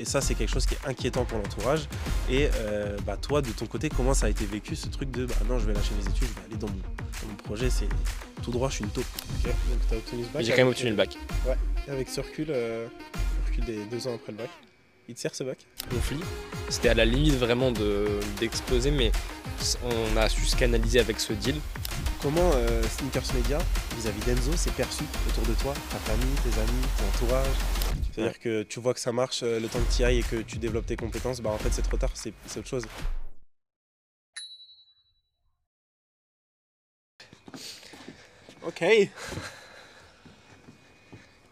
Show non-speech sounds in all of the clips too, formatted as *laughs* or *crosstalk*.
Et ça, c'est quelque chose qui est inquiétant pour l'entourage. Et euh, bah, toi, de ton côté, comment ça a été vécu ce truc de bah non, je vais lâcher mes études, je vais aller dans mon, dans mon projet, c'est tout droit, je suis une taupe. Ok, donc t'as obtenu ce bac. J'ai quand même obtenu le bac. euh, Avec ce recul, euh, le recul des deux ans après le bac. Il te sert ce bac? Conflit. C'était à la limite vraiment de- d'exploser, mais on a su se canaliser avec ce deal. Comment euh, Sneakers Media, vis-à-vis d'Enzo, c'est perçu autour de toi, ta famille, tes amis, ton entourage? C'est-à-dire que tu vois que ça marche euh, le temps que tu y ailles et que tu développes tes compétences, bah en fait c'est trop tard, c'est autre chose. Ok.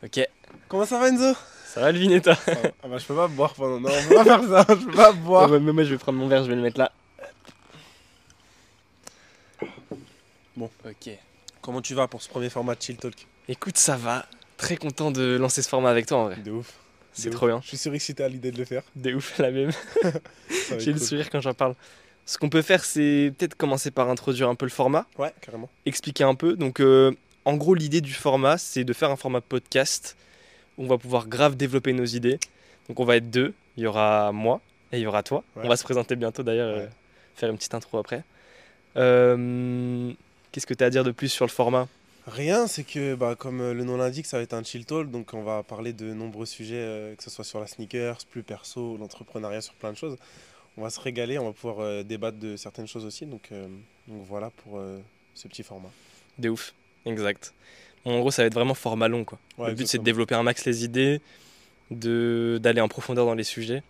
Ok. Comment ça va Enzo? Ça va le Vinetta Ah bah je peux pas boire pendant. Non, on peut pas faire ça, je peux pas boire. Mais moi je vais prendre mon verre, je vais le mettre là. Bon. Ok. Comment tu vas pour ce premier format de Chill Talk? Écoute, ça va. Très content de lancer ce format avec toi en vrai. De ouf. C'est trop bien. Je suis surexcité à l'idée de le faire. De ouf, la même. *laughs* J'ai le sourire quand j'en parle. Ce qu'on peut faire, c'est peut-être commencer par introduire un peu le format, Ouais, carrément. expliquer un peu. Donc, euh, en gros, l'idée du format, c'est de faire un format podcast où on va pouvoir grave développer nos idées. Donc, on va être deux. Il y aura moi et il y aura toi. Ouais. On va se présenter bientôt d'ailleurs, Ouais. euh, faire une petite intro après. Euh, Qu'est-ce que tu as à dire de plus sur le format? Rien, c'est que bah, comme euh, le nom l'indique, ça va être un chill talk, donc on va parler de nombreux sujets, euh, que ce soit sur la sneakers, plus perso, l'entrepreneuriat, sur plein de choses. On va se régaler, on va pouvoir euh, débattre de certaines choses aussi, donc, euh, donc voilà pour ce petit format. De ouf, exact. Bon, en gros, ça va être vraiment format long. Quoi. Ouais, le but, c'est de développer un max les idées, d'aller en profondeur dans les sujets.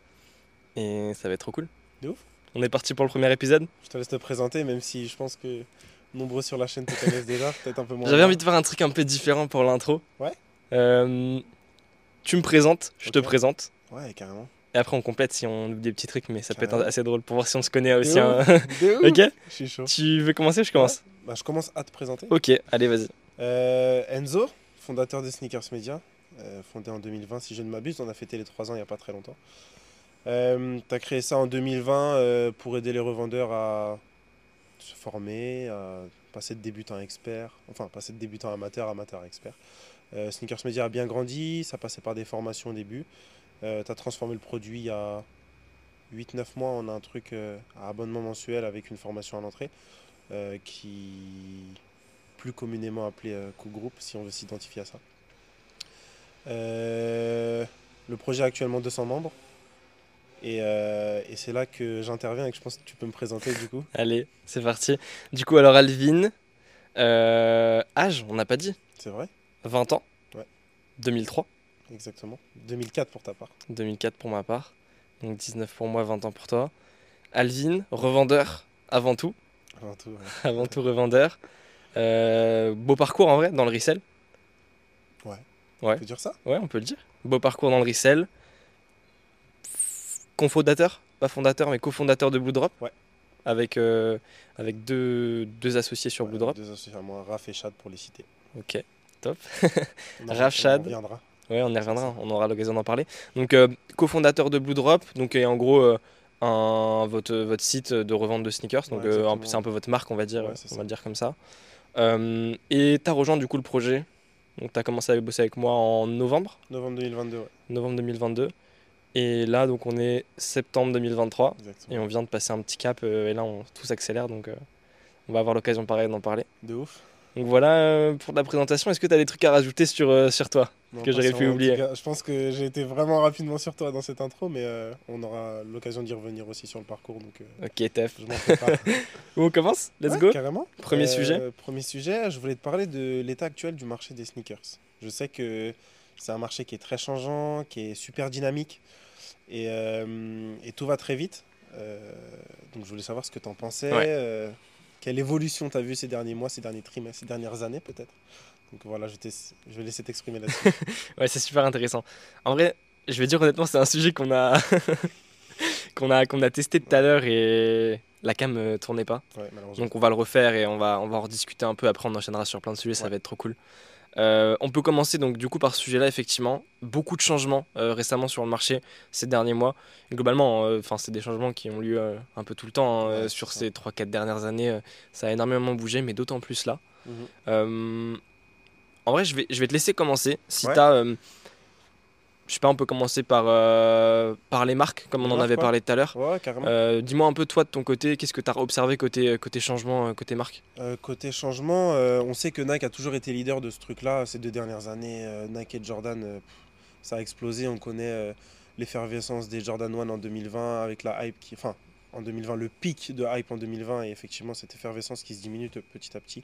Et ça va être trop cool. De ouf. On est parti pour le premier épisode? Je te laisse te présenter, même si je pense que nombreux sur la chaîne te connaissent déjà, *laughs* peut-être un peu moins. J'avais envie de faire un truc un peu différent pour l'intro. Ouais. Euh, tu me présentes, je te présente. Ouais, carrément. Et après, on complète si on oublie des petits trucs, mais ça peut être assez drôle pour voir si on se connaît aussi. hein. *laughs* de ok Je suis chaud. Tu veux commencer ou je commence Bah, je commence à te présenter. Ok, allez, vas-y. Euh, Enzo, fondateur de Sneakers Media, euh, fondé en 2020 si je ne m'abuse, on a fêté les 3 ans il n'y a pas très longtemps. tu as créé ça en 2020 euh, pour aider les revendeurs à se former, à passer de débutant à expert, enfin passer de débutant à amateur, amateur à expert. Euh, Sneakers Media a bien grandi, ça passait par des formations au début. tu as transformé le produit il y a 8-9 mois, a un truc euh, à abonnement mensuel avec une formation à l'entrée euh, qui plus communément appelé euh, co-groupe si on veut s'identifier à ça. Euh, le projet a actuellement 200 membres et, euh, et c'est là que j'interviens et que je pense que tu peux me présenter du coup. Allez, c'est parti. Du coup, alors Alvin, euh, âge, on n'a pas dit C'est vrai 20 ans Ouais. 2003 Exactement. 2004 pour ta part. 2004 pour ma part. Donc 19 pour moi, 20 ans pour toi. Alvin, revendeur avant tout. Avant tout, ouais. *laughs* Avant tout revendeur. Euh, beau parcours en vrai dans le resell. On peut dire ça? Ouais, on peut le dire. Beau parcours dans le resell. Cofondateur, pas fondateur, mais cofondateur de Blue Drop. Ouais. Avec, euh, avec deux, deux associés sur Ouais, Blue Drop. Deux associés à moi, Raph et Chad pour les citer. Ok, top. *laughs* On en- *laughs* Raph, on Chad. reviendra. Ouais, on y reviendra, on aura l'occasion d'en parler. Donc, euh, cofondateur de Blue Drop, donc et en gros euh, un, votre, votre site de revente de sneakers. Donc, Ouais, euh, c'est un peu votre marque, on va dire, Ouais, on ça. va dire comme ça. Et tu as rejoint du coup le projet. Donc, tu as commencé à bosser avec moi en novembre, Novembre 2022, ouais. novembre 2022. Et là, donc, on est septembre 2023. Exactement. Et on vient de passer un petit cap. euh, et là, on, tout s'accélère. Donc, euh, on va avoir l'occasion pareil d'en parler. De ouf. Donc, voilà euh, pour la présentation. Est-ce que tu as des trucs à rajouter sur, sur toi Non, que j'aurais pu oublier. cas. Je pense que j'ai été vraiment rapidement sur toi dans cette intro, mais on aura l'occasion d'y revenir aussi sur le parcours, donc Ok, prépare. *laughs* On commence Let's Ouais, go Carrément. Premier sujet. Premier sujet, je voulais te parler de l'état actuel du marché des sneakers. Je sais que c'est un marché qui est très changeant, qui est super dynamique et, euh, et tout va très vite. Euh, donc je voulais savoir ce que tu en pensais. Ouais. euh, quelle évolution tu as vu ces derniers mois, ces derniers trimestres, ces dernières années peut-être? Donc voilà, je, vais laisser t'exprimer là-dessus. *laughs* Ouais, c'est super intéressant. En vrai, je vais dire honnêtement, c'est un sujet qu'on a *laughs* qu'on a qu'on a testé tout à l'heure et la cam ne tournait pas. Ouais. Donc on va le refaire et on va on va en rediscuter un peu. Après, on enchaînera sur plein de sujets. Ça Ouais. va être trop cool. Euh, on peut commencer donc du coup par ce sujet-là effectivement. Beaucoup de changements euh, récemment sur le marché ces derniers mois. Et globalement, euh, enfin c'est des changements qui ont lieu un peu tout le temps hein, Ouais, sur ça. ces 3-4 dernières années. ça a énormément bougé, mais d'autant plus là. Mhm. En vrai, je vais, je vais te laisser commencer. Si Ouais. tu as je sais pas, on peut commencer par, euh, par les marques, comme on en avait parlé tout à l'heure. Ouais, carrément. Euh, Dis-moi un peu, toi, de ton côté, qu'est-ce que tu as observé côté, côté changement, euh, côté marque? Euh, côté changement, euh, on sait que Nike a toujours été leader de ce truc-là ces deux dernières années. Euh, Nike et Jordan, euh, ça a explosé. On connaît euh, l'effervescence des Jordan 1 en 2020 avec la hype qui. Enfin, en 2020, le pic de hype en 2020 et effectivement cette effervescence qui se diminue petit à petit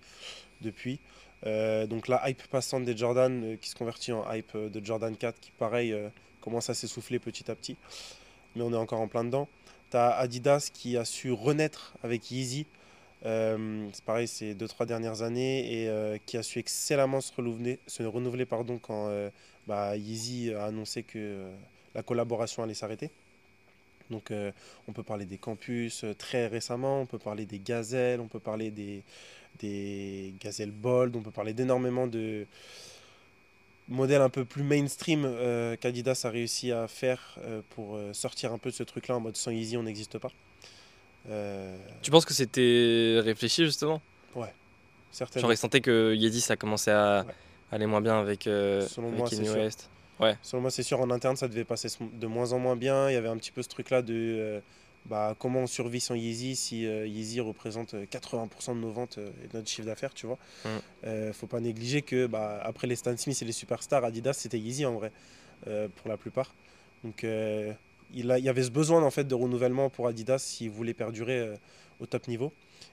depuis. Euh, donc la hype passante des Jordan euh, qui se convertit en hype euh, de Jordan 4 qui, pareil, commence à s'essouffler petit à petit. Mais on est encore en plein dedans. Tu as Adidas qui a su renaître avec Yeezy. C'est pareil, ces deux trois dernières années et qui a su excellemment se renouveler, pardon, quand bah, Yeezy a annoncé que la collaboration allait s'arrêter. Donc on peut parler des campus très récemment, on peut parler des gazelles, on peut parler des, des gazelles bold, on peut parler d'énormément de modèles un peu plus mainstream euh, qu'Adidas a réussi à faire euh, pour euh, sortir un peu de ce truc-là en mode sans Yeezy on n'existe pas. Euh, Tu penses que c'était réfléchi justement? Certainement. Genre, ils sentaient que Yeezy, ça commençait à Ouais. aller moins bien avec, Selon avec moi, Kanye. West. Selon moi, c'est sûr, en interne, ça devait passer de moins en moins bien. Il y avait un petit peu ce truc-là de bah, comment on survit sans Yeezy si euh, Yeezy représente euh, 80% de nos ventes euh, et de notre chiffre d'affaires, tu vois. Mm. Euh, faut pas négliger que bah, après les Stan Smith et les superstars, Adidas, c'était Yeezy en vrai, euh, pour la plupart. Donc euh, il, a- il y avait ce besoin en fait de renouvellement pour Adidas s'ils voulaient perdurer euh, au top niveau.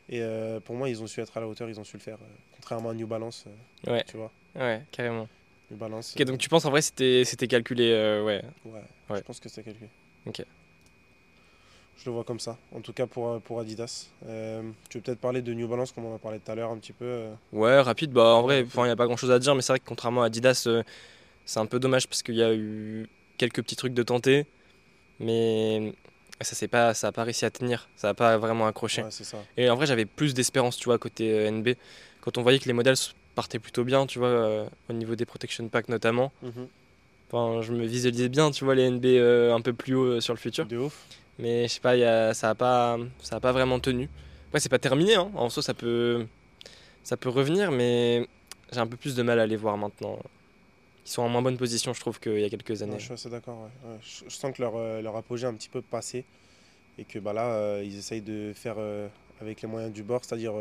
Et euh, pour moi, ils ont su être à la hauteur, ils ont su le faire. euh, contrairement à New Balance, euh, Ouais, tu vois. ouais, carrément. New Balance. Ok, donc tu penses en vrai c'était c'était calculé, euh, ouais. Ouais, Ouais. je pense que c'est calculé. Ok. Je le vois comme ça, en tout cas pour, euh, pour Adidas. Euh, tu veux peut-être parler de New Balance, comme on en a parlé tout à l'heure un petit peu. euh. Ouais, rapide, bah en vrai, il n'y a pas grand chose à dire, mais c'est vrai que contrairement à Adidas, euh, c'est un peu dommage parce qu'il y a eu quelques petits trucs de tenter, mais ça n'a pas, ça a pas réussi à tenir, ça n'a pas vraiment accroché. Ouais, ça. Et en vrai, j'avais plus d'espérance, tu vois, côté euh, NB, quand on voyait que les modèles partaient plutôt bien, tu vois, au niveau des protection packs notamment. Mhm. Enfin, je me visualisais bien, tu vois, les NB euh, un peu plus haut euh, sur le futur. De ouf. Mais je sais pas, y a- ça n'a pas, ça a pas vraiment tenu. Après, c'est pas terminé, hein. en soi, ça peut, ça peut revenir, mais j'ai un peu plus de mal à les voir maintenant. Ils sont en moins bonne position, je trouve, qu'il y a quelques années. Ouais, je suis assez d'accord. ouais. Ouais, Je, je sens que leur, euh, leur apogée est un petit peu passé et que bah, là, euh, ils essayent de faire euh, avec les moyens du bord, c'est-à-dire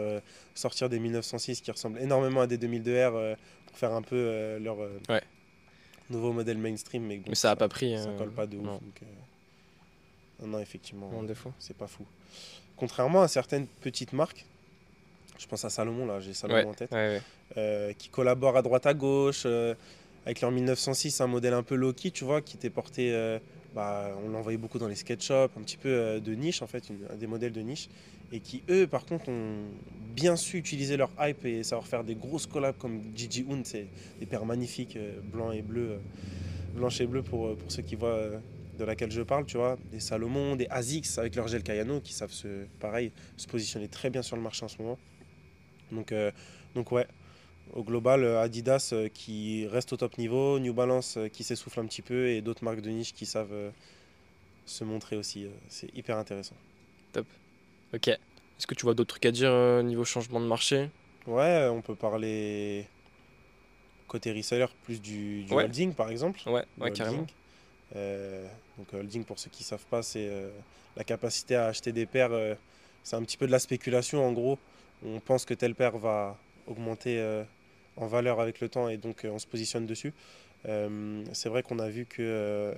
sortir des 1906 qui ressemblent énormément à des 2002R euh, pour faire un peu leur nouveau modèle mainstream. Mais, bon, Mais ça a pas pris, Ça colle pas de ouf. donc, non, non, effectivement. Mon défaut. c'est pas fou. Contrairement à certaines petites marques, je pense à Salomon, là, j'ai Salomon Ouais, en tête, ouais, euh, qui collaborent à droite à gauche, euh, avec leur 1906, un modèle un peu low-key, tu vois, qui était porté, euh, bah, on l'envoyait beaucoup dans les sketch shops, un petit peu de niche, en fait, une- des modèles de niche, et qui, eux, par contre, ont bien su utiliser leur hype et savoir faire des grosses collabs comme Gigi Hunt, c'est des paires magnifiques, euh, blanc et bleu, euh, blanche et bleu pour, pour ceux qui voient de laquelle je parle, tu vois, des Salomon, des Asics avec leur gel Kayano qui savent se, pareil, se positionner très bien sur le marché en ce moment. Donc, euh, donc ouais, au global, euh, Adidas euh, qui reste au top niveau, New Balance qui s'essouffle un petit peu et d'autres marques de niche qui savent se montrer aussi. c'est hyper intéressant. Ok. Est-ce que tu vois d'autres trucs à dire niveau changement de marché? Ouais, on peut parler côté reseller plus du, du Ouais. holding par exemple. Ouais, ouais, carrément. holding. Donc holding, pour ceux qui ne savent pas, c'est euh, la capacité à acheter des paires. euh, c'est un petit peu de la spéculation en gros. On pense que telle paire va augmenter euh, en valeur avec le temps et donc euh, on se positionne dessus. Euh, c'est vrai qu'on a vu que euh,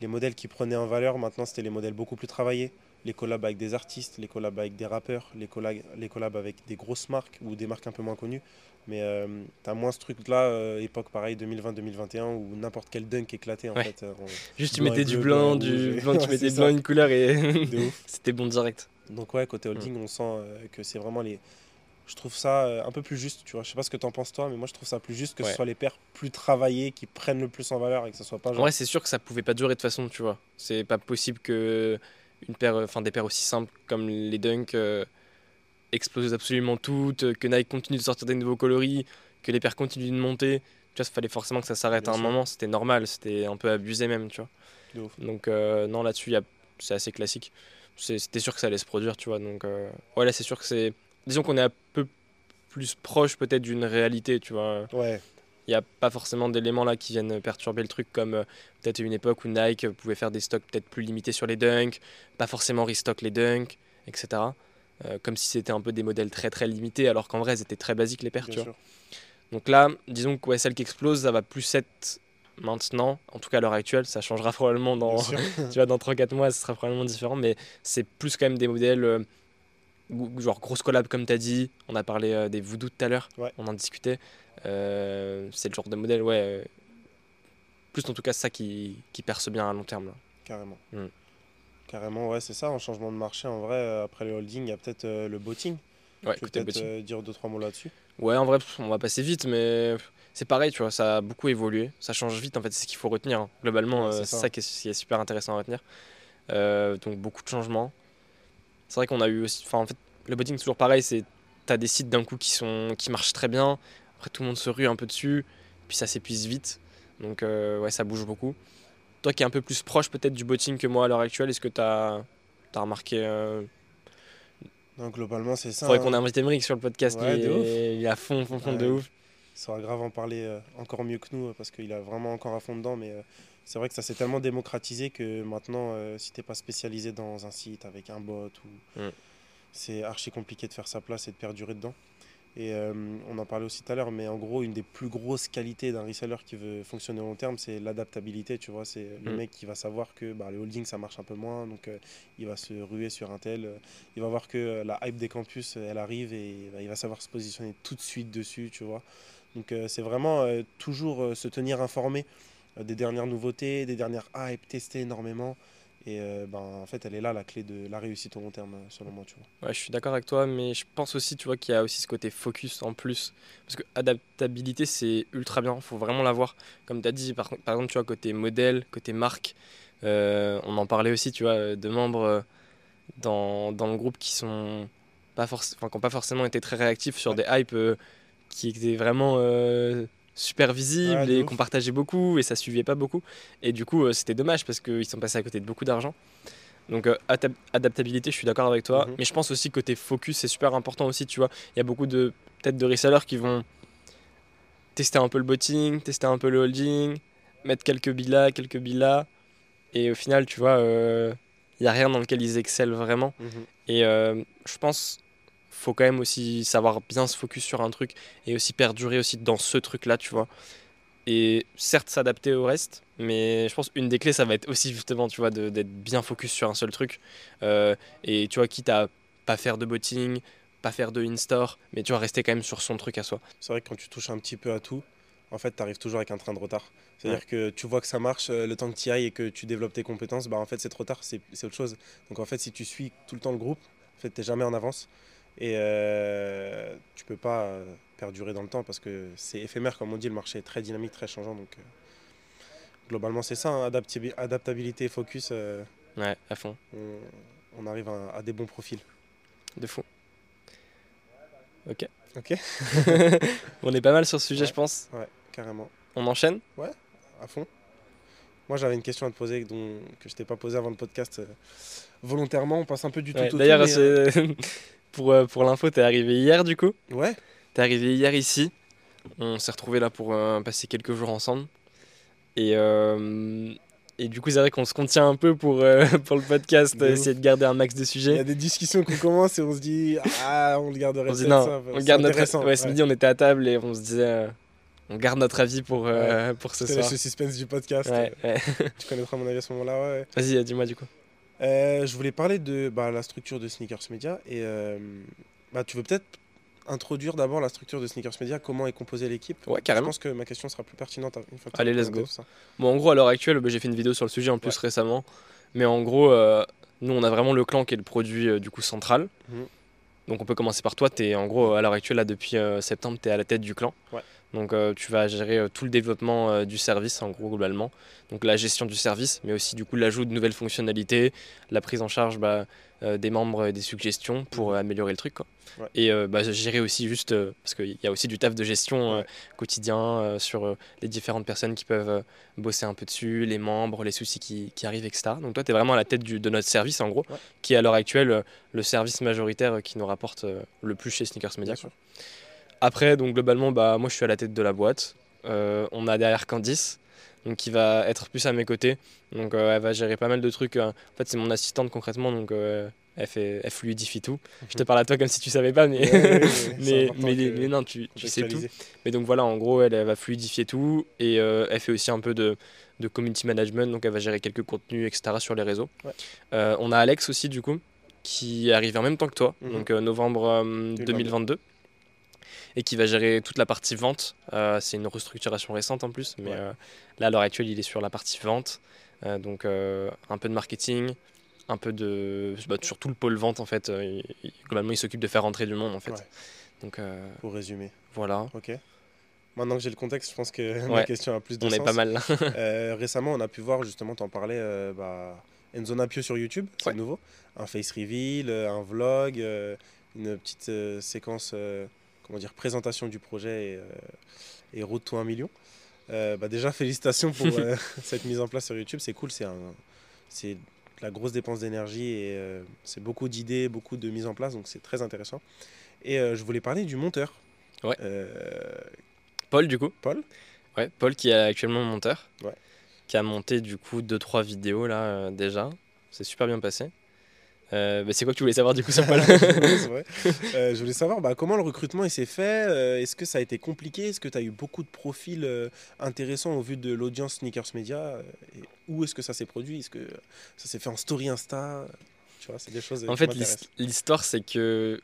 les modèles qui prenaient en valeur, maintenant c'était les modèles beaucoup plus travaillés. Les collabs avec des artistes, les collabs avec des rappeurs, les collabs, les collabs avec des grosses marques ou des marques un peu moins connues. Mais euh, t'as moins ce truc-là, euh, époque pareil 2020-2021, où n'importe quel dunk éclatait en Ouais. fait. euh, *laughs* Juste tu mettais et du blanc, du blanc, tu *laughs* Ouais, mettais blanc une couleur et *laughs* c'était bon direct. Donc ouais, côté holding, on sent que c'est vraiment les... Je trouve ça un peu plus juste, tu vois. Je sais pas ce que t'en penses toi, mais moi je trouve ça plus juste que Ouais. ce soit les paires plus travaillées, qui prennent le plus en valeur et que ce soit pas En genre... vrai, c'est sûr que ça pouvait pas durer de toute façon, tu vois. C'est pas possible que une paire, enfin des paires aussi simples comme les Dunk explosent absolument toutes, que Nike continue de sortir des nouveaux coloris, que les paires continuent de monter. Tu vois, il fallait forcément que ça s'arrête à un sûr. moment. C'était normal, c'était un peu abusé même, tu vois. De ouf. Donc euh, non, là-dessus, a- c'est assez classique. C'était sûr que ça allait se produire, tu vois. Donc euh, ouais, là, c'est sûr que c'est. Disons qu'on est un peu plus proche peut-être d'une réalité, tu vois. Ouais, Il n'y a pas forcément d'éléments là qui viennent perturber le truc comme euh, peut-être une époque où Nike pouvait faire des stocks peut-être plus limités sur les dunks, pas forcément restock les dunks, etc. Euh, comme si c'était un peu des modèles très très limités alors qu'en vrai, c'était très basiques les paires, tu vois. Donc là, disons que ouais, celle qui explose, ça va plus être maintenant, en tout cas à l'heure actuelle, ça changera *laughs* probablement dans, *laughs* tu vois, dans 3-4 mois, ce sera probablement différent, mais c'est plus quand même des modèles, euh, genre grosse collab comme tu as dit, on a parlé euh, des Voodoo tout à l'heure, Ouais. on en discutait, Euh, c'est le genre de modèle, ouais, plus en tout cas ça qui, qui perce bien à long terme. là. Carrément. Mm. Carrément, ouais, c'est ça. En changement de marché, en vrai, euh, après le holding, il y a peut-être euh, le botting. Ouais, Tu peux peut-être euh, dire deux, trois mots là-dessus. Ouais, en vrai, on va passer vite, mais c'est pareil, tu vois, ça a beaucoup évolué, ça change vite, en fait, c'est ce qu'il faut retenir. hein. Globalement, Ouais, c'est ça. ça qui est, qui est super intéressant à retenir. Donc, beaucoup de changements. C'est vrai qu'on a eu aussi, enfin, en fait, le botting, toujours pareil, c'est t'as des sites d'un coup qui, sont, qui marchent très bien, après tout le monde se rue un peu dessus, puis ça s'épuise vite, donc ouais, ça bouge beaucoup. Toi qui es un peu plus proche peut-être du botting que moi à l'heure actuelle, est-ce que t'as as remarqué euh, Donc, globalement, c'est ça. Faudrait hein. qu'on invite Emmerich sur le podcast, Ouais, il est à fond, fond, fond de ouf. Il saura grave en parler euh, encore mieux que nous euh, parce qu'il a vraiment encore à fond dedans. Mais euh, c'est vrai que ça s'est tellement démocratisé que maintenant, euh, si t'es pas spécialisé dans un site avec un bot, ou... Mm. c'est archi compliqué de faire sa place et de perdurer dedans. Et euh, on en parlait aussi tout à l'heure, mais en gros, une des plus grosses qualités d'un reseller qui veut fonctionner long terme, c'est l'adaptabilité. Tu vois, c'est le Mm. mec qui va savoir que bah, le holding ça marche un peu moins, donc euh, il va se ruer sur un tel. euh, il va voir que euh, la hype des campus, elle arrive et bah, il va savoir se positionner tout de suite dessus, tu vois. Donc c'est vraiment toujours se tenir informé des dernières nouveautés, des dernières hype, tester énormément. Et euh, ben, en fait, elle est là la clé de la réussite au long terme, euh, selon moi, tu vois. Ouais, je suis d'accord avec toi, mais je pense aussi, tu vois, qu'il y a aussi ce côté focus en plus. Parce que adaptabilité, c'est ultra bien, faut vraiment l'avoir. Comme tu as dit, par, par exemple, tu vois, côté modèle, côté marque, euh, on en parlait aussi, tu vois, de membres dans, dans le groupe qui sont pas forc- qui pas forcément été très réactifs sur des hypes euh, qui étaient vraiment super de et qu'on partageait beaucoup et ça suivait pas beaucoup. Et du coup, euh, c'était dommage parce qu'ils sont passés à côté de beaucoup d'argent. Donc euh, adap- adaptabilité, je suis d'accord avec toi, Mhm. mais je pense aussi côté focus, c'est super important aussi, tu vois. Il y a beaucoup de peut-être de resellers qui vont tester un peu le botting, tester un peu le holding, mettre quelques billes là, quelques billes là, et au final, tu vois, euh, il y a rien dans lequel ils excellent vraiment. Et euh, je pense faut quand même aussi savoir bien se focus sur un truc et aussi perdurer aussi dans ce truc-là, tu vois. Et certes s'adapter au reste, mais je pense une des clés, ça va être aussi justement, tu vois, d'être bien focus sur un seul truc. Euh, et tu vois, quitte à pas faire de botting, pas faire de in-store, mais tu vois, rester quand même sur son truc à soi. C'est vrai que quand tu touches un petit peu à tout, en fait, tu arrives toujours avec un train de retard. C'est-à-dire que tu vois que ça marche, euh, le temps que tu y ailles et que tu développes tes compétences, bah, en fait, c'est trop tard, c'est c'est autre chose. Donc, en fait, si tu suis tout le temps le groupe, en fait, tu jamais en avance. Et euh, tu peux pas euh, perdurer dans le temps parce que c'est éphémère, comme on dit, le marché est très dynamique, très changeant. Donc, euh, globalement, c'est ça, hein, adaptabi- adaptabilité et focus, euh, Ouais, à fond, on, on arrive à, à des bons profils. de fou. Ok. Ok. *laughs* On est pas mal sur ce sujet, Ouais. je pense. Ouais, carrément. On enchaîne? À fond. Moi, j'avais une question à te poser dont, que je t'ai pas posée avant le podcast. volontairement, on passe un peu du tout Ouais, au. D'ailleurs, *laughs* pour, euh, pour l'info, t'es arrivé hier du coup. Ouais, T'es arrivé hier ici. On s'est retrouvés là pour euh, passer quelques jours ensemble. Et, euh, et du coup, c'est vrai qu'on se contient un peu pour, euh, *laughs* pour le podcast, De ouf. essayer de garder un max de il y a sujets. des discussions qu'on commence et on se dit Ah, on le garderait On dit non, ça. on C'est garde notre. intéressant, Ouais, ce midi, on était à table et on se disait, on garde notre avis pour, euh, pour ce soir. laisse le suspense du podcast. Ouais, ouais. Tu connaîtras mon avis à ce moment-là. Ouais. Vas-y, dis-moi du coup. Euh, je voulais parler de bah, la structure de Sneakers Media. Et euh, bah, tu veux peut-être introduire d'abord la structure de Sneakers Media, comment est composée l'équipe? Ouais, Je carrément. pense que ma question sera plus pertinente une fois que tu Allez, let's go. ça. Bon, en gros, à l'heure actuelle, bah, j'ai fait une vidéo sur le sujet en plus récemment. Mais en gros, euh, nous, on a vraiment le clan qui est le produit du coup central. Mhm. Donc, on peut commencer par toi. Es, en gros, à l'heure actuelle, là, depuis septembre, tu es à la tête du clan. Ouais. Donc, euh, tu vas gérer euh, tout le développement euh, du service, en gros, globalement. Donc, la gestion du service, mais aussi, du coup, l'ajout de nouvelles fonctionnalités, la prise en charge bah, des membres et des suggestions pour euh, améliorer le truc. Quoi. Ouais. Et bah, gérer aussi juste, parce qu'il y a aussi du taf de gestion Ouais. quotidien sur les différentes personnes qui peuvent bosser un peu dessus, les membres, les soucis qui, qui arrivent, etc. Donc toi, tu es vraiment à la tête du- de notre service, en gros, Ouais. qui est à l'heure actuelle le service majoritaire qui nous rapporte le plus chez Sneakers Media. Après, donc globalement, bah, moi, je suis à la tête de la boîte. euh, on a derrière Candice, donc qui va être plus à mes côtés. Donc euh, elle va gérer pas mal de trucs. euh. En fait, c'est mon assistante concrètement, donc euh, elle, fait, elle fluidifie tout. Je te parle à toi comme si tu savais pas, mais, Ouais, ouais, *laughs* mais, mais, non, tu, tu sais tout. Mais donc voilà, en gros, elle, elle va fluidifier tout et euh, elle fait aussi un peu de, de community management, donc elle va gérer quelques contenus, etc. sur les réseaux. Ouais. On a Alex aussi, du coup, qui est arrivé en même temps que toi, Mhm. donc novembre euh, 2022, et qui va gérer toute la partie vente. Euh, C'est une restructuration récente en plus, mais Ouais. euh, là, à l'heure actuelle, il est sur la partie vente, Euh, donc un peu de marketing. Un peu de. Bah, sur tout le pôle vente en fait. Il- globalement, il s'occupe de faire rentrer du monde en fait. Ouais. Donc Pour résumer. voilà. Ok. Maintenant que j'ai le contexte, je pense que *laughs* ma Ouais. question a plus de On sens. est pas mal là. *laughs* Récemment, on a pu voir, justement, t'en parlais, bah, Enzo Napio sur YouTube, c'est nouveau. Un face reveal, un vlog, une petite séquence, comment dire, présentation du projet et, euh, et route to 1 million. Euh, bah, déjà, félicitations pour euh, *laughs* *laughs* cette mise en place sur YouTube, c'est cool, c'est un, c'est de la grosse dépense d'énergie et euh, c'est beaucoup d'idées, beaucoup de mise en place, donc c'est très intéressant. Et je voulais parler du monteur. Ouais. Paul, du coup. Paul Ouais, Paul qui est actuellement monteur. Ouais. Qui a monté du coup 2-3 vidéos là déjà. C'est super bien passé. Euh, bah, c'est quoi que tu voulais savoir du coup sur Paul. *laughs* Euh, je voulais savoir bah, comment le recrutement s'est fait. euh, Est-ce que ça a été compliqué Est-ce que tu as eu beaucoup de profils intéressants au vu de l'audience Sneakers Media et Où est-ce que ça s'est produit Est-ce que ça s'est fait en story Insta Tu vois, c'est des choses En fait, l'histoire, c'est que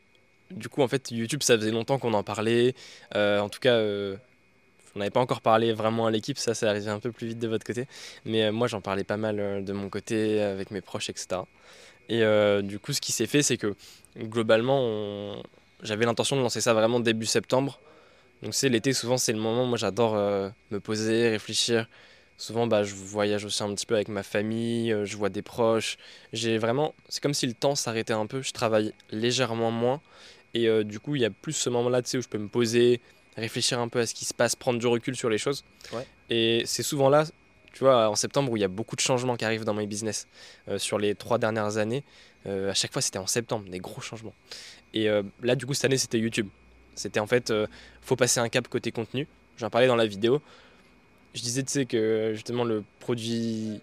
du coup, en fait, YouTube, ça faisait longtemps qu'on en parlait. En tout cas, on n'avait pas encore parlé vraiment à l'équipe. Ça, c'est arrivé un peu plus vite de votre côté. Mais moi, j'en parlais pas mal de mon côté, avec mes proches, etc. Et euh, du coup, ce qui s'est fait, c'est que globalement, on- j'avais l'intention de lancer ça vraiment début septembre. Donc, c'est l'été, souvent, c'est le moment. Moi, j'adore euh, me poser, réfléchir. Souvent, bah, je voyage aussi un petit peu avec ma famille, euh, je vois des proches. J'ai vraiment, c'est comme si le temps s'arrêtait un peu. Je travaille légèrement moins. Et euh, du coup, il y a plus ce moment-là, tu sais, où je peux me poser, réfléchir un peu à ce qui se passe, prendre du recul sur les choses. Ouais. Et c'est souvent là, tu vois, en septembre, où il y a beaucoup de changements qui arrivent dans my business. Euh, sur les trois dernières années, euh, à chaque fois, c'était en septembre, des gros changements. Et euh, là, du coup, cette année, c'était YouTube. C'était en fait, faut passer un cap côté contenu. J'en parlais dans la vidéo. Je disais, tu sais, que justement, le produit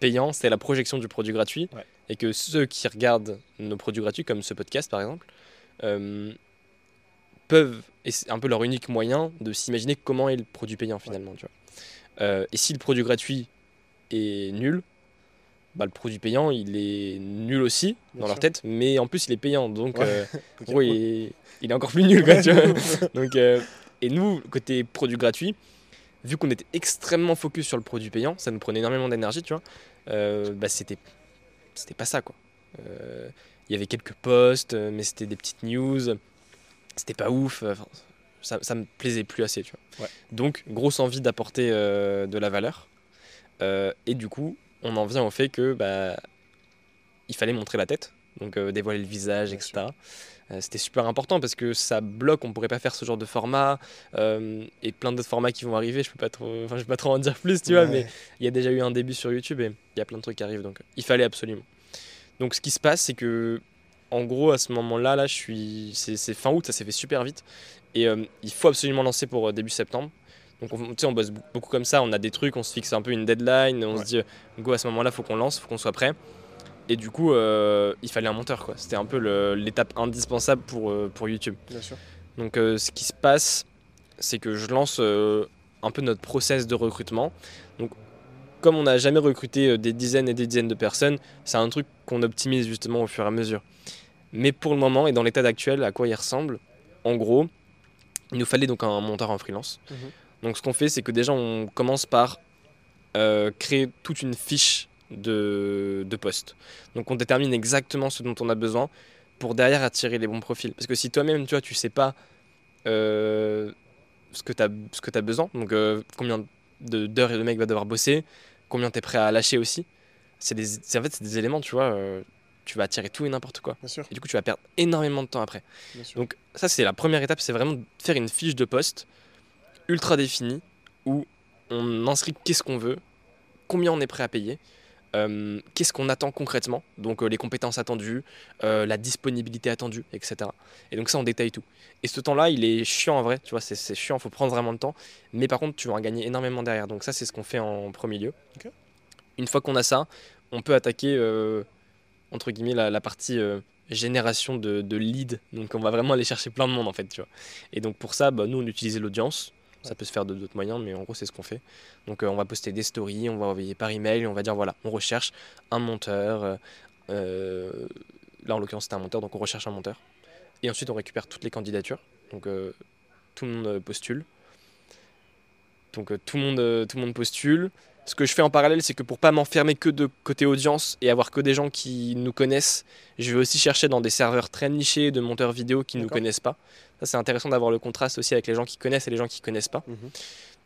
payant, c'est la projection du produit gratuit. Ouais. Et que ceux qui regardent nos produits gratuits, comme ce podcast par exemple, peuvent, et c'est un peu leur unique moyen de s'imaginer comment est le produit payant finalement. Tu vois. Euh, et si le produit gratuit est nul, bah, le produit payant il est nul aussi Bien dans leur tête, mais en plus il est payant. Donc Ouais. euh, *laughs* Ok, en gros, il est, il est encore plus nul. Quoi, tu vois. *laughs* Donc, euh, et nous, côté produit gratuit, vu qu'on était extrêmement focus sur le produit payant, ça nous prenait énormément d'énergie, tu vois. euh, bah, c'était, c'était pas ça, quoi. Il y avait quelques posts, mais c'était des petites news. C'était pas ouf. enfin, ça, ça me plaisait plus assez, tu vois. Ouais. Donc, grosse envie d'apporter euh, de la valeur. Euh, et du coup, on en vient au fait que bah, il fallait montrer la tête, donc euh, dévoiler le visage, Bien etc. C'était super important parce que ça bloque, on pourrait pas faire ce genre de format et plein d'autres formats qui vont arriver. Je peux pas trop, enfin je peux pas trop en dire plus, tu vois, mais il y a déjà eu un début sur YouTube et il y a plein de trucs qui arrivent, donc il fallait absolument. Donc ce qui se passe, c'est que en gros à ce moment-là, là, je suis, c'est fin août, ça s'est fait super vite et euh, il faut absolument lancer pour euh, début septembre. Donc on, tu sais, on bosse beaucoup comme ça, on a des trucs, on se fixe un peu une deadline, on Ouais. se dit go à ce moment-là, faut qu'on lance, faut qu'on soit prêt. Et du coup, euh, il fallait un monteur, quoi. C'était un peu l'étape indispensable pour, euh, pour YouTube. Bien sûr. Donc, euh, ce qui se passe, c'est que je lance euh, un peu notre process de recrutement. Donc, comme on n'a jamais recruté euh, des dizaines et des dizaines de personnes, c'est un truc qu'on optimise justement au fur et à mesure. Mais pour le moment et dans l'état actuel, à quoi il ressemble? En gros, il nous fallait donc un monteur en freelance. Mhm. Donc, ce qu'on fait, c'est que déjà, on commence par euh, créer toute une fiche de, de poste. Donc, on détermine exactement ce dont on a besoin pour derrière attirer les bons profils. Parce que si toi-même, tu vois, tu sais pas euh, ce que tu as, ce que as besoin, donc euh, combien d'heures le mec va devoir bosser, combien tu es prêt à lâcher aussi, c'est en fait, c'est des éléments, tu vois, tu vas attirer tout et n'importe quoi. Bien sûr. Et du coup, tu vas perdre énormément de temps après. Bien sûr. Donc ça, c'est la première étape, c'est vraiment de faire une fiche de poste ultra définie où on inscrit qu'est-ce qu'on veut, combien on est prêt à payer, euh, qu'est-ce qu'on attend concrètement, donc euh, les compétences attendues, euh, la disponibilité attendue, etc. Et donc ça, on détaille tout. Et ce temps-là, il est chiant en vrai, tu vois, c'est- chiant, il faut prendre vraiment le temps, mais par contre, tu vas en gagner énormément derrière. Donc ça, c'est ce qu'on fait en premier lieu. Une fois qu'on a ça, on peut attaquer, entre guillemets, la, partie euh, génération de, de leads. Donc on va vraiment aller chercher plein de monde en fait, tu vois. Et donc pour ça, bah, nous, on utilisait l'audience. Ça peut se faire de d'autres moyens, mais en gros, c'est ce qu'on fait. Donc, euh, on va poster des stories, on va envoyer par email, on va dire voilà, on recherche un monteur. euh, là, en l'occurrence, c'était un monteur, donc on recherche un monteur. Et ensuite, on récupère toutes les candidatures. Donc, tout le monde postule. Donc, tout, le monde, tout le monde postule. Ce que je fais en parallèle, c'est que pour pas m'enfermer que de côté audience et avoir que des gens qui nous connaissent, je vais aussi chercher dans des serveurs très nichés de monteurs vidéo qui ne nous connaissent pas. Ça, c'est intéressant d'avoir le contraste aussi avec les gens qui connaissent et les gens qui connaissent pas. Mhm.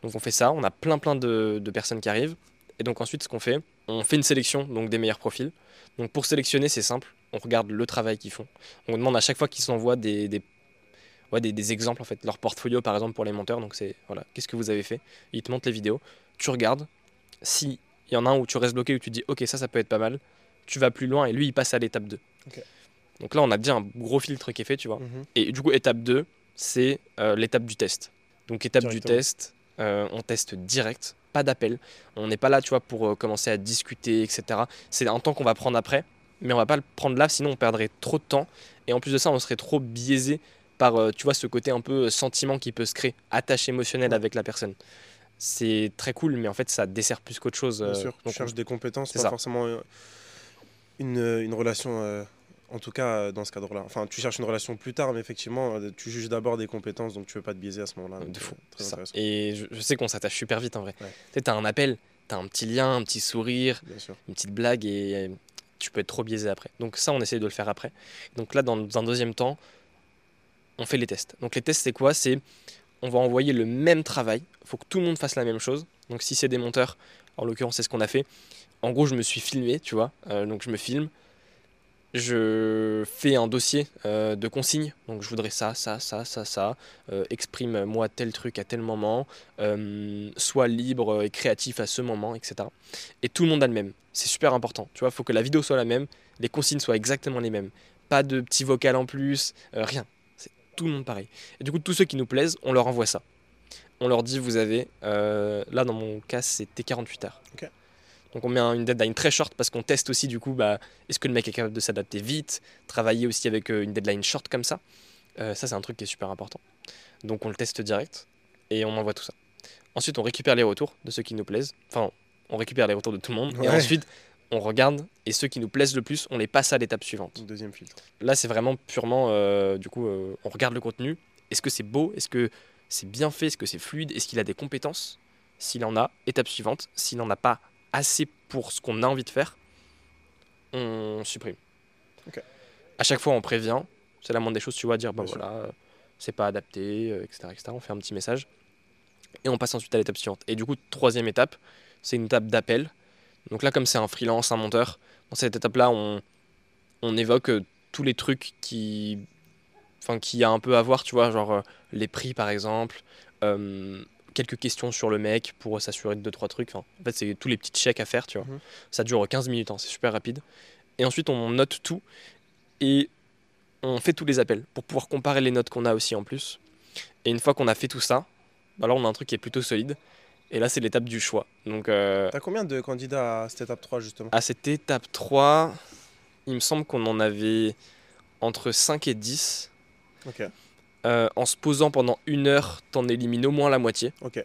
Donc on fait ça, on a plein plein de, de personnes qui arrivent. Et donc ensuite ce qu'on fait, on fait une sélection donc des meilleurs profils. Donc pour sélectionner c'est simple, on regarde le travail qu'ils font. On demande à chaque fois qu'ils s'envoient des, des, ouais, des, des exemples en fait, leur portfolio par exemple pour les monteurs. Donc c'est voilà, qu'est-ce que vous avez fait? Ils te montrent les vidéos, tu regardes. Si il y en a un où tu restes bloqué où tu dis ok ça ça peut être pas mal, tu vas plus loin et lui il passe à l'étape 2. Ok. Donc là on a déjà un gros filtre qui est fait tu vois. Mhm. Et du coup, étape 2, c'est euh, l'étape du test. Donc, étape du test, euh, on teste direct, pas d'appel. On n'est pas là, tu vois, pour euh, commencer à discuter, etc. C'est un temps qu'on va prendre après, mais on va pas le prendre là, sinon on perdrait trop de temps. Et en plus de ça, on serait trop biaisé par, tu vois, ce côté un peu sentiment qui peut se créer, attache émotionnelle Ouais. avec la personne. C'est très cool, mais en fait, ça dessert plus qu'autre chose. Bien euh, sûr, tu cherches des compétences, c'est pas ça. forcément euh, une, euh, une relation, en tout cas dans ce cadre-là. Enfin, tu cherches une relation plus tard, mais effectivement, tu juges d'abord des compétences, donc tu veux pas te biaiser à ce moment-là. de fou. Très ça. Et je, je sais qu'on s'attache super vite en vrai. Ouais. Tu sais, t'as un appel, t'as un petit lien, un petit sourire, une petite blague et tu peux être trop biaisé après. Donc ça, on essaie de le faire après. Donc là, dans un deuxième temps, on fait les tests. Donc les tests, c'est quoi? C'est on va envoyer le même travail. Il faut que tout le monde fasse la même chose. Donc si c'est des monteurs, en l'occurrence, c'est ce qu'on a fait. En gros, je me suis filmé, tu vois. Euh, donc je me filme. Je fais un dossier euh, de consignes. Donc je voudrais ça, ça, ça, ça, ça. Euh, Exprime-moi tel truc à tel moment. Sois libre et créatif à ce moment, etc. Et tout le monde a le même. C'est super important. Tu vois, il faut que la vidéo soit la même, les consignes soient exactement les mêmes. Pas de petit vocal en plus, rien. Tout le monde pareil. Et du coup, tous ceux qui nous plaisent, on leur envoie ça. On leur dit, vous avez, euh, là dans mon cas, c'était 48 heures. Donc on met un- une deadline très short parce qu'on teste aussi du coup, bah, est-ce que le mec est capable de s'adapter vite, travailler aussi avec euh, une deadline short comme ça. Euh, ça, c'est un truc qui est super important. Donc on le teste direct et on envoie tout ça. Ensuite, on récupère les retours de ceux qui nous plaisent. Enfin, on récupère les retours de tout le monde. Et ensuite, on regarde et ceux qui nous plaisent le plus, on les passe à l'étape suivante. Deuxième filtre. Là, c'est vraiment purement, euh, du coup, euh, on regarde le contenu. Est-ce que c'est beau? Est-ce que c'est bien fait? Est-ce que c'est fluide? Est-ce qu'il a des compétences? S'il en a, étape suivante. S'il n'en a pas assez pour ce qu'on a envie de faire, on supprime. Ok. À chaque fois, on prévient. C'est la moindre des choses, tu vois, dire, bah Bien voilà, euh, c'est pas adapté, etc., etc. On fait un petit message. Et on passe ensuite à l'étape suivante. Et du coup, troisième étape, c'est une étape d'appel. Donc là, comme c'est un freelance, un monteur, dans cette étape-là, on, on évoque euh, tous les trucs qui enfin qui a un peu à voir tu vois genre euh, les prix par exemple euh, quelques questions sur le mec pour s'assurer de deux trois trucs Enfin, en fait c'est tous les petits checks à faire tu vois. Mhm. ça dure 15 minutes hein, c'est super rapide. Et ensuite on note tout et on fait tous les appels pour pouvoir comparer les notes qu'on a aussi en plus. Et une fois qu'on a fait tout ça bah là on a un truc qui est plutôt solide et là c'est l'étape du choix donc euh, T'as combien de candidats à cette étape 3 justement à cette étape 3 il me semble qu'on en avait entre 5 et 10 Ok, Euh, en se posant pendant une heure, t'en élimines au moins la moitié. ok.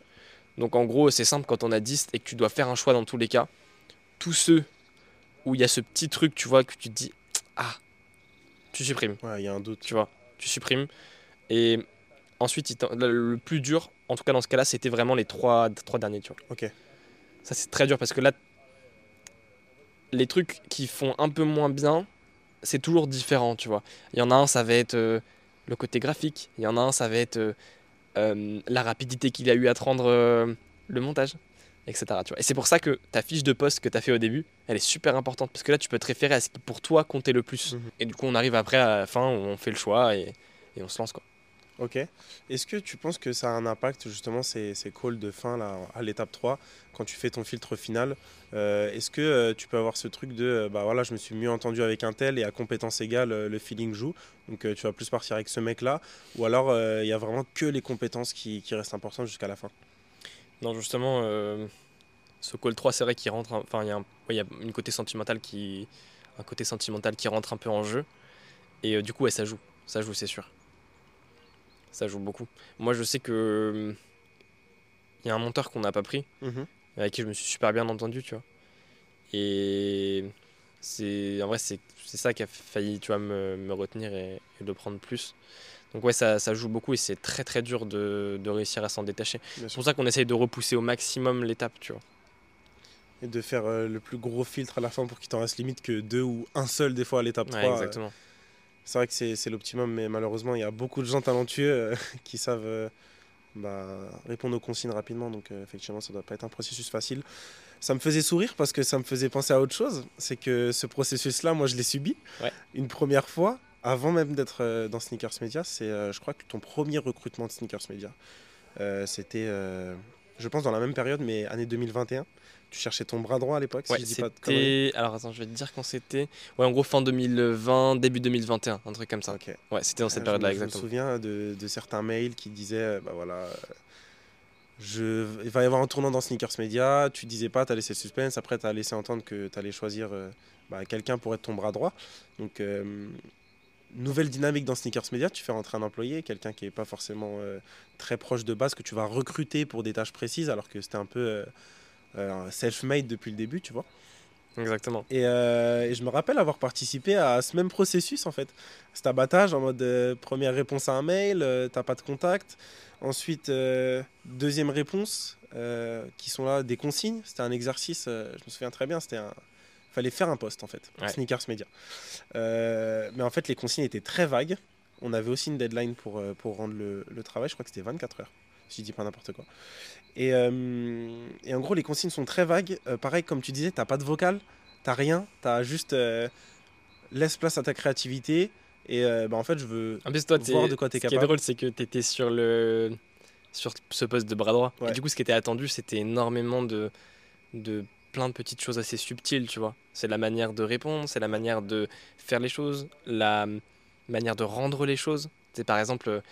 Donc en gros, c'est simple quand on a 10 et que tu dois faire un choix dans tous les cas. Tous ceux où il y a ce petit truc, tu vois, que tu te dis Ah, tu supprimes, Ouais, il y a un doute. tu vois, tu supprimes. Et ensuite, le plus dur, en tout cas dans ce cas-là, c'était vraiment les trois, trois derniers, tu vois. Ok. Ça, c'est très dur parce que là, les trucs qui font un peu moins bien, c'est toujours différent, tu vois. Il y en a un, ça va être euh, le côté graphique. Il y en a un, ça va être euh, euh, la rapidité qu'il a eu à te rendre le montage, etc. Tu vois. Et c'est pour ça que ta fiche de poste que tu as fait au début, elle est super importante parce que là, tu peux te référer à ce qui pour toi comptait le plus. Mhm. Et du coup, on arrive après à la fin où on fait le choix et, et on se lance, quoi. Ok. Est-ce que tu penses que ça a un impact, justement, ces, calls de fin là, à l'étape 3, quand tu fais ton filtre final euh, Est-ce que euh, tu peux avoir ce truc de, euh, bah voilà, je me suis mieux entendu avec un tel et à compétence égale, le feeling joue Donc tu vas plus partir avec ce mec-là Ou alors il y a vraiment que les compétences qui, restent importantes jusqu'à la fin? Non, justement, ce call 3, c'est vrai qu'il rentre. un- Enfin, il y, a une côté sentimental qui, un côté sentimental qui rentre un peu en jeu. Et du coup, ouais, ça joue. Ça joue, c'est sûr. Ça joue beaucoup. Moi, je sais que. Il y a un monteur qu'on n'a pas pris, Mhm. avec qui je me suis super bien entendu, tu vois. Et. C'est, en vrai, c'est, ça qui a failli, tu vois, me, me retenir et, et de prendre plus. Donc ouais, ça, ça joue beaucoup et c'est très très dur de, de réussir à s'en détacher. C'est pour ça qu'on essaye de repousser au maximum l'étape, tu vois. Et de faire euh, le plus gros filtre à la fin pour qu'il t'en reste limite que deux ou un seul des fois à l'étape Ouais, 3. euh, exactement. C'est vrai que c'est l'optimum, mais malheureusement, il y a beaucoup de gens talentueux euh, *laughs* qui savent euh, bah, répondre aux consignes rapidement. Donc, euh, effectivement, ça doit pas être un processus facile. Ça me faisait sourire parce que ça me faisait penser à autre chose. C'est que ce processus-là, moi, je l'ai subi Ouais. une première fois, avant même d'être dans Sneakers Media. C'est, je crois, que ton premier recrutement de Sneakers Media. C'était, je pense, dans la même période, mais année 2021. Tu cherchais ton bras droit à l'époque, si Ouais, je dis pas de. Alors attends, je vais te dire quand c'était. Ouais, en gros, fin 2020, début 2021, un truc comme ça. Ok. Ouais, c'était dans cette je période-là, me- Je me exactement. souviens de, de certains mails qui disaient euh, bah voilà, euh, je, il va y avoir un tournant dans Sneakers Media. Tu disais pas, tu as laissé le suspense. Après, tu as laissé entendre que tu allais choisir euh, bah, quelqu'un pour être ton bras droit. Donc, euh, nouvelle dynamique dans Sneakers Media. Tu fais rentrer un employé, quelqu'un qui n'est pas forcément euh, très proche de base, que tu vas recruter pour des tâches précises, alors que c'était un peu self-made depuis le début, tu vois. Exactement. Et, euh, et je me rappelle avoir participé à ce même processus en fait. Cet abattage en mode euh, première réponse à un mail, euh, t'as pas de contact. Ensuite, euh, deuxième réponse, euh, qui sont là des consignes. C'était un exercice, euh, je me souviens très bien, c'était un. fallait faire un post en fait, Ouais. Sneakers Media. Euh, mais en fait, les consignes étaient très vagues. On avait aussi une deadline pour, euh, pour rendre le, le travail, je crois que c'était 24 heures, si je dis pas n'importe quoi. Et, euh, et en gros, les consignes sont très vagues. Euh, pareil, comme tu disais, t'as pas de vocal, t'as rien, t'as juste euh, laisse place à ta créativité. Et bah, en fait, je veux. En plus, toi, Voir de quoi t'es ce qui est capable. drôle, c'est que tu étais sur, le... sur ce poste de bras droit. Ouais. Et du coup, ce qui était attendu, c'était énormément de... de plein de petites choses assez subtiles, tu vois. C'est la manière de répondre, c'est la manière de faire les choses, la manière de rendre les choses. C'est par exemple,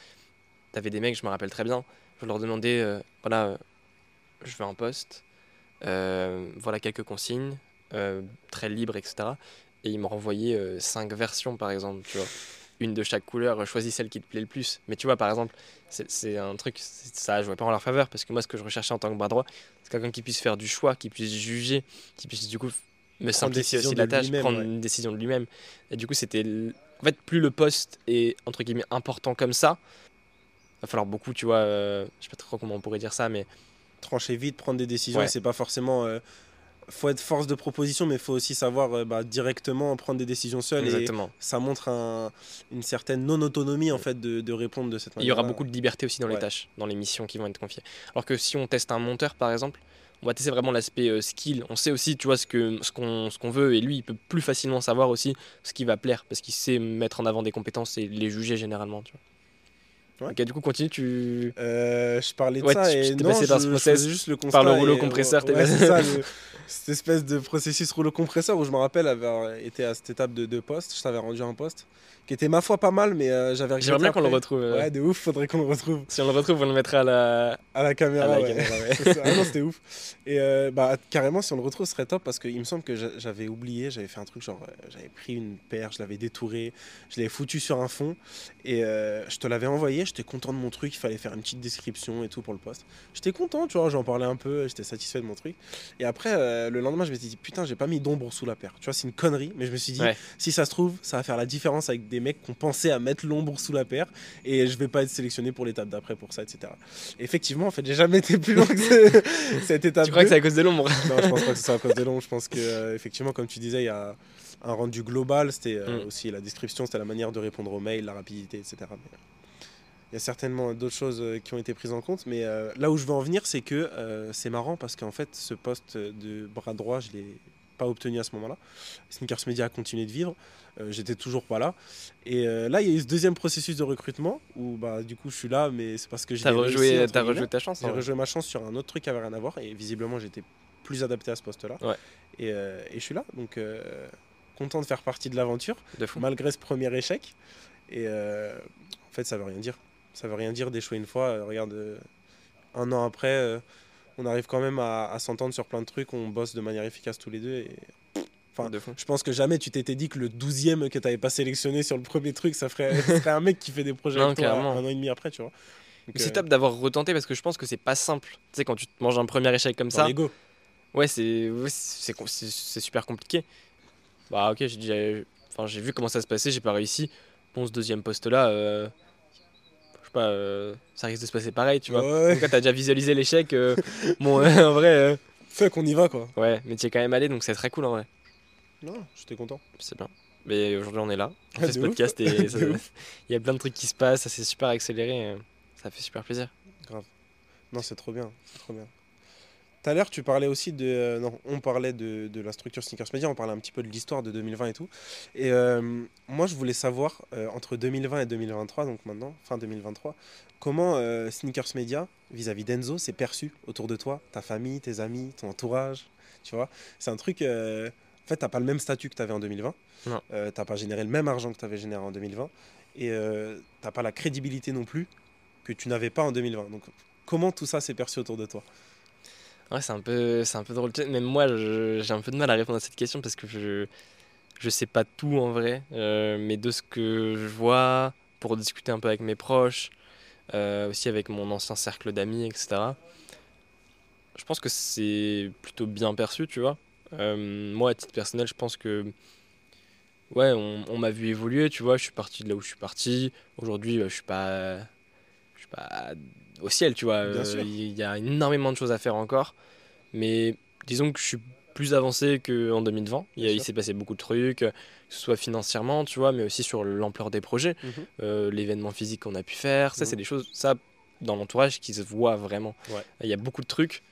tu avais des mecs, je me rappelle très bien, je leur demandais, euh, voilà, euh, je veux un poste, euh, voilà quelques consignes, très libres, etc. Et ils me renvoyaient euh, cinq versions, par exemple, tu vois. Une de chaque couleur, choisis celle qui te plaît le plus. Mais tu vois, par exemple, c'est un truc, ça jouait pas en leur faveur, parce que moi, ce que je recherchais en tant que bras droit, c'est quelqu'un qui puisse faire du choix, qui puisse juger, qui puisse du coup me simplifier aussi la tâche, prendre ouais. une décision de lui-même. Et du coup, c'était. En fait, plus le poste est, entre guillemets, important comme ça, va falloir beaucoup, tu vois, euh, je sais pas trop comment on pourrait dire ça, mais trancher vite, prendre des décisions. Ouais. Et c'est pas forcément. euh, faut être force de proposition, mais il faut aussi savoir euh, bah, directement prendre des décisions seul. Et exactement. ça montre un- une certaine non-autonomie en fait de, de répondre de cette Il manière. y aura beaucoup de liberté aussi dans les tâches, dans les missions qui vont être confiées. Alors que si on teste un monteur, par exemple, on va tester vraiment l'aspect euh, skill. On sait aussi, tu vois, ce que ce qu'on ce qu'on veut, et lui, il peut plus facilement savoir aussi ce qui va plaire, parce qu'il sait mettre en avant des compétences et les juger généralement, tu vois. Ouais. Ok, du coup, continue, tu... Euh, je parlais de Ouais, ça tu- et t'es non, passé par ce process, juste le par le rouleau et- compresseur, t'es ouais, c'est ça, le- *laughs* cette espèce de processus rouleau compresseur où je me rappelle avoir été à cette étape de, de poste. Je t'avais rendu un poste qui était ma foi pas mal, mais euh, j'avais regretté J'aimerais bien qu'on le retrouve. euh, Ouais, de ouf, faudrait qu'on le retrouve Si on le retrouve, on le mettra à la, à la caméra. à la ouais. caméra, ouais. *laughs* Ah non, c'était ouf. Et euh, bah, carrément, si on le retrouve, ce serait top parce qu'il me semble que j'a- j'avais oublié, j'avais fait un truc genre, euh, j'avais pris une paire, je l'avais détourée, je l'avais foutu sur un fond et euh, je te l'avais envoyé. J'étais content de mon truc, il fallait faire une petite description et tout pour le poste. J'étais content, tu vois, j'en parlais un peu, j'étais satisfait de mon truc. Et après, le lendemain, je me suis dit, putain, j'ai pas mis d'ombre sous la paire. Tu vois, c'est une connerie, mais je me suis dit, Ouais. si ça se trouve, ça va faire la différence avec des mecs qui ont pensé à mettre l'ombre sous la paire et je vais pas être sélectionné pour l'étape d'après pour ça, etc. Et effectivement, en fait, j'ai jamais été plus loin que ce- *laughs* cette étape. Tu crois que 2. c'est à cause de l'ombre? Non, je pense pas que ce soit à cause de l'ombre. Je pense que, euh, effectivement, comme tu disais, il y a un rendu global. C'était euh, Mm. aussi la description, c'était la manière de répondre aux mails, la rapidité, etc. Mais, euh, il y a certainement d'autres choses qui ont été prises en compte. Mais euh, là où je veux en venir, c'est que euh, c'est marrant parce qu'en fait, ce poste de bras droit, je l'ai pas obtenu à ce moment-là. Sneakers Media a continué de vivre. Euh, j'étais toujours pas là. Et euh, là, il y a eu ce deuxième processus de recrutement où bah, du coup je suis là, mais c'est parce que j'ai T'as rejoué, guillemets. rejoué ta chance. J'ai vrai. rejoué ma chance sur un autre truc qui avait rien à voir et visiblement j'étais plus adapté à ce poste-là. Ouais. Et, euh, et je suis là, donc content de faire partie de l'aventure malgré ce premier échec. Et en fait, ça veut rien dire. Ça veut rien dire d'échouer une fois. Regarde, un an après, on arrive quand même à, à s'entendre sur plein de trucs. On bosse de manière efficace tous les deux. Et enfin, je pense que jamais tu t'étais dit que le 12e que tu n'avais pas sélectionné sur le premier truc, ça ferait, *laughs* ça un mec qui fait des projets Non, clairement. un an et demi après, tu vois. C'est euh, top d'avoir retenté parce que je pense que c'est pas simple. Tu sais, quand tu te manges un premier échec comme dans ça, l'ego. ouais, c'est ouais, super compliqué. Bah, ok, j'ai euh, enfin, vu comment ça se passait, j'ai pas réussi. Bon, ce deuxième poste-là, euh, je sais pas, euh, ça risque de se passer pareil, tu vois. Ouais, Donc, quand t'as déjà visualisé l'échec, euh, bon, *laughs* en vrai, euh, Fait qu'on y va, quoi. ouais, mais tu es quand même allé, donc c'est très cool en vrai. Non, j'étais content. C'est bien. Mais aujourd'hui, on est là, on Ah, fait ce ouf. podcast et *laughs* ça- il y a plein de trucs qui se passent, ça s'est super accéléré, ça fait super plaisir. Non, c'est trop bien. C'est trop bien. Tout à l'heure, tu parlais aussi de. euh, non, on parlait de, de la structure Sneakers Media, on parlait un petit peu de l'histoire de 2020 et tout. Et euh, moi, je voulais savoir, euh, entre 2020 et 2023, donc maintenant, fin 2023, comment Sneakers Media, vis-à-vis d'Enzo, s'est perçu autour de toi, ta famille, tes amis, ton entourage. Tu vois? C'est un truc. En fait, t'as pas le même statut que tu avais en 2020. Non. Euh, t'as pas généré le même argent que tu avais généré en 2020. Et euh, t'as pas la crédibilité non plus que tu n'avais pas en 2020. Donc, comment tout ça s'est perçu autour de toi? Ouais, c'est un peu, un peu drôle. Tu Même moi, j'ai un peu de mal à répondre à cette question parce que je, je sais pas tout en vrai. Euh, mais de ce que je vois, pour discuter un peu avec mes proches, euh, aussi avec mon ancien cercle d'amis, etc. Je pense que c'est plutôt bien perçu, tu vois. Euh, moi, à titre personnel, je pense que ouais, on, on m'a vu évoluer, tu vois. Je suis parti de là où je suis parti. Aujourd'hui, euh, je suis pas, je suis pas au ciel, tu vois. Bien Euh, sûr. Il y a énormément de choses à faire encore. Mais disons que je suis plus avancé qu'en 2020. Il, il s'est passé beaucoup de trucs, que ce soit financièrement, tu vois, mais aussi sur l'ampleur des projets, euh, l'événement physique qu'on a pu faire. Ça, Mhm. c'est des choses, ça, dans l'entourage, qui se voit vraiment. Ouais. Il y a beaucoup de trucs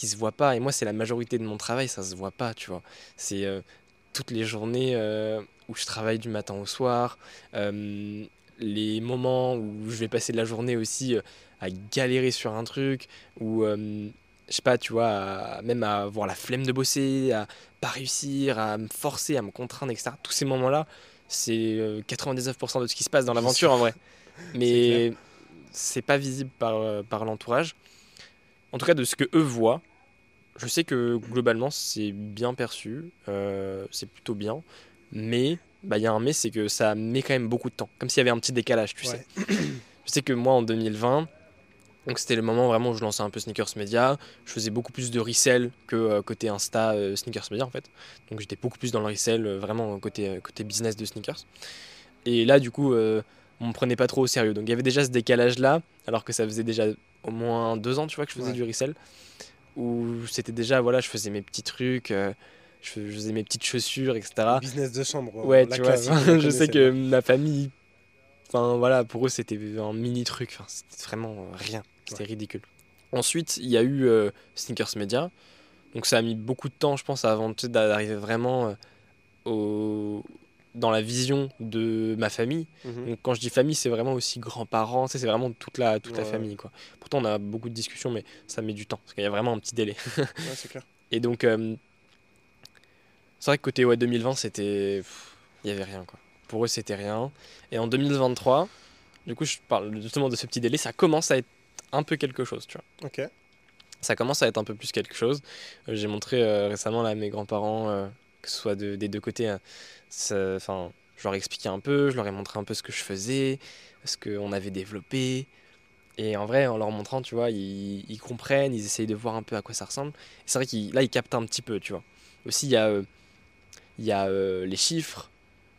qui se voient pas. Et moi, c'est la majorité de mon travail, ça se voit pas, tu vois. C'est euh, toutes les journées euh, où je travaille du matin au soir, euh, les moments où je vais passer la journée aussi à galérer sur un truc, ou je sais pas, tu vois, à- même à avoir la flemme de bosser, à pas réussir, à me forcer, à me contraindre, etc. Tous ces moments-là, c'est euh, 99% de ce qui se passe dans l'aventure en vrai. Mais c'est pas visible par, par l'entourage. En tout cas, de ce que eux voient, je sais que globalement c'est bien perçu, euh, c'est plutôt bien, mais bah, il y a un mais, c'est que ça met quand même beaucoup de temps, comme s'il y avait un petit décalage, tu sais. *clears throat* Je sais que moi en 2020, donc c'était le moment vraiment où je lançais un peu Sneakers Media, je faisais beaucoup plus de resell que euh, côté Insta euh, Sneakers Media en fait. Donc j'étais beaucoup plus dans le resell, vraiment côté, côté business de sneakers. Et là du coup, on me prenait pas trop au sérieux. Donc il y avait déjà ce décalage là, alors que ça faisait déjà au moins deux ans tu vois que je faisais Ouais. du resell, où c'était déjà, voilà, je faisais mes petits trucs, euh, je fais- je faisais mes petites chaussures, etc. Business de chambre. Ah. Ouais, la tu vois, *laughs* je sais que ma famille, enfin voilà, pour eux c'était un mini truc, enfin, c'était vraiment euh, rien, c'était ridicule. Ensuite, il y a eu euh, Sneakers Media, donc ça a mis beaucoup de temps, je pense, avant d'arriver vraiment euh, au... dans la vision de ma famille. Mhm. Donc quand je dis famille, c'est vraiment aussi grands-parents, c'est vraiment toute la, toute la famille. Quoi. Pourtant, on a beaucoup de discussions, mais ça met du temps, parce qu'il y a vraiment un petit délai. *laughs* Ouais, c'est clair. Et donc, euh, c'est vrai que côté ouais, 2020, c'était. Il n'y avait rien, quoi. Pour eux, c'était rien. Et en 2023, du coup, je parle justement de ce petit délai, ça commence à être un peu quelque chose, tu vois. Ok. Ça commence à être un peu plus quelque chose. Euh, J'ai montré euh, récemment là, à mes grands-parents, que ce soit de- des deux côtés, hein, enfin, je leur ai expliqué un peu, je leur ai montré un peu ce que je faisais, ce qu'on avait développé. Et en vrai, en leur montrant, tu vois, ils, ils comprennent, ils essayent de voir un peu à quoi ça ressemble. C'est vrai qu'ils là, ils captent un petit peu, tu vois. Aussi, il y a, euh, il y a euh, les chiffres,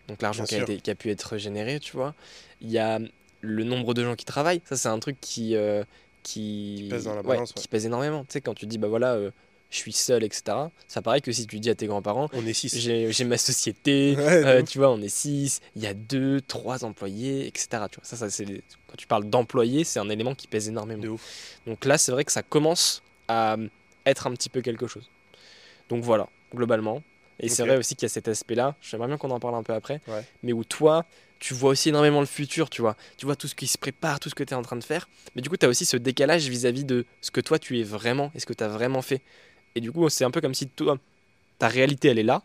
donc l'argent qui a, qui pu être généré, tu vois. Il y a le nombre de gens qui travaillent. Ça, c'est un truc qui, euh, qui, Qui pèse dans la balance, ouais. qui pèse énormément. Tu sais, quand tu dis, bah voilà, je suis seul, etc. Ça paraît que si tu dis à tes grands-parents, On est 6. j'ai ma société, Ouais, euh, tu vois, on est 6, il y a 2, 3 employés, etc. Tu vois, ça, ça, c'est Quand tu parles d'employés, c'est un élément qui pèse énormément. De ouf. Donc là, c'est vrai que ça commence à euh, être un petit peu quelque chose. Donc voilà, globalement. Et c'est vrai aussi qu'il y a cet aspect-là, j'aimerais bien qu'on en parle un peu après, Ouais. mais où toi, tu vois aussi énormément le futur, tu vois. Tu vois tout ce qui se prépare, tout ce que tu es en train de faire. Mais du coup, tu as aussi ce décalage vis-à-vis de ce que toi, tu es vraiment et ce que tu as vraiment fait? Et du coup, c'est un peu comme si toi, ta réalité, elle est là.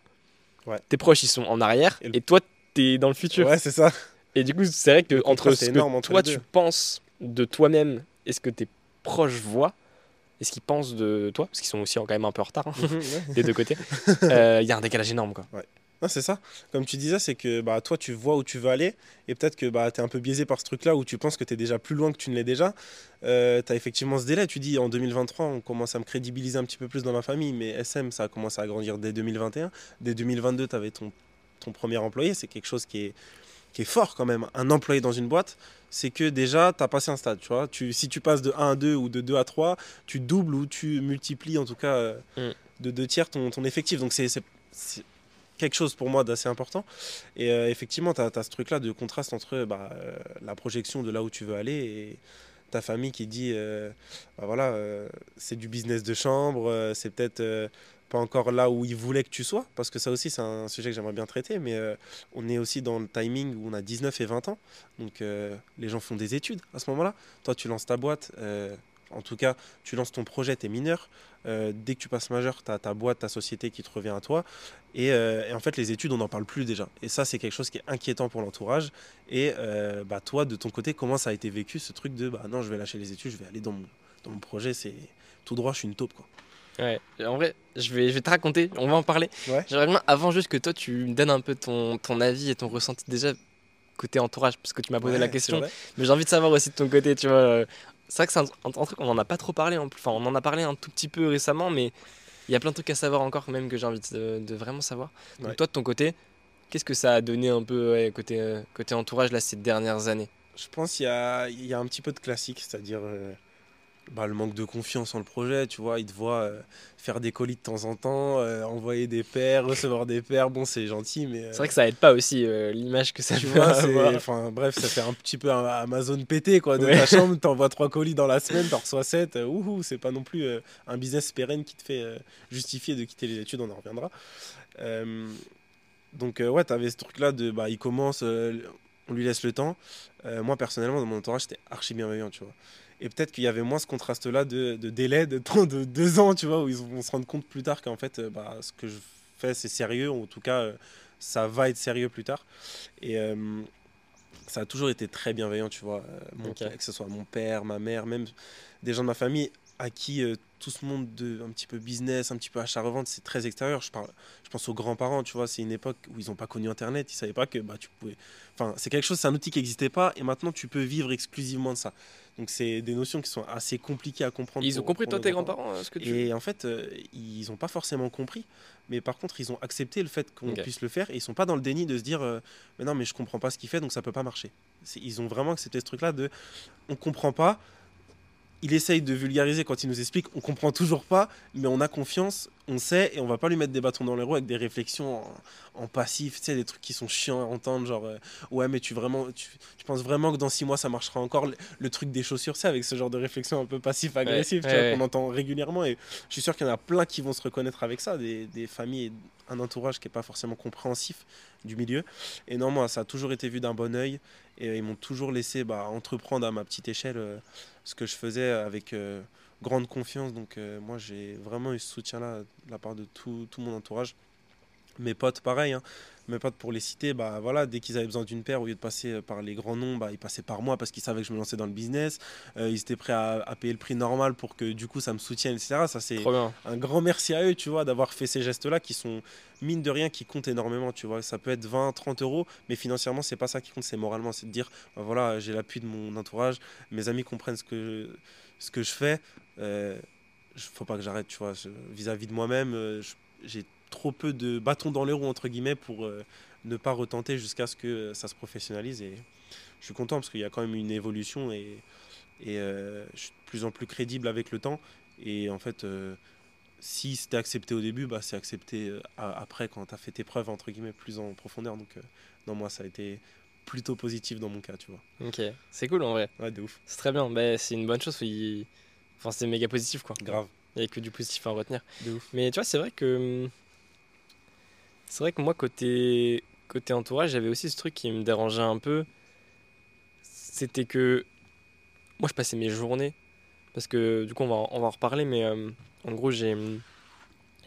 Ouais. Tes proches, ils sont en arrière. Et le- Et toi, tu es dans le futur. Ouais, c'est ça. Et du coup, c'est vrai que entre ce que entre toi, tu penses de toi-même et ce que tes proches voient, et ce qu'ils pensent de toi, parce qu'ils sont aussi quand même un peu en retard, hein, *laughs* des deux côtés, *laughs* euh, il y a un décalage énorme, quoi. Non, c'est ça. Comme tu disais, c'est que bah, toi, tu vois où tu veux aller. Et peut-être que bah, tu es un peu biaisé par ce truc-là où tu penses que tu es déjà plus loin que tu ne l'es déjà. tu as effectivement ce délai. Tu dis en 2023, on commence à me crédibiliser un petit peu plus dans ma famille. Mais SM, ça a commencé à grandir dès 2021. Dès 2022, tu avais ton, ton premier employé. C'est quelque chose qui est, qui est fort quand même. Un employé dans une boîte, c'est que déjà, tu as passé un stade. Tu vois tu, si tu passes de 1 à 2 ou de 2 à 3, tu doubles ou tu multiplies en tout cas euh, Mm. de deux tiers ton, ton effectif. Donc c'est quelque chose pour moi d'assez important. Et euh, effectivement, tu as, ce truc-là de contraste entre bah, euh, la projection de là où tu veux aller et ta famille qui dit euh, bah voilà, euh, c'est du business de chambre, euh, c'est peut-être euh, pas encore là où ils voulaient que tu sois, parce que ça aussi, c'est un sujet que j'aimerais bien traiter, mais euh, on est aussi dans le timing où on a 19 et 20 ans, donc euh, les gens font des études à ce moment-là. Toi, tu lances ta boîte. En tout cas, tu lances ton projet, tu es mineur. Euh, dès que tu passes majeur, tu as ta boîte, ta société qui te revient à toi. Et, euh, et en fait, les études, on n'en parle plus déjà. Et ça, c'est quelque chose qui est inquiétant pour l'entourage. Et euh, bah, toi, de ton côté, comment ça a été vécu ce truc de bah non, je vais lâcher les études, je vais aller dans mon, dans mon projet, c'est tout droit, je suis une taupe. Quoi. Ouais, en vrai, je vais, je vais te raconter, on va en parler. Ouais. J'aimerais bien, avant juste que toi, tu me donnes un peu ton, ton avis et ton ressenti déjà côté entourage, parce que tu m'as posé la question. Mais j'ai envie de savoir aussi de ton côté, tu vois. C'est vrai que c'est un, un- un truc, on en a pas trop parlé, en plus. enfin, on en a parlé un tout petit peu récemment, mais il y a plein de trucs à savoir encore, même que j'ai envie de, de vraiment savoir. Donc, Ouais. toi, de ton côté, qu'est-ce que ça a donné un peu ouais, côté, euh, côté entourage là ces dernières années? Je pense qu'il y a, il y a un petit peu de classique, c'est-à-dire euh, bah, le manque de confiance en le projet. Tu vois, ils te voient euh, faire des colis de temps en temps, euh, envoyer des paires, *laughs* recevoir des paires. Bon, c'est gentil, mais. euh, C'est vrai que ça aide pas aussi euh, l'image que ça tu peut vois, enfin bref, ça fait un petit peu un Amazon pété quoi. De Ouais. ta chambre, *laughs* t'envoies trois colis dans la semaine, t'en reçois 7. ouhou, c'est pas non plus un business pérenne qui te fait justifier de quitter les études, on en reviendra. Donc ouais, t'avais ce truc là de bah il commence, on lui laisse le temps. Moi personnellement, dans mon entourage, c'était archi bienveillant, tu vois. Et peut-être qu'il y avait moins ce contraste-là de, de délai, de temps de deux ans, tu vois, où ils vont se rendre compte plus tard qu'en fait, euh, bah, ce que je fais, c'est sérieux, ou en tout cas, euh, ça va être sérieux plus tard. Et euh, ça a toujours été très bienveillant, tu vois. mon-. Que ce soit mon père, ma mère, même des gens de ma famille à qui euh, tout ce monde de un petit peu business, un petit peu achat-revente, c'est très extérieur. Je, parle, je pense aux grands-parents, tu vois, c'est une époque où ils n'ont pas connu Internet, ils savaient pas que bah, tu pouvais... Enfin, c'est quelque chose, c'est un outil qui n'existait pas, et maintenant tu peux vivre exclusivement de ça. Donc c'est des notions qui sont assez compliquées à comprendre. Ils ont compris, toi, tes grands-parents. euh, ce que tu Et en fait, euh, ils n'ont pas forcément compris, mais par contre, ils ont accepté le fait qu'on puisse le faire et ils sont pas dans le déni de se dire euh, Mais non, mais je comprends pas ce qu'il fait, donc ça peut pas marcher. Ils ont vraiment accepté ce truc-là de On comprend pas. Il essaye de vulgariser quand il nous explique, on comprend toujours pas, mais on a confiance, on sait, et on va pas lui mettre des bâtons dans les roues avec des réflexions en, en passif, tu sais, des trucs qui sont chiants à entendre, genre euh, ouais, mais tu vraiment, tu, tu penses vraiment que dans six mois ça marchera encore? Le, le truc des chaussures, c'est avec ce genre de réflexion un peu passif-agressif, Ouais, ouais, qu'on entend régulièrement, et je suis sûr qu'il y en a plein qui vont se reconnaître avec ça, des, des familles et un entourage qui est pas forcément compréhensif du milieu. Et non, moi, ça a toujours été vu d'un bon œil, et ils m'ont toujours laissé bah, entreprendre à ma petite échelle euh, ce que je faisais avec euh, grande confiance. Donc euh, moi, j'ai vraiment eu ce soutien-là de la part de tout mon entourage. Mes potes, pareil. hein. Mes potes, pour les citer, bah, voilà, dès qu'ils avaient besoin d'une paire, au lieu de passer euh, par les grands noms, bah, ils passaient par moi parce qu'ils savaient que je me lançais dans le business. Euh, ils étaient prêts à, à payer le prix normal pour que du coup ça me soutienne, etc. Ça, c'est un grand merci à eux, tu vois, d'avoir fait ces gestes-là qui sont, mine de rien, qui comptent énormément, tu vois. Ça peut être 20, 30 euros, mais financièrement, c'est pas ça qui compte, c'est moralement. C'est de dire, bah voilà, j'ai l'appui de mon entourage, mes amis comprennent ce que, ce que je fais. Euh, je- faut pas que j'arrête, tu vois. Je- Vis-à-vis de moi-même, je- j'ai trop peu de bâtons dans les roues, entre guillemets, pour euh, ne pas retenter jusqu'à ce que ça se professionnalise. Et je suis content parce qu'il y a quand même une évolution et, et euh, je suis de plus en plus crédible avec le temps. Et en fait, euh, si c'était accepté au début, bah, c'est accepté après quand tu as fait tes preuves, entre guillemets, plus en profondeur. Donc, non, moi, ça a été plutôt positif dans mon cas, tu vois. Ok, c'est cool en vrai. Ouais, de ouf. C'est très bien. Bah, c'est une bonne chose. il- Enfin, c'est méga positif quoi. Grave. Il n'y a que du positif à en retenir. De ouf. Mais tu vois, c'est vrai que. C'est vrai que moi, côté, côté entourage, j'avais aussi ce truc qui me dérangeait un peu. C'était que moi, je passais mes journées. Parce que du coup, on va, on va en reparler, mais euh, en gros, j'ai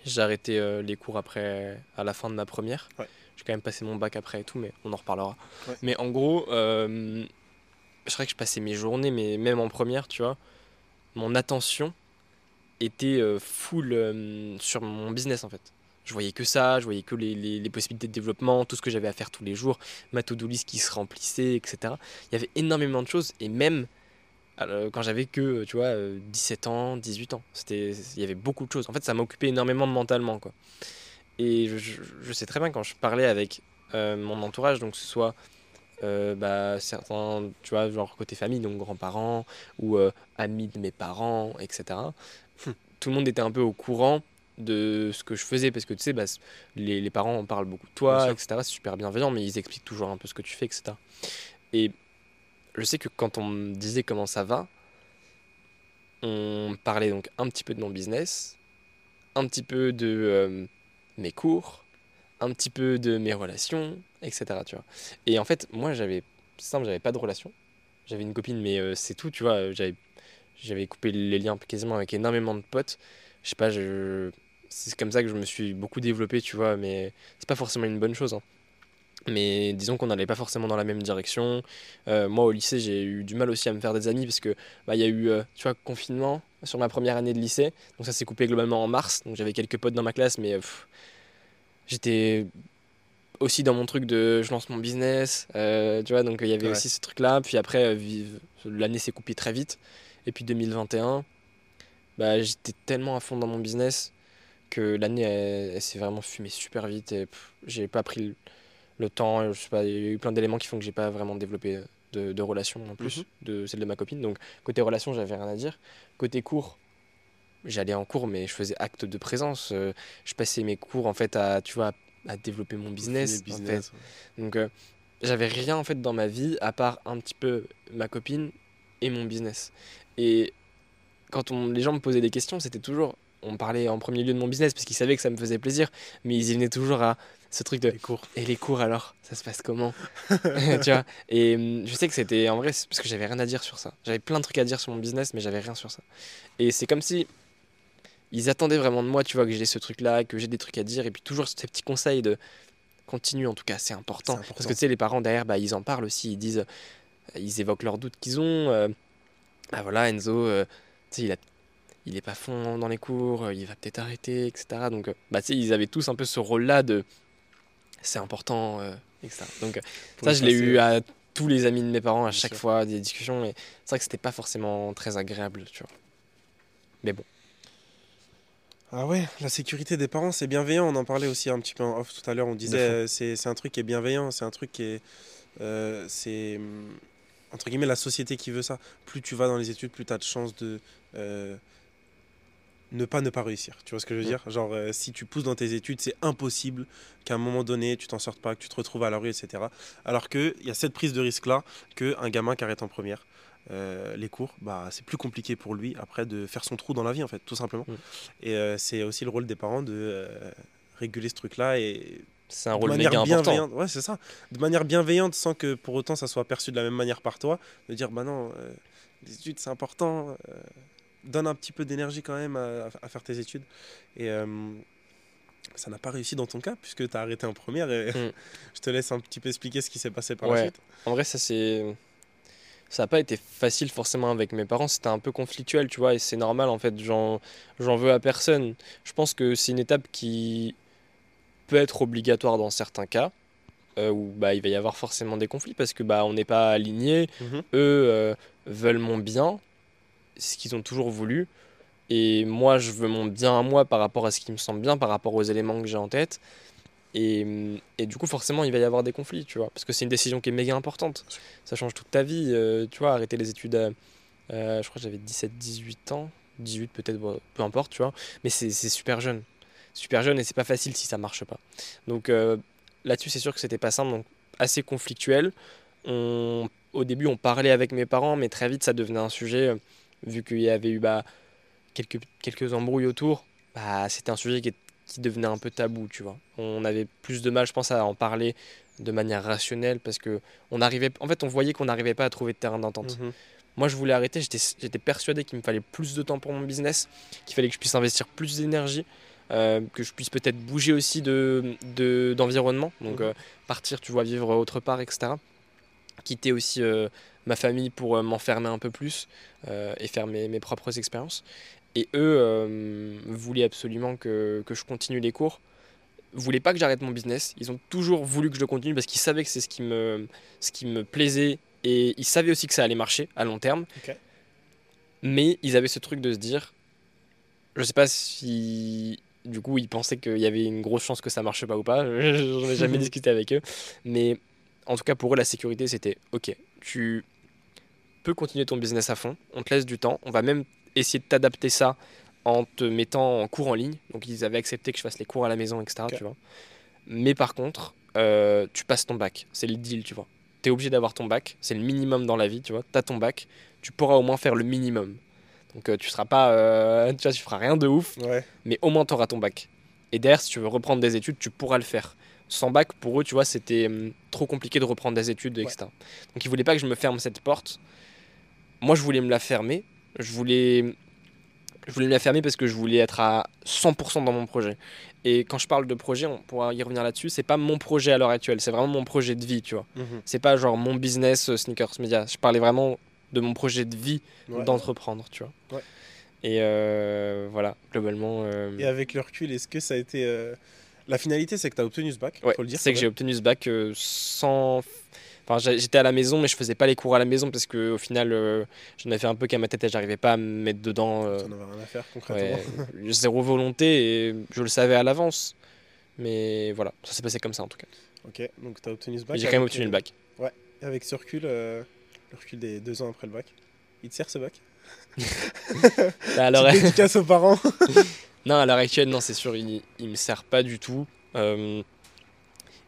j'ai arrêté euh, les cours après, à la fin de ma première. Ouais. J'ai quand même passé mon bac après et tout, mais on en reparlera. Ouais. Mais en gros, euh, je dirais que je passais mes journées, mais même en première, tu vois, mon attention était euh, full sur mon business en fait. Je voyais que ça, je voyais que les, les- possibilités de développement, tout ce que j'avais à faire tous les jours, ma to-do list qui se remplissait, etc. Il y avait énormément de choses, et même euh, quand j'avais que, tu vois, euh, 17 ans, 18 ans, il y avait beaucoup de choses. En fait, ça m'occupait énormément mentalement, quoi. Et je, sais très bien quand je parlais avec euh, mon entourage, donc que ce soit euh, bah, certains, tu vois, genre côté famille, donc grands-parents ou euh, amis de mes parents, etc. Tout le monde était un peu au courant de ce que je faisais parce que tu sais, bah, les, les parents en parlent beaucoup de toi, etc. C'est super bienveillant, mais ils expliquent toujours un peu ce que tu fais, etc. Et je sais que quand on me disait comment ça va, on parlait donc un petit peu de mon business, un petit peu de euh, mes cours, un petit peu de mes relations, etc. Tu vois. Et en fait, moi, j'avais c'est simple, j'avais pas de relation. J'avais une copine, mais euh, c'est tout, tu vois. J'avais j'avais coupé les liens quasiment avec énormément de potes. Je sais pas, je... c'est comme ça que je me suis beaucoup développé, tu vois, mais c'est pas forcément une bonne chose. hein. Mais disons qu'on n'allait pas forcément dans la même direction. Euh, moi, au lycée, j'ai eu du mal aussi à me faire des amis parce que bah, il y a eu, euh, tu vois, confinement sur ma première année de lycée. Donc ça s'est coupé globalement en mars. Donc j'avais quelques potes dans ma classe, mais j'étais aussi dans mon truc de je lance mon business. euh, tu vois, donc il y avait Ouais. aussi ce truc-là. Puis après, l'année s'est coupée très vite. Et puis 2021, bah, j'étais tellement à fond dans mon business que l'année, elle, elle s'est vraiment fumée super vite. Et j'ai pas pris le, le temps. Je sais pas, il y a eu plein d'éléments qui font que j'ai pas vraiment développé de, de relations en plus Mhm. de celle de ma copine. Donc côté relation, j'avais rien à dire. Côté cours, j'allais en cours, mais je faisais acte de présence. Euh, je passais mes cours en fait à, tu vois, à développer mon business. En. Donc, euh, j'avais rien en fait dans ma vie à part un petit peu ma copine et mon business. Et quand on, les gens me posaient des questions, c'était toujours. On parlait en premier lieu de mon business parce qu'ils savaient que ça me faisait plaisir, mais ils y venaient toujours à ce truc de. Les cours. Et les cours alors? Ça se passe comment? *laughs* Tu vois Et hum, je sais que c'était en vrai, parce que j'avais rien à dire sur ça. J'avais plein de trucs à dire sur mon business, mais j'avais rien sur ça. Et c'est comme si ils attendaient vraiment de moi, tu vois, que j'ai ce truc-là, que j'ai des trucs à dire, et puis toujours ces petits conseils de continue en tout cas, c'est important. Parce que tu sais, les parents derrière, bah, ils en parlent aussi, ils disent, ils évoquent leurs doutes qu'ils ont. euh, ah voilà, Enzo, euh, tu sais, il a il est pas fond dans les cours, euh, il va peut-être arrêter, etc. Donc, euh, bah, tu sais, ils avaient tous un peu ce rôle-là de c'est important, euh, etc. Donc, ça, je l'ai eu à tous les amis de mes parents à chaque sûr. fois, des discussions, et c'est vrai que c'était pas forcément très agréable, tu vois. Mais bon, Ah ouais, la sécurité des parents, c'est bienveillant. On en parlait aussi un petit peu en off tout à l'heure. On disait, c'est un truc qui est bienveillant. C'est un truc qui est. euh, c'est. Entre guillemets, la société qui veut ça. Plus tu vas dans les études, plus tu as de chances de. euh, ne pas ne pas réussir. Tu vois ce que je veux Mm. dire? Genre, euh, si tu pousses dans tes études, c'est impossible qu'à un moment donné, tu t'en sortes pas, que tu te retrouves à la rue, etc. Alors qu'il y a cette prise de risque-là qu'un gamin qui arrête en première. euh, les cours, bah, c'est plus compliqué pour lui après de faire son trou dans la vie, en fait, tout simplement. Mm. Et euh, c'est aussi le rôle des parents de réguler ce truc-là et c'est un de rôle manière méga important. bienveillante. Ouais, c'est ça. De manière bienveillante, sans que pour autant ça soit perçu de la même manière par toi, de dire bah non, euh, les études c'est important. euh, donne un petit peu d'énergie quand même à, à faire tes études. Et euh, ça n'a pas réussi dans ton cas puisque tu as arrêté en première. Et Mm. *laughs* je te laisse un petit peu expliquer ce qui s'est passé par la Ouais. suite. En vrai, ça c'est. Ça n'a pas été facile forcément avec mes parents, c'était un peu conflictuel, tu vois, et c'est normal en fait, j'en veux à personne. Je pense que c'est une étape qui peut être obligatoire dans certains cas, euh, où bah, il va y avoir forcément des conflits parce que bah, on n'est pas alignés, Mhm. eux euh, veulent mon bien, ce qu'ils ont toujours voulu, et moi je veux mon bien à moi par rapport à ce qui me semble bien, par rapport aux éléments que j'ai en tête. Et, et du coup, forcément, il va y avoir des conflits, tu vois, parce que c'est une décision qui est méga importante. Ça change toute ta vie, euh, tu vois, arrêter les études, à- euh, je crois que j'avais 17, 18 ans, 18 peut-être, bon, peu importe, tu vois, mais c'est super jeune. Super jeune et c'est pas facile si ça marche pas. Donc euh, là-dessus, c'est sûr que c'était pas simple, donc assez conflictuel. On, au début, on parlait avec mes parents, mais très vite, ça devenait un sujet, vu qu'il y avait eu bah, quelques, quelques embrouilles autour. Bah, c'était un sujet qui, est- qui devenait un peu tabou, tu vois. On avait plus de mal, je pense, à en parler de manière rationnelle parce que on arrivait, en fait, on voyait qu'on n'arrivait pas à trouver de terrain d'entente. Mhm. Moi, je voulais arrêter, j'étais persuadé qu'il me fallait plus de temps pour mon business, qu'il fallait que je puisse investir plus d'énergie, euh, que je puisse peut-être bouger aussi de, de- d'environnement, donc Mhm. euh, partir, tu vois, vivre autre part, etc. Quitter aussi euh, ma famille pour euh, m'enfermer un peu plus euh, et faire mes, mes propres expériences. Et eux voulaient absolument que, que je continue les cours, voulaient pas que j'arrête mon business. Ils ont toujours voulu que je le continue parce qu'ils savaient que c'est ce qui me, ce qui me plaisait et ils savaient aussi que ça allait marcher à long terme. Mais ils avaient ce truc de se dire, je sais pas si du coup ils pensaient qu'il y avait une grosse chance que ça marche pas ou pas. *laughs* J'en ai jamais *laughs* discuté avec eux, mais en tout cas pour eux la sécurité c'était ok, tu peux continuer ton business à fond, on te laisse du temps, on va même essayer de t'adapter ça en te mettant en cours en ligne. Donc ils avaient accepté que je fasse les cours à la maison, etc. Tu vois. Mais par contre, euh, tu passes ton bac, c'est le deal, tu vois. Tu es obligé d'avoir ton bac, c'est le minimum dans la vie, tu vois. Tu as ton bac, tu pourras au moins faire le minimum. Donc euh, tu seras pas, euh, *laughs* tu vois, tu feras rien de ouf, Ouais. mais au moins tu auras ton bac. Et derrière, si tu veux reprendre des études, tu pourras le faire. Sans bac, pour eux, tu vois, c'était hum, trop compliqué de reprendre des études, etc. Donc ils voulaient pas que je me ferme cette porte. Moi, je voulais me la fermer. Je voulais, je voulais me la fermer parce que je voulais être à 100% dans mon projet. Et quand je parle de projet, on pourra y revenir là-dessus, c'est pas mon projet à l'heure actuelle, c'est vraiment mon projet de vie, tu vois. Mhm. C'est pas genre mon business euh, Sneakers Media. Je parlais vraiment de mon projet de vie Ouais. d'entreprendre, tu vois. Ouais. Et euh, voilà, globalement. euh, Et avec le recul, est-ce que ça a été. Euh, La finalité, c'est que tu as obtenu ce bac, Ouais, faut le dire. c'est que j'ai obtenu ce bac euh, sans. Enfin, j'étais à la maison, mais je faisais pas les cours à la maison parce que au final, euh, j'en avais fait un peu qu'à ma tête et j'arrivais pas à me mettre dedans. euh, T'en avais rien à faire concrètement. ouais, *laughs* zéro volonté et je le savais à l'avance. Mais voilà, ça s'est passé comme ça en tout cas. Ok, donc tu as obtenu ce bac. J'ai quand même obtenu euh, le bac. Avec ce recul, euh, le recul des deux ans après le bac, il te sert ce bac? *laughs* Alors, *laughs* Petite dédicace aux parents? Non, à l'heure actuelle, non, c'est sûr, il, il me sert pas du tout. Euh,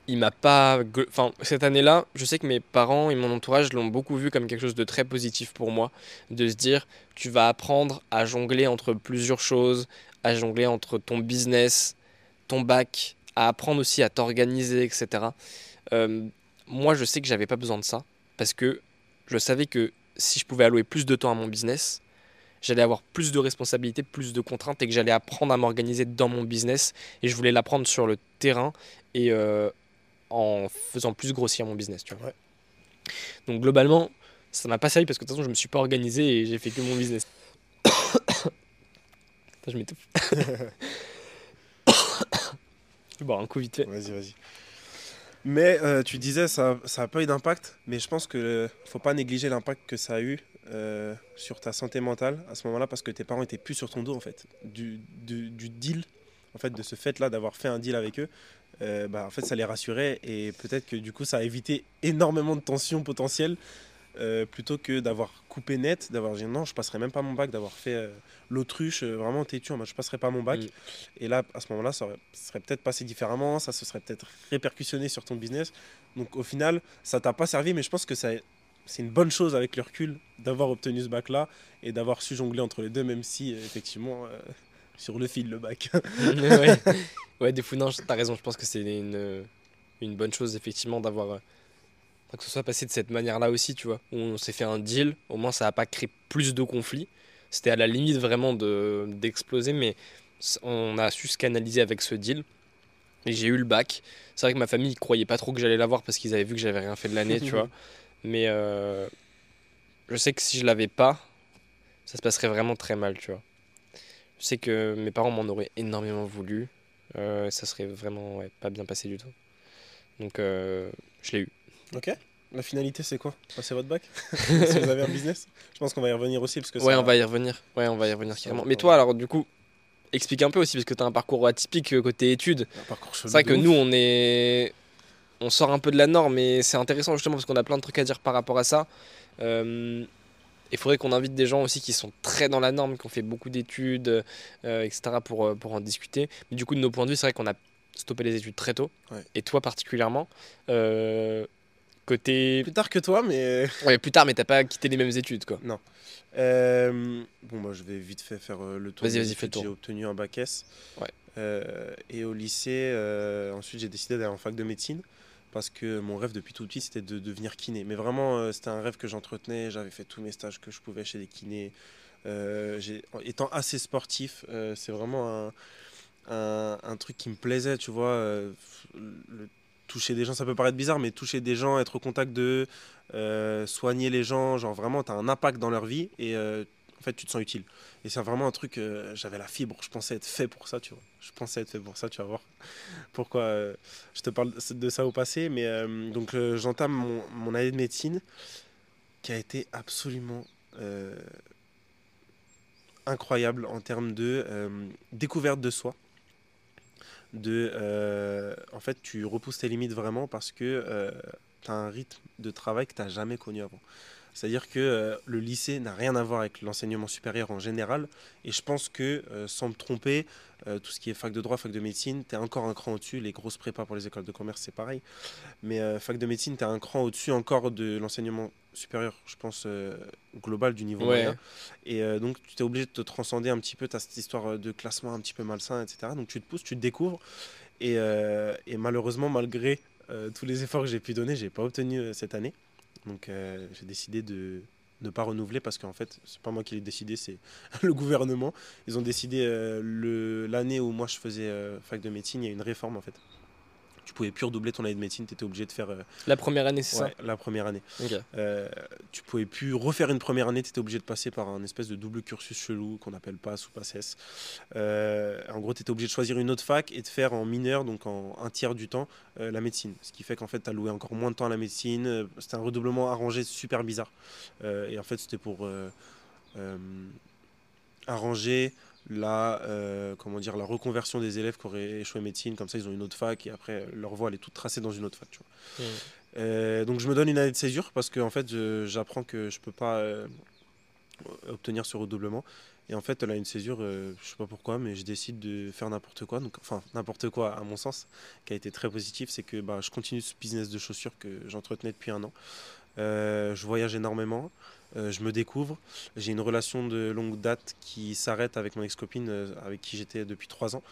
il m'a pas. Enfin, cette année-là, je sais que mes parents et mon entourage l'ont beaucoup vu comme quelque chose de très positif pour moi. De se dire, tu vas apprendre à jongler entre plusieurs choses, à jongler entre ton business, ton bac, à apprendre aussi à t'organiser, etc. Euh, moi, je sais que j'avais pas besoin de ça parce que je savais que si je pouvais allouer plus de temps à mon business, j'allais avoir plus de responsabilités, plus de contraintes et que j'allais apprendre à m'organiser dans mon business. Et je voulais l'apprendre sur le terrain et euh, en faisant plus grossir mon business. Tu vois. Ouais. Donc globalement, ça m'a pas servi parce que de toute façon, je me suis pas organisé et j'ai fait que mon business. *coughs* Attends, je m'étouffe. *laughs* *coughs* je vais boire un coup vite fait. Vas-y, vas-y. Mais euh, tu disais, ça n'a pas eu d'impact, mais je pense que faut pas négliger l'impact que ça a eu euh, sur ta santé mentale à ce moment-là, parce que tes parents étaient plus sur ton dos en fait. Du, deal, en fait, de ce fait-là d'avoir fait un deal avec eux, euh, bah, en fait, ça les rassurait et peut-être que du coup, ça a évité énormément de tensions potentielles. Euh, plutôt que d'avoir coupé net, d'avoir dit non, je passerai même pas mon bac, d'avoir fait euh, l'autruche euh, vraiment têtu, en mode je passerai pas mon bac. Mm. Et là, à ce moment-là, ça, aurait- ça serait peut-être passé différemment, ça se serait peut-être répercussionné sur ton business. Donc au final, ça t'a pas servi, mais je pense que ça, c'est une bonne chose avec le recul d'avoir obtenu ce bac-là et d'avoir su jongler entre les deux, même si effectivement, *laughs* sur le fil, le bac. *laughs* *laughs* ouais. ouais, des fous, non, t'as raison, je pense que c'est une, une bonne chose effectivement d'avoir. Que ce soit passé de cette manière-là aussi, tu vois. Où on s'est fait un deal, au moins ça n'a pas créé plus de conflits. C'était à la limite vraiment de- d'exploser, mais on a su se canaliser avec ce deal. Et j'ai eu le bac. C'est vrai que ma famille ne croyait pas trop que j'allais l'avoir parce qu'ils avaient vu que j'avais rien fait de l'année, tu *laughs* vois. Mais euh, je sais que si je l'avais pas, ça se passerait vraiment très mal, tu vois. Je sais que mes parents m'en auraient énormément voulu. Euh, ça serait vraiment ouais, pas bien passé du tout. Donc euh, je l'ai eu. Ok La finalité, c'est quoi? Passer votre bac? *laughs* Si vous avez un business? Je pense qu'on va y revenir aussi. Parce que Ouais, ça- on va y revenir. Ouais, on va y revenir carrément. Mais toi, alors du coup, explique un peu aussi parce que tu as un parcours atypique euh, côté études. un parcours C'est vrai que ouf. nous, on est. On sort un peu de la norme, mais c'est intéressant justement parce qu'on a plein de trucs à dire par rapport à ça. Euh, Il faudrait qu'on invite des gens aussi qui sont très dans la norme, qui ont fait beaucoup d'études, euh, etc., pour, euh, pour en discuter. Mais du coup, de nos points de vue, c'est vrai qu'on a stoppé les études très tôt. Ouais. Et toi particulièrement. Euh, côté. Plus tard que toi, mais. Ouais, plus tard, mais t'as pas quitté les mêmes études, quoi. Euh, bon, moi, je vais vite fait faire euh, le tour. Vas-y, vas-y, fais le tour. J'ai obtenu un bac S. Ouais. Euh, et au lycée, euh, ensuite, j'ai décidé d'aller en fac de médecine parce que mon rêve depuis tout petit, c'était de devenir kiné. Mais vraiment, euh, c'était un rêve que j'entretenais. J'avais fait tous mes stages que je pouvais chez des kinés. Euh, étant assez sportif, euh, c'est vraiment un, un, un truc qui me plaisait, tu vois. euh, le- toucher des gens, ça peut paraître bizarre, mais toucher des gens, être au contact d'eux, euh, soigner les gens, genre vraiment, tu as un impact dans leur vie et euh, en fait, tu te sens utile. Et c'est vraiment un truc, euh, j'avais la fibre, je pensais être fait pour ça, tu vois. Je pensais être fait pour ça, tu vas voir *laughs* pourquoi je te parle de ça au passé. Mais donc, j'entame mon, mon année de médecine qui a été absolument incroyable en termes de découverte de soi. De, euh, en fait, tu repousses tes limites vraiment parce que tu as un rythme de travail que tu n'as jamais connu avant. C'est-à-dire que euh, le lycée n'a rien à voir avec l'enseignement supérieur en général. Et je pense que, euh, sans me tromper, euh, tout ce qui est fac de droit, fac de médecine, tu es encore un cran au-dessus. Les grosses prépas pour les écoles de commerce, c'est pareil. Mais fac de médecine, tu es un cran au-dessus encore de l'enseignement supérieur, je pense, global du niveau Ouais. moyen. Et donc, tu es obligé de te transcender un petit peu. Tu as cette histoire de classement un petit peu malsain, etc. Donc, tu te pousses, tu te découvres. Et, et malheureusement, malgré tous les efforts que j'ai pu donner, j'ai pas obtenu euh, cette année. Donc euh, j'ai décidé de ne pas renouveler parce qu'en fait, c'est pas moi qui l'ai décidé, c'est *laughs* le gouvernement. Ils ont décidé euh, l'année où moi je faisais euh, fac de médecine, il y a une réforme en fait. Tu pouvais plus redoubler ton année de médecine, tu étais obligé de faire euh, La première année, c'est ouais, la première année. ça Ok. Euh, tu pouvais plus refaire une première année, tu étais obligé de passer par un espèce de double cursus chelou qu'on appelle PASS ou PASSES. Euh, en gros, tu étais obligé de choisir une autre fac et de faire en mineur, donc en un tiers du temps, euh, la médecine. Ce qui fait qu'en fait, tu as loué encore moins de temps à la médecine. C'était un redoublement arrangé super bizarre. Et en fait, c'était pour arranger la, euh, comment dire, la reconversion des élèves qui auraient échoué médecine. Comme ça, ils ont une autre fac et après, leur voie, elle est toute tracée dans une autre fac. Tu vois. Mm. Euh, donc je me donne une année de césure parce que en fait j'apprends que je peux pas euh, obtenir ce redoublement et en fait là une césure euh, je sais pas pourquoi mais je décide de faire n'importe quoi donc enfin n'importe quoi à mon sens qui a été très positif c'est que bah, je continue ce business de chaussures que j'entretenais depuis un an je voyage énormément euh, je me découvre j'ai une relation de longue date qui s'arrête avec mon ex-copine euh, avec qui j'étais depuis trois ans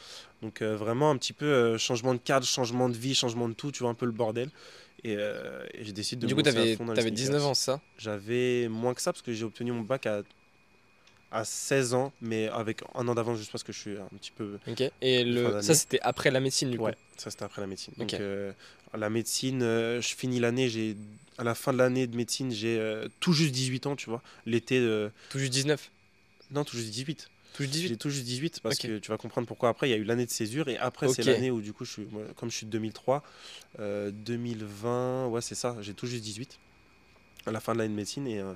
donc euh, vraiment un petit peu changement de cadre changement de vie changement de tout tu vois un peu le bordel et, et j'ai décidé de Du me coup, t'avais fond dans les avais 19 sneakers. ans, ça? J'avais moins que ça parce que j'ai obtenu mon bac à, à 16 ans, mais avec un an d'avance juste parce que je suis un petit peu. Ok. Et le... ça, c'était après la médecine, du coup? Ouais, ça c'était après la médecine. Donc Ok. euh, la médecine, je finis l'année, j'ai à la fin de l'année de médecine, j'ai euh, tout juste 18 ans, tu vois. L'été, euh, Tout juste 19 non, tout juste 18. Tout juste J'ai 18 tout juste 18 parce que tu vas comprendre pourquoi après. Il y a eu l'année de césure et après, c'est l'année où, du coup, je suis, moi, comme je suis de 2003, euh, 2020, ouais, c'est ça, j'ai tout juste 18 à la fin de l'année de médecine et euh,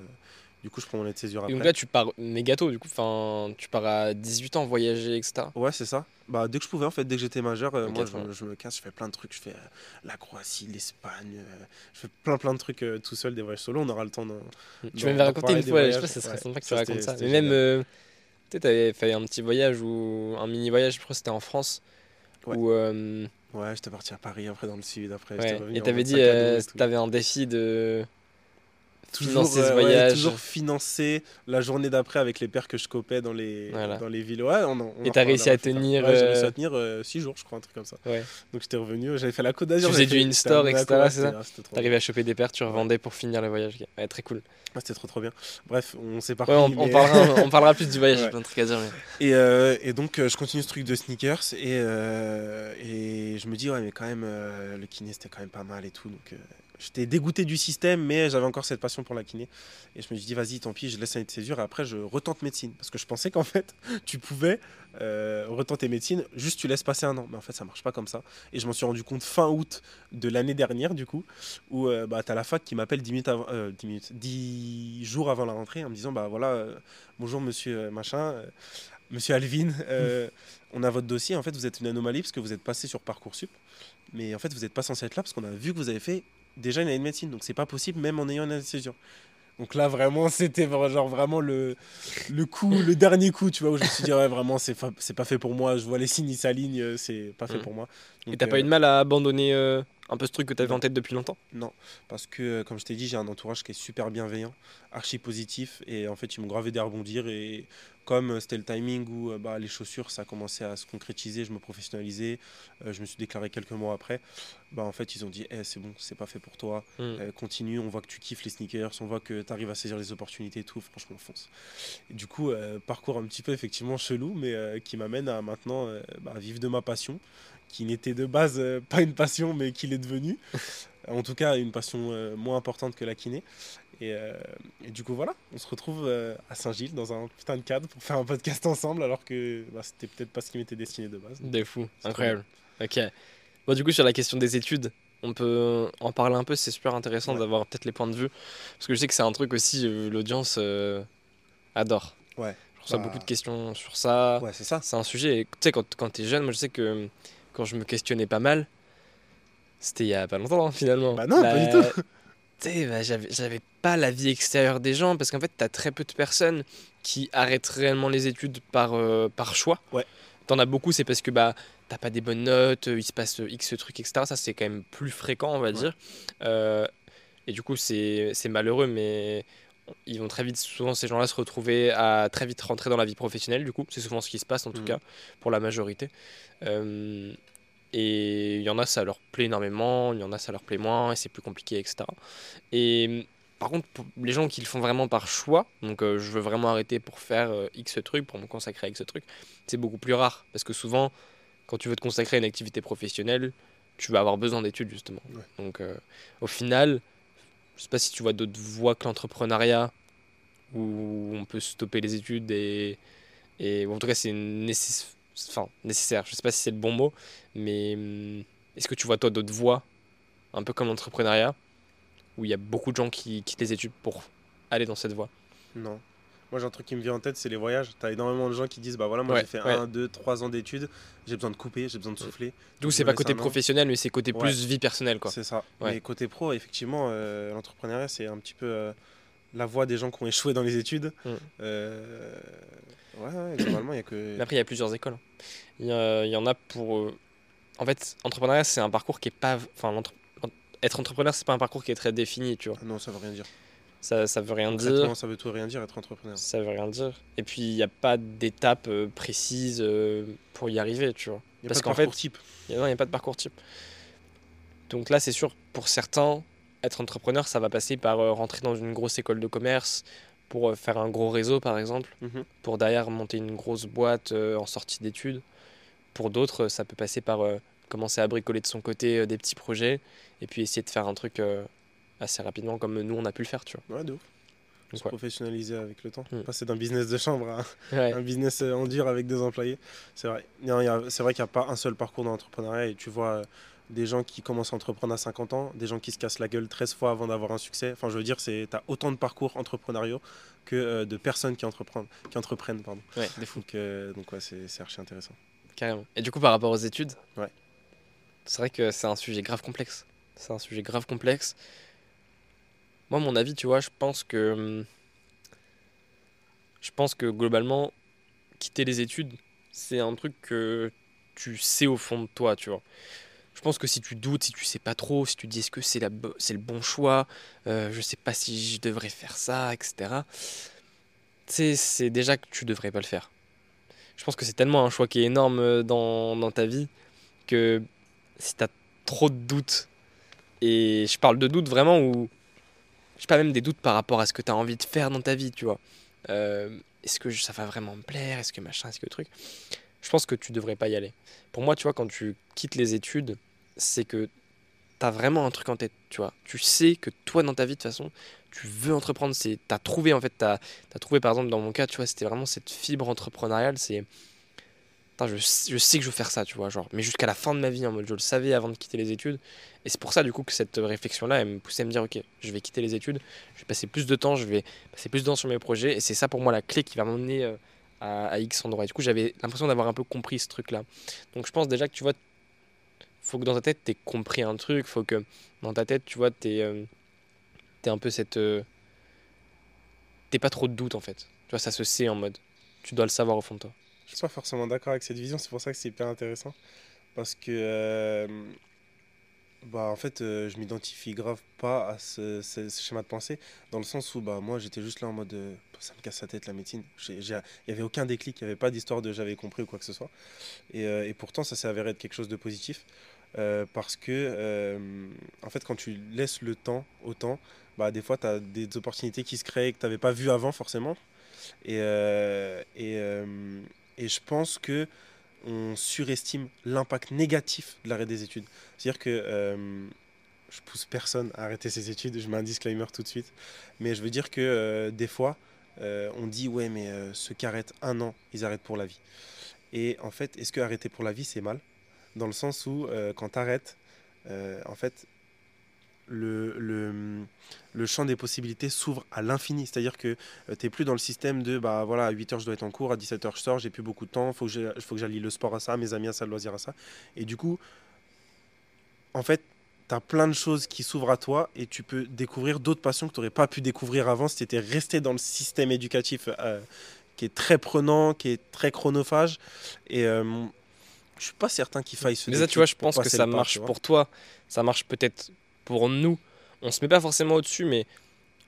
du coup, je prends mon année de césure Et après. donc là, tu pars mégato, du coup. Enfin, tu pars à 18 ans voyager, etc. Ouais, c'est ça. Bah, dès que je pouvais, en fait, dès que j'étais majeur, euh, moi, je, me casse, je fais plein de trucs. Je fais euh, la Croatie, l'Espagne, euh, je fais plein, plein de trucs euh, tout seul, des voyages solo. On aura le temps d'en. Tu d'en raconté parler une fois, je sais voyages. pas, ça serait Ouais, sympa que tu racontes ça. Mais même, tu sais, t'avais fait un petit voyage ou un mini voyage, je crois que c'était en France. Ouais. Où, Ouais, j'étais parti à Paris, après dans le sud, après ouais, et t'avais dit, et t'avais un défi de toujours, financer ce euh, ouais, voyage. toujours financer la journée d'après avec les pères que je copais dans les, Voilà. dans les villes. Ouais, on, en- on Et t'as réussi à tenir, Ouais, j'ai réussi euh, à tenir 6 jours, je crois, un truc comme ça. Donc j'étais revenu, j'avais fait la Côte d'Azur. Tu faisais du in-store, etc., T'arrivais à choper des paires, tu revendais pour finir le voyage. très cool. Ouais, C'était trop trop bien. Bref, on s'est parti. on, parlera, *laughs* on parlera plus du voyage, plein de trucs à dire. mais- Et, euh, et donc euh, je continue ce truc de sneakers et, euh, et je me dis ouais mais quand même euh, le kiné c'était quand même pas mal et tout donc euh, j'étais dégoûté du système mais j'avais encore cette passion pour la kiné et je me suis dit vas-y tant pis je laisse l'année de césure et après je retente médecine parce que je pensais qu'en fait *laughs* tu pouvais euh, retenter médecine juste tu laisses passer un an mais en fait ça marche pas comme ça et je m'en suis rendu compte fin août de l'année dernière du coup où euh, bah, t'as la fac qui m'appelle 10 minutes avant euh, 10 minutes 10 jours avant la rentrée en me disant bah voilà euh, bonjour monsieur machin Monsieur Alvin, *laughs* on a votre dossier. En fait, vous êtes une anomalie parce que vous êtes passé sur Parcoursup. Mais en fait, vous n'êtes pas censé être là parce qu'on a vu que vous avez fait déjà une année de médecine. Donc, c'est pas possible, même en ayant une césure. Donc là, vraiment, c'était genre vraiment le, le coup, le dernier coup, tu vois, où je me suis dit, ouais, vraiment, c'est fa- pas fait pour moi. Je vois les signes, ils s'alignent, euh, c'est pas fait Mhm. pour moi. Et Donc, t'as pas euh, eu de mal à abandonner euh, Un peu ce truc que tu avais en tête depuis longtemps? Non, parce que comme je t'ai dit, j'ai un entourage qui est super bienveillant, archi positif, et en fait, ils m'ont grave aidé à rebondir. Et comme euh, c'était le timing où euh, bah, les chaussures, ça commençait à se concrétiser, je me professionnalisais, je me suis déclaré quelques mois après, bah, en fait, ils ont dit Eh, c'est bon, c'est pas fait pour toi, Mm. continue, on voit que tu kiffes les sneakers, on voit que tu arrives à saisir les opportunités et tout, franchement, fonce. Et du coup, euh, parcours un petit peu effectivement chelou, mais euh, qui m'amène à maintenant euh, bah, vivre de ma passion, qui n'était de base euh, pas une passion, mais qui l'est devenue. *laughs* en tout cas, une passion euh, moins importante que la kiné. Et, euh, et du coup, voilà, on se retrouve euh, à Saint-Gilles dans un putain de cadre pour faire un podcast ensemble, alors que bah, c'était peut-être pas ce qui m'était destiné de base. Des fous, incroyable. Ok. Bon, du coup, sur la question des études, on peut en parler un peu, c'est super intéressant Ouais. d'avoir peut-être les points de vue. Parce que je sais que c'est un truc aussi, euh, l'audience euh, adore. Ouais. Je reçois Bah. beaucoup de questions sur ça. Ouais, c'est ça. C'est un sujet, et tu sais, quand, quand t'es jeune, moi je sais que quand je me questionnais pas mal, c'était il y a pas longtemps hein, finalement. Bah non, pas du tout. Bah, j'avais pas la vie extérieure des gens parce qu'en fait, t'as très peu de personnes qui arrêtent réellement les études par, euh, par choix. Ouais. T'en as beaucoup, c'est parce que bah, t'as pas des bonnes notes, il se passe X trucs, etc. Ça, c'est quand même plus fréquent, on va dire. Euh, et du coup, c'est malheureux, mais ils vont très vite, souvent ces gens-là, se retrouver à très vite rentrer dans la vie professionnelle, du coup. C'est souvent ce qui se passe, en tout Mhm. cas, pour la majorité. Euh, et il y en a, ça leur plaît énormément, il y en a, ça leur plaît moins, et c'est plus compliqué, etc. Et par contre, pour les gens qui le font vraiment par choix, donc euh, je veux vraiment arrêter pour faire euh, X truc, pour me consacrer à X truc, c'est beaucoup plus rare. Parce que souvent, quand tu veux te consacrer à une activité professionnelle, tu vas avoir besoin d'études, justement. Ouais. Donc euh, au final, je sais pas si tu vois d'autres voies que l'entrepreneuriat, où on peut stopper les études et, en tout cas c'est nécess- enfin, nécessaire. Je sais pas si c'est le bon mot, mais hum, est-ce que tu vois toi d'autres voies, un peu comme l'entrepreneuriat, où il y a beaucoup de gens qui quittent les études pour aller dans cette voie? Non. Moi, j'ai un truc qui me vient en tête, c'est les voyages. T'as énormément de gens qui disent Bah voilà, moi Ouais, j'ai fait ouais. 1, 2, 3 ans d'études, j'ai besoin de couper, j'ai besoin de souffler. Du coup, Je c'est pas côté professionnel, mais c'est côté Ouais. plus vie personnelle, quoi. C'est ça. Ouais. Mais côté pro, effectivement, euh, l'entrepreneuriat, c'est un petit peu euh, la voie des gens qui ont échoué dans les études. Mm. Euh, Ouais, ouais, globalement, il y a que. Mais après, il y a plusieurs écoles. hein. Il y, a- il y en a pour. euh, En fait, entrepreneuriat, c'est un parcours qui est pas. Enfin, être entrepreneur, c'est pas un parcours qui est très défini, tu vois. Ah Non, ça veut rien dire. Ça, ça veut rien dire. Ça veut tout rien dire être entrepreneur. Ça veut rien dire. Et puis, il n'y a pas d'étape euh, précise pour y arriver, tu vois. Il y a Parce pas de qu'en fait- parcours type. Il n'y a, non, il y a pas de parcours type. Donc là, c'est sûr, pour certains, être entrepreneur, ça va passer par euh, rentrer dans une grosse école de commerce, pour euh, faire un gros réseau, par exemple, Mhm. pour derrière monter une grosse boîte euh, en sortie d'études. Pour d'autres, ça peut passer par euh, commencer à bricoler de son côté euh, des petits projets, et puis essayer de faire un truc assez rapidement, comme nous, on a pu le faire, tu vois. Ouais, de ouf. Donc, Se ouais. professionnaliser avec le temps. Mm. Passer d'un business de chambre à Ouais. un business en dur avec des employés. C'est vrai. C'est vrai qu'il n'y a pas un seul parcours dans l'entrepreneuriat et tu vois des gens qui commencent à entreprendre à 50 ans, des gens qui se cassent la gueule 13 fois avant d'avoir un succès. Enfin, je veux dire, tu as autant de parcours entrepreneuriaux que euh, de personnes qui entreprennent. Qui entreprennent pardon. Ouais, des fous. Donc, euh, donc ouais, c'est c'est archi intéressant. Carrément. Et du coup, par rapport aux études, Ouais. c'est vrai que c'est un sujet grave complexe. C'est un sujet grave complexe. Moi, mon avis, tu vois, je pense que. Je pense que globalement, quitter les études, c'est un truc que tu sais au fond de toi, tu vois. Je pense que si tu doutes, si tu sais pas trop, si tu dis est-ce que c'est c'est le bon choix, euh, je sais pas si je devrais faire ça, etc. C'est déjà que tu devrais pas le faire. Je pense que c'est tellement un choix qui est énorme euh, dans, dans ta vie que si tu as trop de doutes, et je parle de doutes vraiment où, je sais pas, même des doutes par rapport à ce que tu as envie de faire dans ta vie, tu vois. Euh, est-ce que ça va vraiment me plaire Est-ce que machin Est-ce que truc Je pense que tu devrais pas y aller. Pour moi, tu vois, quand tu quittes les études, c'est que tu as vraiment un truc en tête, tu vois. Tu sais que toi, dans ta vie, de toute façon, tu veux entreprendre. Tu as trouvé, en fait, tu as, trouvé, par exemple, dans mon cas, tu vois, c'était vraiment cette fibre entrepreneuriale. C'est. Je, je sais que je veux faire ça, tu vois, genre, mais jusqu'à la fin de ma vie, en mode, je le savais avant de quitter les études. Et c'est pour ça, du coup, que cette réflexion-là, elle me poussait à me dire, ok, je vais quitter les études, je vais passer plus de temps, je vais passer plus de temps sur mes projets, et c'est ça pour moi la clé qui va m'emmener euh, à, X endroit. Et du coup, j'avais l'impression d'avoir un peu compris ce truc-là. Donc, je pense déjà que, tu vois, faut que dans ta tête, t'aies compris un truc, faut que dans ta tête, tu vois, t'aies euh, un peu cette. euh, t'aies pas trop de doute, en fait. Tu vois, ça se sait en mode, tu dois le savoir au fond de toi. Je suis pas forcément d'accord avec cette vision, c'est pour ça que c'est hyper intéressant. Parce que euh, Bah, en fait, euh, je m'identifie grave pas à ce, schéma de pensée, dans le sens où bah, moi j'étais juste là en mode euh, ça me casse la tête la médecine. Il n'y avait aucun déclic, il n'y avait pas d'histoire de j'avais compris ou quoi que ce soit. Et, euh, et pourtant, ça s'est avéré être quelque chose de positif, euh, parce que en fait, quand tu laisses le temps au temps, bah, des fois tu as des opportunités qui se créent que tu n'avais pas vues avant forcément. Et, et, et je pense que on surestime l'impact négatif de l'arrêt des études. C'est-à-dire que euh, je pousse personne à arrêter ses études, je mets un disclaimer tout de suite, mais je veux dire que euh, des fois, euh, on dit ouais mais euh, ceux qui arrêtent un an, ils arrêtent pour la vie. Et en fait, est-ce que arrêter pour la vie c'est mal? Dans le sens où quand tu arrêtes, en fait, le, le, le champ des possibilités s'ouvre à l'infini. C'est-à-dire que tu n'es plus dans le système de bah voilà, à 8h je dois être en cours, à 17h je sors, j'ai plus beaucoup de temps, il faut que j'ai- faut que j'allie le sport à ça, mes amis à ça, le loisir à ça. Et du coup, en fait, tu as plein de choses qui s'ouvrent à toi et tu peux découvrir d'autres passions que tu n'aurais pas pu découvrir avant si tu étais resté dans le système éducatif euh, qui est très prenant, qui est très chronophage. Et euh, je suis pas certain qu'il faille se Mais ça, tu vois, je pense que ça marche pour toi. Ça marche peut-être pour nous. On se met pas forcément au-dessus, mais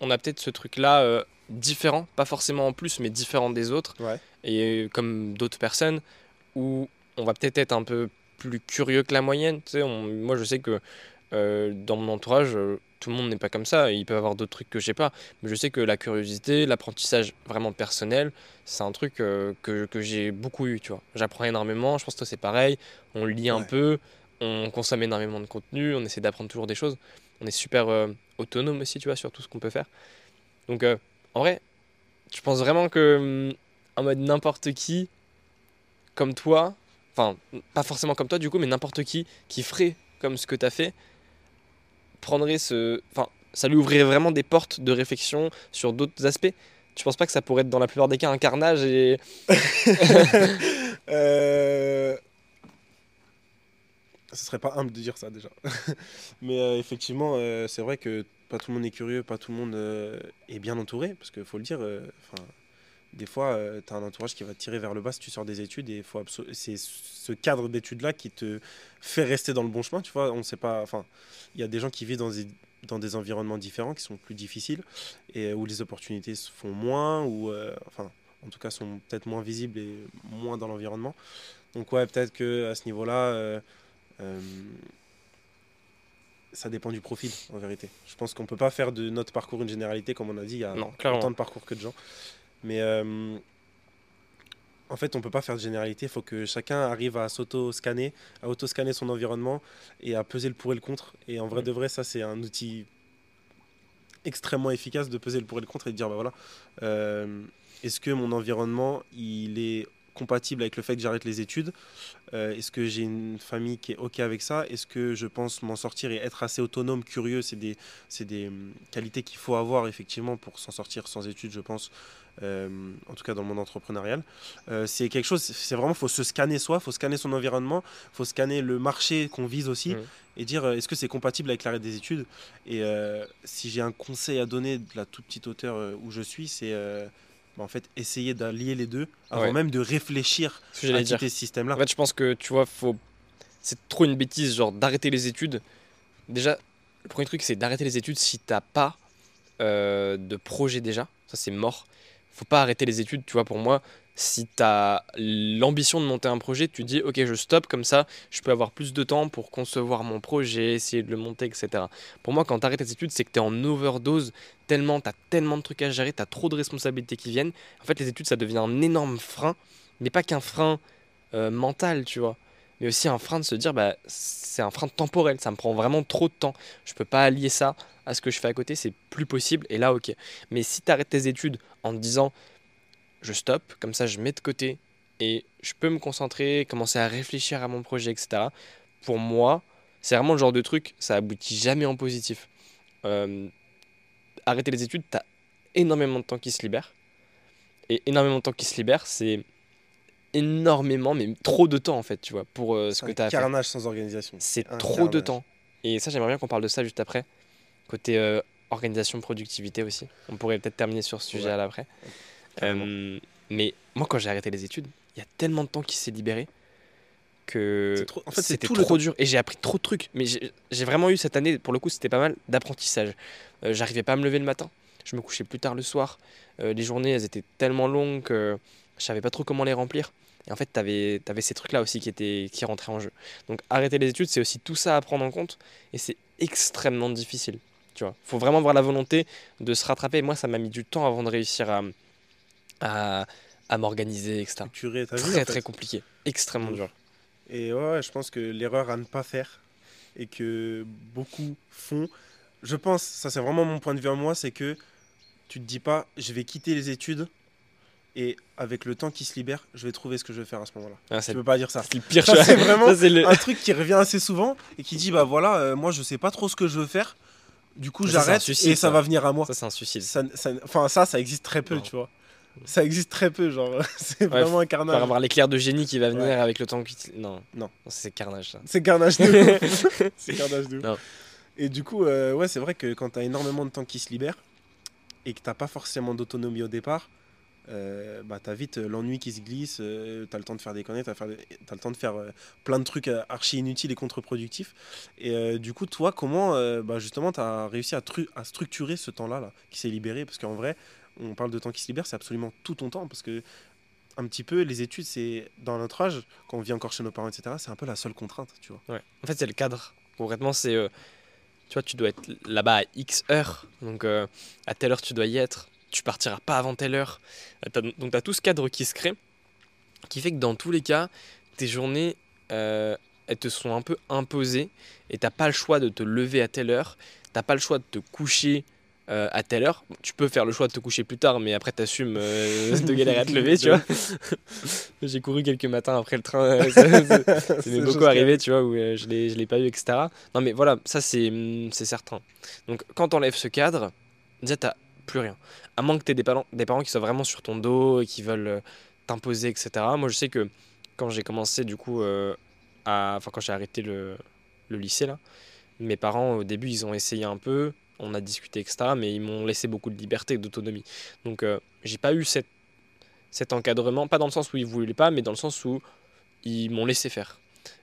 on a peut-être ce truc-là euh, différent, pas forcément en plus, mais différent des autres. Ouais. Et euh, comme d'autres personnes, où on va peut-être être un peu plus curieux que la moyenne. Tu sais, on- moi, je sais que euh, dans mon entourage, euh, tout le monde n'est pas comme ça. Ils peuvent avoir d'autres trucs que je sais pas. Mais je sais que la curiosité, l'apprentissage vraiment personnel, c'est un truc euh, que, que j'ai beaucoup eu. Tu vois, j'apprends énormément. Je pense que c'est pareil. On lit un Ouais. peu, on consomme énormément de contenu, on essaie d'apprendre toujours des choses. On est super euh, autonome aussi, tu vois, sur tout ce qu'on peut faire. Donc, euh, en vrai, je pense vraiment que, hum, en mode n'importe qui, comme toi, enfin, pas forcément comme toi du coup, mais n'importe qui qui ferait comme ce que tu as fait, prendrait ce. Enfin, ça lui ouvrirait vraiment des portes de réflexion sur d'autres aspects. Tu penses pas que ça pourrait être dans la plupart des cas un carnage et. *laughs* Euh, Ce serait pas humble de dire ça déjà. *laughs* Mais euh, effectivement, euh, c'est vrai que pas tout le monde est curieux, pas tout le monde euh, est bien entouré, parce qu'il faut le dire, des fois, tu as un entourage qui va tirer vers le bas si tu sors des études, et c'est ce cadre d'études-là qui te fait rester dans le bon chemin, tu vois. On sait pas, enfin, il y a des gens qui vivent dans des, dans des environnements différents, qui sont plus difficiles, et où les opportunités se font moins, ou, enfin, en tout cas, sont peut-être moins visibles et moins dans l'environnement. Donc ouais, peut-être que à ce niveau-là, euh, ça dépend du profil, en vérité. Je pense qu'on peut pas faire de notre parcours une généralité, comme on a dit, il y a Non, autant de parcours que de gens. Mais euh, en fait, on peut pas faire de généralité. Il faut que chacun arrive à s'auto-scanner, à auto-scanner son environnement et à peser le pour et le contre. Et en vrai Mm. de vrai, ça, c'est un outil extrêmement efficace de peser le pour et le contre et de dire, bah voilà, euh, est-ce que mon environnement, il est compatible avec le fait que j'arrête les études Euh, Est-ce que j'ai une famille qui est OK avec ça? Est-ce que je pense m'en sortir et être assez autonome, curieux? C'est des, des hum, qualités qu'il faut avoir effectivement pour s'en sortir sans études, je pense, euh, en tout cas dans le monde entrepreneurial. Euh, c'est quelque chose, c'est vraiment, faut se scanner soi, faut scanner son environnement, faut scanner le marché qu'on vise aussi Mhm. et dire est-ce que c'est compatible avec l'arrêt des études? Et si j'ai un conseil à donner de la toute petite hauteur où je suis, c'est bah, en fait essayer d'allier les deux avant Ouais. même de réfléchir Ce à quitter ce système-là. En fait, je pense que tu vois, faut. C'est trop une bêtise, genre d'arrêter les études. Déjà, le premier truc, c'est d'arrêter les études si t'as pas euh, de projet déjà. Ça, c'est mort. Faut pas arrêter les études, tu vois, pour moi. Si t'as l'ambition de monter un projet, tu dis, ok, je stoppe, comme ça, je peux avoir plus de temps pour concevoir mon projet, essayer de le monter, etc. Pour moi, quand t'arrêtes les études, c'est que t'es en overdose, tellement, t'as tellement de trucs à gérer, t'as trop de responsabilités qui viennent. En fait, les études, ça devient un énorme frein, mais pas qu'un frein euh, mental, tu vois. Mais aussi un frein de se dire, bah, c'est un frein temporel, ça me prend vraiment trop de temps. Je peux pas allier ça à ce que je fais à côté, c'est plus possible, et là, ok. Mais si tu arrêtes tes études en te disant, je stoppe, comme ça je mets de côté, et je peux me concentrer, commencer à réfléchir à mon projet, etc. Pour moi, c'est vraiment le genre de truc, ça aboutit jamais en positif. Euh, arrêter les études, tu as énormément de temps qui se libère. Et énormément de temps qui se libère, c'est énormément, mais trop de temps en fait, tu vois, pour euh, ce que tu as à carnage sans organisation. C'est trop de temps. Et ça, j'aimerais bien qu'on parle de ça juste après. Côté euh, organisation, productivité aussi. On pourrait peut-être terminer sur ce sujet Ouais. là après. Carrément. Euh, mais moi, quand j'ai arrêté les études, il y a tellement de temps qui s'est libéré que trop- en fait, c'est c'était trop dur et j'ai appris trop de trucs. Mais j'ai vraiment eu cette année, pour le coup, c'était pas mal d'apprentissage. Euh, J'arrivais pas à me lever le matin, je me couchais plus tard le soir. Euh, les journées, elles étaient tellement longues que je savais pas trop comment les remplir. Et en fait, tu avais, ces trucs-là aussi qui, étaient, qui rentraient en jeu. Donc arrêter les études, c'est aussi tout ça à prendre en compte et c'est extrêmement difficile. Tu vois, faut vraiment avoir la volonté de se rattraper. Moi, ça m'a mis du temps avant de réussir à, à, à m'organiser, etc. Ta vie. Très en fait. très compliqué, extrêmement dur. Et ouais, je pense que l'erreur à ne pas faire et que beaucoup font, je pense, ça c'est vraiment mon point de vue à moi, c'est que tu te dis pas, je vais quitter les études et avec le temps qui se libère, je vais trouver ce que je vais faire à ce moment-là. Ah, Tu peux pas dire ça. c'est le pire. C'est vraiment *laughs* Ça, le- un truc qui revient assez souvent et qui dit, bah *laughs* voilà, euh, moi je sais pas trop ce que je veux faire, du coup j'arrête et ça ça. va venir à moi. Ça, c'est un suicide. Ça, ça- enfin ça, ça existe très peu, Non. tu vois. Ça existe très peu, genre, *laughs* c'est vraiment un Pour carnage. avoir l'éclair de génie qui va venir Ouais. avec le temps qui. Non. Non. c'est carnage ça. C'est carnage de *laughs* ouf. C'est carnage de ouf. Non. Et du coup, euh, ouais, c'est vrai que quand tu as énormément de temps qui se libère et que t'as pas forcément d'autonomie au départ, euh, bah, tu as vite euh, l'ennui qui se glisse, tu as le temps de faire des conneries, tu as, le temps de faire plein de trucs archi inutiles et contre-productifs. Et du coup, toi, comment bah, justement tu as réussi à, à structurer ce temps-là là, qui s'est libéré? Parce qu'en vrai, on parle de temps qui se libère, c'est absolument tout ton temps. Parce que un petit peu, les études, c'est dans notre âge, quand on vit encore chez nos parents, etc., c'est un peu la seule contrainte, tu vois. En fait, c'est le cadre. Concrètement, c'est. euh, tu vois, tu dois être là-bas à X heures. Donc, euh, à telle heure, tu dois y être. Tu partiras pas avant telle heure. Euh, donc, tu as tout ce cadre qui se crée. Qui fait que dans tous les cas, tes journées, elles te sont un peu imposées. Et t'as pas le choix de te lever à telle heure. T'as pas le choix de te coucher. Euh, à telle heure, Bon, tu peux faire le choix de te coucher plus tard, mais après t'assumes euh, de galérer à te lever, tu *laughs* vois. J'ai couru quelques matins après le train, *laughs* euh, C'est *laughs* m'est beaucoup arrivé, tu vois, où euh, je l'ai, je l'ai pas eu, etc. Non, mais voilà, ça c'est, hum, c'est certain. Donc, quand t'enlèves ce cadre, déjà t'as plus rien. À moins que t'aies des parents, des parents qui soient vraiment sur ton dos et qui veulent euh, t'imposer, etc. Moi, je sais que quand j'ai commencé, du coup, à, enfin, quand j'ai arrêté le, le lycée, là, mes parents, au début, ils ont essayé un peu, on a discuté, etc. Mais ils m'ont laissé beaucoup de liberté et d'autonomie. Donc, euh, j'ai pas eu cette, cet encadrement, pas dans le sens où ils voulaient pas, mais dans le sens où ils m'ont laissé faire.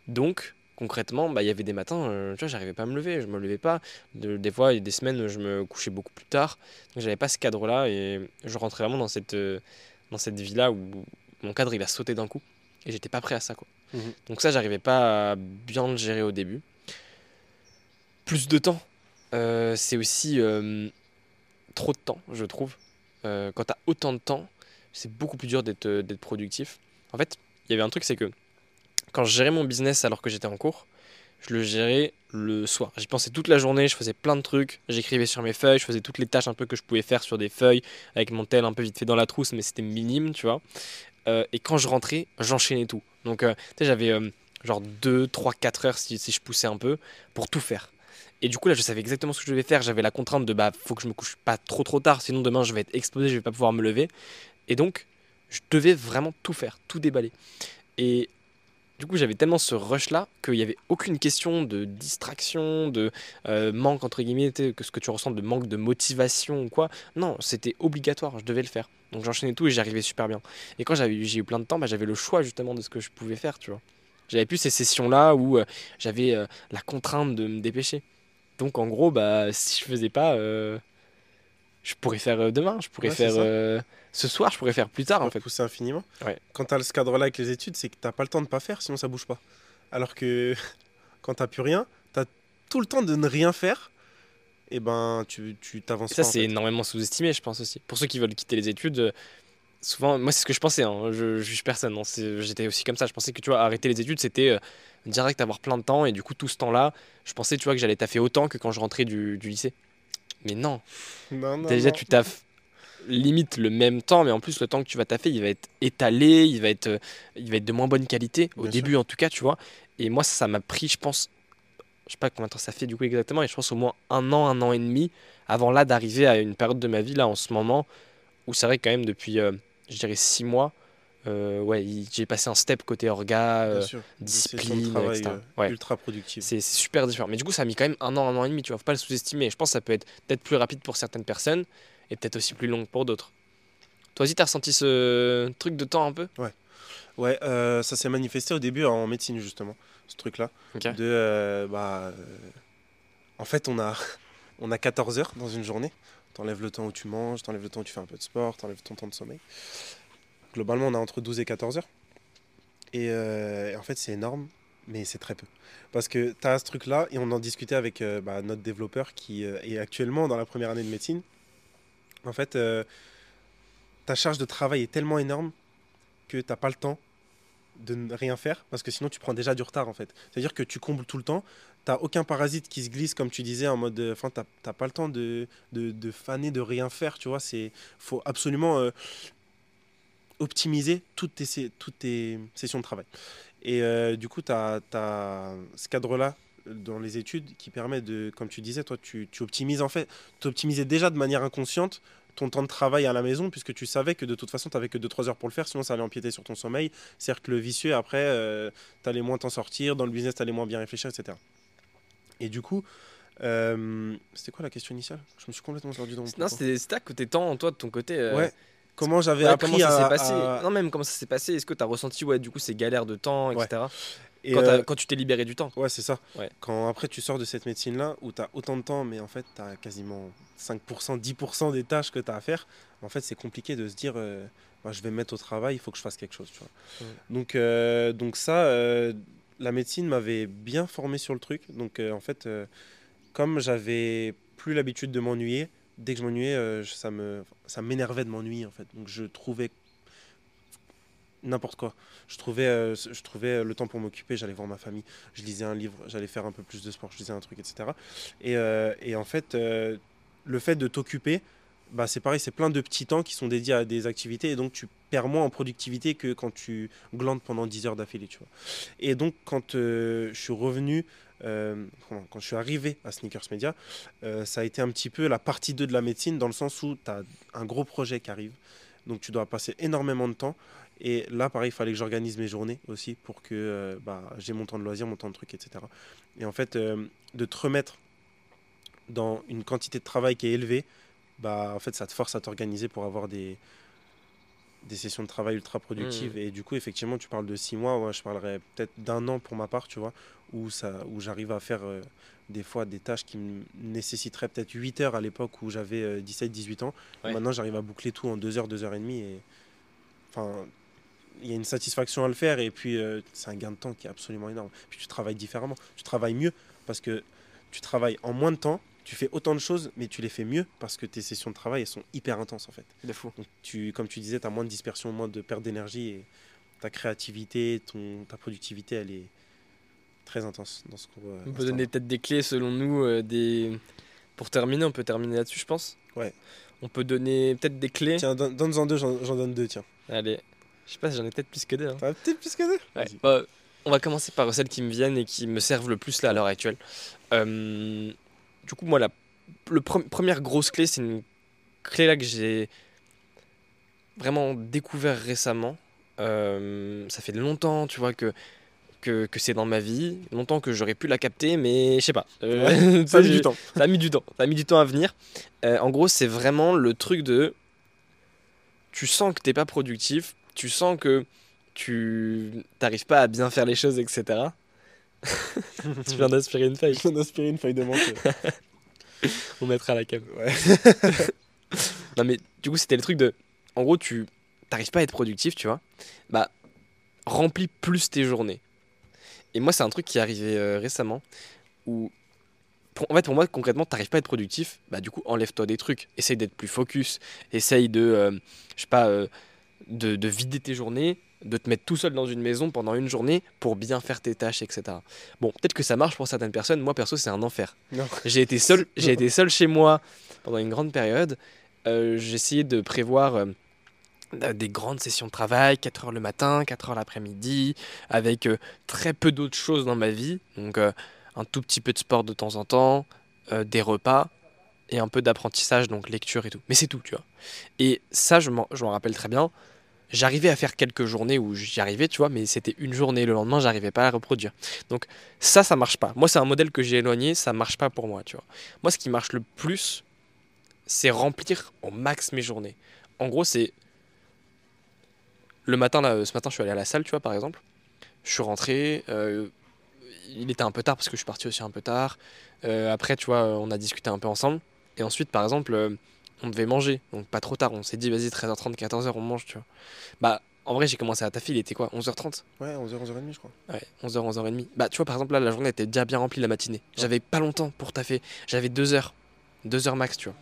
Donc, concrètement, bah, il y avait des matins, euh, tu vois, j'arrivais pas à me lever, je me levais pas. De- des fois, il y a des semaines, je me couchais beaucoup plus tard. Donc, j'avais pas ce cadre-là et je rentrais vraiment dans cette, euh, dans cette vie-là où mon cadre, il a sauté d'un coup. Et j'étais pas prêt à ça, quoi. Mhm. Donc, ça, j'arrivais pas à bien le gérer au début. Plus de temps, euh, c'est aussi euh, trop de temps, je trouve. Euh, quand tu as autant de temps, c'est beaucoup plus dur d'être d'être productif. En fait, il y avait un truc, c'est que quand je gérais mon business alors que j'étais en cours, je le gérais le soir. J'y pensais toute la journée, je faisais plein de trucs, j'écrivais sur mes feuilles, je faisais toutes les tâches un peu que je pouvais faire sur des feuilles, avec mon tel un peu vite fait dans la trousse, mais c'était minime, tu vois. Euh, et quand je rentrais, j'enchaînais tout. Donc, euh, tu sais, j'avais euh, genre 2, 3, 4 heures si je poussais un peu pour tout faire. Et du coup, là, je savais exactement ce que je devais faire. J'avais la contrainte de, bah, faut que je me couche pas trop trop tard, sinon demain je vais être explosé, je vais pas pouvoir me lever. Et donc, je devais vraiment tout faire, tout déballer. Et du coup, j'avais tellement ce rush-là qu'il n'y avait aucune question de distraction, de euh, manque, entre guillemets, que ce que tu ressens de manque de motivation ou quoi. Non, c'était obligatoire, je devais le faire. Donc j'enchaînais tout et j'arrivais super bien. Et quand j'ai eu plein de temps, bah, j'avais le choix justement de ce que je pouvais faire, tu vois. J'avais plus ces sessions-là où euh, j'avais euh, la contrainte de me dépêcher. Donc en gros, bah, si je faisais pas, euh, je pourrais faire euh, demain, je pourrais Ouais, faire euh, ce soir, je pourrais faire plus tard en fait. pousser infiniment. Ouais. Quand tu as ce cadre-là avec les études, c'est que tu pas le temps de pas faire, sinon ça bouge pas. Alors que *laughs* quand tu plus rien, tu as tout le temps de ne rien faire, et ben tu t'avances ça, en c'est fait. énormément sous-estimé, je pense aussi. Pour ceux qui veulent quitter les études, souvent, moi, c'est ce que je pensais, hein, je, je juge personne. hein, J'étais aussi comme ça. Je pensais que, tu vois, arrêter les études, c'était euh, direct avoir plein de temps. Et du coup, tout ce temps-là, je pensais, tu vois, que j'allais taffer autant que quand je rentrais du, du lycée. Mais non, Non, non, déjà, non. tu taffes limite le même temps, mais en plus, le temps que tu vas taffer, il va être étalé, il va être, euh, il va être de moins bonne qualité, au Bien début en tout cas, tu vois. Et moi, ça m'a pris, je pense, je sais pas combien de temps ça fait du coup exactement, mais je pense au moins un an, un an et demi avant là d'arriver à une période de ma vie là en ce moment où c'est vrai que quand même depuis, euh, je dirais six mois, euh, ouais, j'ai passé un step côté orga, euh, discipline, travail etc. euh, Ouais. ultra productive. c'est super différent. Mais du coup, ça a mis quand même un an, un an et demi, tu vois, faut pas le sous-estimer. Je pense que ça peut être peut-être plus rapide pour certaines personnes et peut-être aussi plus long pour d'autres. Toi aussi, t'as ressenti ce truc de temps un peu? Ouais, euh, ça s'est manifesté au début en médecine, justement, ce truc-là. Ok. De, bah, en fait, on a, *laughs* on a 14 heures dans une journée. T'enlèves le temps où tu manges, t'enlèves le temps où tu fais un peu de sport, t'enlèves ton temps de sommeil. Globalement, on a entre 12 et 14 heures. Et, euh, et en fait, c'est énorme, mais c'est très peu. Parce que tu as ce truc-là, et on en discutait avec euh, bah, notre développeur qui euh, est actuellement dans la première année de médecine. En fait, ta charge de travail est tellement énorme que tu n'as pas le temps de ne rien faire, parce que sinon tu prends déjà du retard en fait. C'est-à-dire que tu combles tout le temps, t'as aucun parasite qui se glisse comme tu disais en mode, euh, enfin t'as pas le temps de, de, de faner, de rien faire, tu vois. C'est faut absolument euh, optimiser toutes tes, toutes tes sessions de travail. Et euh, du coup, tu as, ce cadre-là dans les études qui permet de, comme tu disais, toi, tu, tu optimises en fait, tu optimisais déjà de manière inconsciente ton temps de travail à la maison, puisque tu savais que de toute façon, tu n'avais que 2-3 heures pour le faire, sinon ça allait empiéter sur ton sommeil. Cercle vicieux, après, tu allais moins t'en sortir, dans le business, tu allais moins bien réfléchir, etc. Et du coup, euh, c'était quoi la question initiale? Je me suis complètement perdu dans mon Non, c'était à côté temps, toi, de ton côté. euh, Ouais. Comment j'avais ouais, appris comment ça à, passé? à- Non, même comment ça s'est passé? Est-ce que tu as ressenti, ouais, du coup, ces galères de temps, Ouais. etc. et, quand, euh, quand tu t'es libéré du temps. Ouais, c'est ça. Ouais. Quand après tu sors de cette médecine-là, où tu as autant de temps, mais en fait tu as quasiment 5%, 10% des tâches que tu as à faire, en fait c'est compliqué de se dire euh, bah, je vais me mettre au travail, il faut que je fasse quelque chose. Tu vois. Ouais. Donc, euh, donc ça, la médecine m'avait bien formé sur le truc. Donc euh, en fait, euh, comme j'avais plus l'habitude de m'ennuyer, dès que je m'ennuyais, euh, ça me ça m'énervait de m'ennuyer en fait. Donc je trouvais n'importe quoi. Je trouvais, je trouvais le temps pour m'occuper, j'allais voir ma famille, je lisais un livre, j'allais faire un peu plus de sport, je lisais un truc, etc. Et, et en fait, le fait de t'occuper, bah, c'est pareil, c'est plein de petits temps qui sont dédiés à des activités et donc tu perds moins en productivité que quand tu glandes pendant 10 heures d'affilée. Tu vois. Et donc, quand euh, je suis revenu, euh, quand je suis arrivé à Sneakers Media, euh, ça a été un petit peu la partie 2 de la médecine dans le sens où tu as un gros projet qui arrive. Donc, tu dois passer énormément de temps. Et là, pareil, il fallait que j'organise mes journées aussi pour que bah, j'ai mon temps de loisir, mon temps de truc, etc. Et en fait, de te remettre dans une quantité de travail qui est élevée, bah, en fait, ça te force à t'organiser pour avoir des, des sessions de travail ultra productives. Et du coup, effectivement, tu parles de six mois, ouais, je parlerais peut-être d'un an pour ma part, tu vois, où, ça, où j'arrive à faire euh, des fois des tâches qui me nécessiteraient peut-être 8 heures à l'époque où j'avais 17-18 ans. Ouais. Maintenant, j'arrive à boucler tout en 2 heures, 2 heures et demie. Et enfin, il y a une satisfaction à le faire et puis euh, c'est un gain de temps qui est absolument énorme. Puis tu travailles différemment, tu travailles mieux parce que tu travailles en moins de temps, tu fais autant de choses, mais tu les fais mieux parce que tes sessions de travail elles sont hyper intenses en fait. De fou. Donc tu, comme tu disais, tu as moins de dispersion, moins de perte d'énergie et ta créativité, ton, ta productivité, elle est très intense dans ce cours. euh, On peut donner peut-être des clés selon nous. euh, des... Pour terminer, on peut terminer là-dessus, je pense. Ouais. On peut donner peut-être des clés. Tiens, don- donne-en deux, j'en j'en donne deux, tiens. Allez. Je sais pas si j'en ai peut-être plus que deux. hein. T'en as peut-être plus que deux Ouais. Bah, on va commencer par celles qui me viennent et qui me servent le plus là à l'heure actuelle. Euh, du coup, moi, la le pre- première grosse clé, c'est une clé là que j'ai vraiment découvert récemment. Euh, ça fait longtemps, tu vois, que, que, que c'est dans ma vie. Longtemps que j'aurais pu la capter, mais je sais pas. Euh, *laughs* Ça a mis du temps. *laughs* ça a mis du temps. Ça a mis du temps à venir. Euh, en gros, c'est vraiment le truc de. Tu sens que t'es pas productif. Tu sens que tu t'arrives pas à bien faire les choses, etc. *laughs* tu viens d'aspirer une feuille. Je viens d'aspirer une feuille de menthe. *laughs* On mettra la cam. Ouais. *laughs* Non, mais du coup, c'était le truc de. En gros, tu t'arrives pas à être productif, tu vois. Bah, remplis plus tes journées. Et moi, c'est un truc qui est arrivé euh, récemment où. pour- en fait, pour moi, concrètement, t'arrives pas à être productif, bah du coup, enlève-toi des trucs. Essaye d'être plus focus. Essaye de, euh, je sais pas, euh, de, de vider tes journées, de te mettre tout seul dans une maison pendant une journée pour bien faire tes tâches, etc. Bon, peut-être que ça marche pour certaines personnes. Moi, perso, c'est un enfer. J'ai été seul, *laughs* j'ai été seul chez moi pendant une grande période. Euh, j'ai essayé de prévoir euh, des grandes sessions de travail, 4 heures le matin, 4 heures l'après-midi, avec euh, très peu d'autres choses dans ma vie. Donc un tout petit peu de sport de temps en temps, des repas et un peu d'apprentissage, donc lecture et tout. Mais c'est tout, tu vois. Et ça, je m'en rappelle très bien. J'arrivais à faire quelques journées où j'y arrivais, tu vois, mais c'était une journée. Le lendemain, j'arrivais pas à reproduire. Donc ça, ça marche pas. Moi, c'est un modèle que j'ai éloigné, ça marche pas pour moi, tu vois. Moi, ce qui marche le plus, c'est remplir au max mes journées. En gros, c'est le matin, euh, ce matin, je suis allé à la salle, tu vois, par exemple. Je suis rentré. euh, il était un peu tard parce que je suis parti aussi un peu tard. Euh, après, tu vois, on a discuté un peu ensemble. Et ensuite, par exemple, on devait manger. Donc, pas trop tard. On s'est dit, vas-y, 13h30, 14h, on mange, tu vois. Bah, en vrai, j'ai commencé à taffer. Il était quoi 11h30 Ouais, 11h, 11h30, je crois. Ouais, 11h, 11h30. Bah, tu vois, par exemple, là, la journée était déjà bien remplie la matinée. J'avais pas longtemps pour taffer. J'avais 2 heures. 2 heures max, tu vois.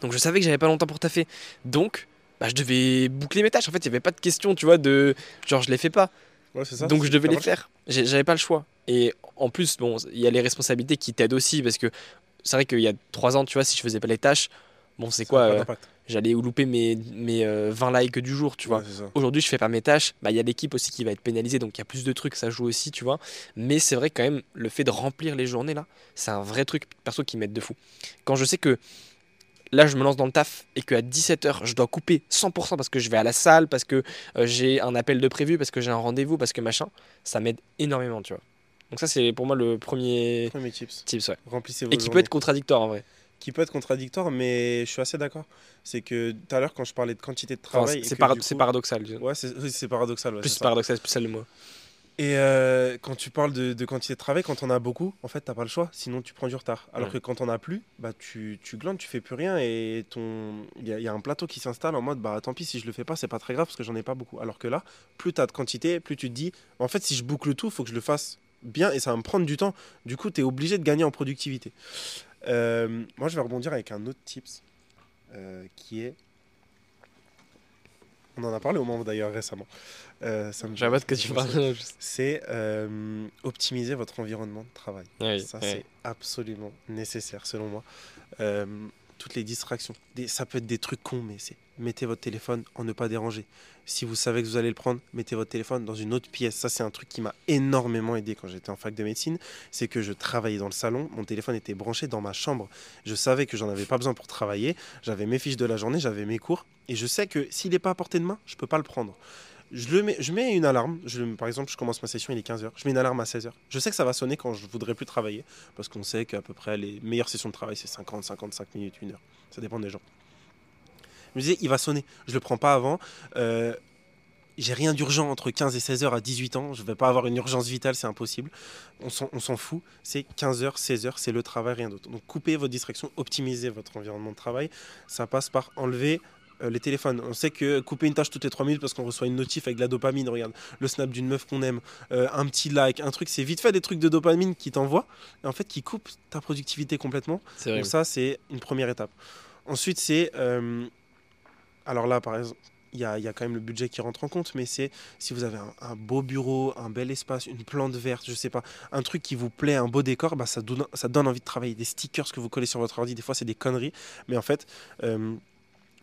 Donc, je savais que j'avais pas longtemps pour taffer. Donc, bah, je devais boucler mes tâches. En fait, il y avait pas de question, tu vois, de genre, je les fais pas. Ouais, c'est ça. Donc, je devais les faire. J'avais pas le choix. Et en plus, bon, il y a les responsabilités qui t'aident aussi parce que c'est vrai qu'il y a 3 ans, tu vois, si je faisais pas les tâches, bon, c'est quoi euh. J'allais louper mes, mes euh, 20 likes du jour, tu vois. Ouais. Aujourd'hui, je fais pas mes tâches. Bah, il y a l'équipe aussi qui va être pénalisée, donc il y a plus de trucs, ça joue aussi, tu vois. Mais c'est vrai quand même, le fait de remplir les journées là, c'est un vrai truc perso qui m'aide de fou. Quand je sais que là, je me lance dans le taf et qu'à 17h, je dois couper 100% parce que je vais à la salle, parce que euh, j'ai un appel de prévu, parce que j'ai un rendez-vous, parce que machin, ça m'aide énormément, tu vois. Donc ça, c'est pour moi le premier Premier tips. tips, ouais. Remplissez vos Et qui peut être contradictoire en vrai. Qui peut être contradictoire, mais je suis assez d'accord. C'est que tout à l'heure, quand je parlais de quantité de travail. c'est coup- paradoxal. disons. Ouais, c'est oui, c'est paradoxal. ouais, plus c'est paradoxal, c'est plus ça le mot. Et euh, quand tu parles de, de quantité de travail, quand on a beaucoup, en fait, t'as pas le choix, sinon tu prends du retard. Alors Ouais. que quand on a plus, bah tu, tu glandes, tu fais plus rien et ton il y, a- il y a un plateau qui s'installe en mode bah tant pis si je le fais pas, c'est pas très grave parce que j'en ai pas beaucoup. Alors que là, plus t'as de quantité, plus tu te dis en fait si je boucle tout, faut que je le fasse bien et ça va me prendre du temps. Du coup, tu es obligé de gagner en productivité. Euh, moi, je vais rebondir avec un autre tips euh, qui est on en a parlé au moment d'ailleurs récemment. Euh, ça me- Je vois pas de quoi tu parles. c'est euh, optimiser votre environnement de travail. Ouais, ça, ouais. c'est absolument nécessaire, selon moi. Toutes les distractions, des- ça peut être des trucs cons, mais c'est mettez votre téléphone en ne pas déranger. Si vous savez que vous allez le prendre, mettez votre téléphone dans une autre pièce. Ça, c'est un truc qui m'a énormément aidé quand j'étais en fac de médecine. C'est que je travaillais dans le salon, mon téléphone était branché dans ma chambre. Je savais que j'en avais pas besoin pour travailler. J'avais mes fiches de la journée, j'avais mes cours. Et je sais que s'il n'est pas à portée de main, je peux pas le prendre. Je, le mets, je mets une alarme. Par exemple, je commence ma session, il est 15h. Je mets une alarme à 16h. Je sais que ça va sonner quand je voudrais plus travailler. Parce qu'on sait qu'à peu près les meilleures sessions de travail, c'est 50, 55 minutes, 1 heure. Ça dépend des gens. Je me disais, il va sonner. Je le prends pas avant. Euh, j'ai rien d'urgent entre 15 et 16 heures à 18 ans. Je vais pas avoir une urgence vitale, c'est impossible. On s'en fout. C'est 15 heures, 16 heures, c'est le travail, rien d'autre. Donc coupez vos distractions, optimisez votre environnement de travail. Ça passe par enlever euh, les téléphones. On sait que couper une tâche toutes les 3 minutes parce qu'on reçoit une notif avec de la dopamine, regarde, le snap d'une meuf qu'on aime, euh, un petit like, un truc, c'est vite fait des trucs de dopamine qui t'envoient, et en fait qui coupent ta productivité complètement. Donc ça, c'est une première étape. Ensuite, c'est... euh, alors là, par exemple, il y a, il y a quand même le budget qui rentre en compte, mais c'est si vous avez un, un beau bureau, un bel espace, une plante verte, je sais pas, un truc qui vous plaît, un beau décor, bah ça, donne, ça donne envie de travailler. Des stickers que vous collez sur votre ordi, des fois c'est des conneries, mais en fait... euh,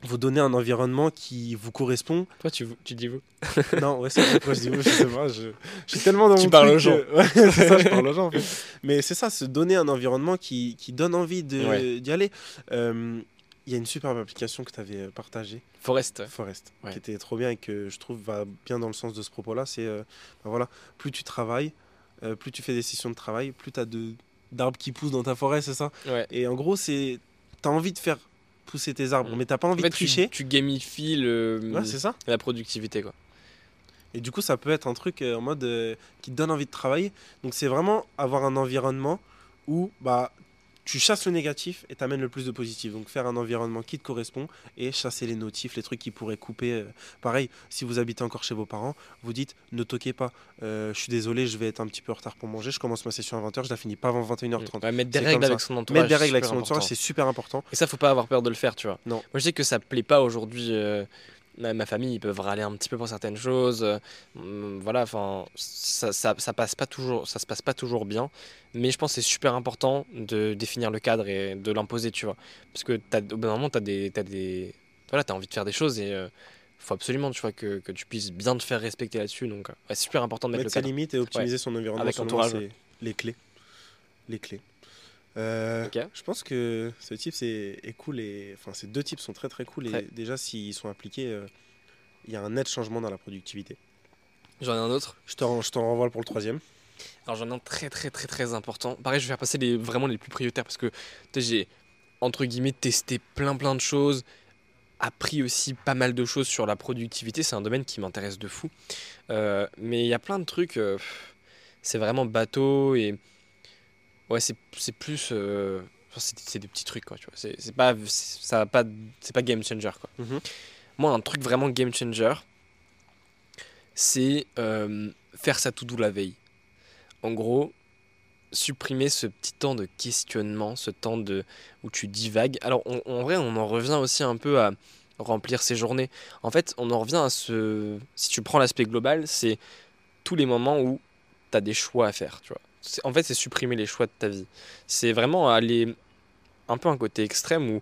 vous donnez un environnement qui vous correspond. Toi, tu, tu dis vous. *laughs* Non, ouais, c'est vrai, pourquoi je dis vous, je sais pas. Je, je suis tellement dans Tu mon parles truc aux gens. que- Ouais, *laughs* c'est ça, je parle aux gens. en fait. Mais c'est ça, se donner un environnement qui, qui donne envie Ouais. d'y aller. Euh, Il y a une superbe application que tu avais partagée, Forest. Forest, Ouais. qui était trop bien et que je trouve va bien dans le sens de ce propos-là. C'est, euh, ben voilà, plus tu travailles, euh, plus tu fais des sessions de travail, plus tu as de, d'arbres qui poussent dans ta forêt, c'est ça? Ouais. Et en gros, c'est, tu as envie de faire pousser tes arbres, Mm. mais t'as pas En envie fait, de tricher. tu, tu gamifies le, Ouais, c'est ça. la productivité, quoi. Et du coup, ça peut être un truc euh, en mode euh, qui te donne envie de travailler. Donc, c'est vraiment avoir un environnement où bah, tu chasses le négatif et t'amènes le plus de positif. Donc, faire un environnement qui te correspond et chasser les notifs, les trucs qui pourraient couper. euh. Pareil, si vous habitez encore chez vos parents, vous dites ne toquez pas. Euh, je suis désolé, je vais être un petit peu en retard pour manger. Je commence ma session à 20h, je la finis pas avant 21h30. Ouais, mettre des règles avec son entourage. Mettre des règles avec son entourage, c'est super important. Et ça, faut pas avoir peur de le faire, tu vois. Non. Moi, je sais que ça plaît pas aujourd'hui. euh, ma famille, ils peuvent râler un petit peu pour certaines choses. euh, voilà, enfin, ça, ça, ça passe pas toujours, ça se passe pas toujours bien. Mais je pense que c'est super important de définir le cadre et de l'imposer, tu vois. Parce que t'as, au bout d'un moment, t'as des, t'as des, voilà, t'as envie de faire des choses et euh, faut absolument, tu vois, que, que tu puisses bien te faire respecter là-dessus. Donc, ouais, c'est super important de mettre Mettre le ses cadre. limites et optimiser son environnement. Avec l'entourage, c'est les clés. Les clés. Euh. Je pense que ce type c'est est cool et enfin ces deux types sont très très cool et déjà s'ils sont appliqués, euh, il y a un net changement dans la productivité. J'en ai un autre. Je t'en je renvoie pour le troisième. Alors j'en ai un très très très très important. Pareil, je vais faire passer les vraiment les plus prioritaires parce que j'ai entre guillemets testé plein plein de choses. appris aussi pas mal de choses sur la productivité. C'est un domaine qui m'intéresse de fou. Euh, mais il y a plein de trucs. c'est vraiment bateau et. Ouais, c'est c'est plus. euh, c'est c'est des petits trucs, quoi. Tu vois. C'est c'est pas, ça pas, c'est pas game changer, quoi. Mhm. Moi, un truc vraiment game changer, c'est euh, faire sa to-do la veille. En gros, supprimer ce petit temps de questionnement, ce temps de, où tu divagues. Alors, on- en vrai, on en revient aussi un peu à remplir ses journées. En fait, on en revient à ce... Si tu prends l'aspect global, c'est tous les moments où tu as des choix à faire, tu vois. En fait, c'est supprimer les choix de ta vie. C'est vraiment aller un peu un côté extrême où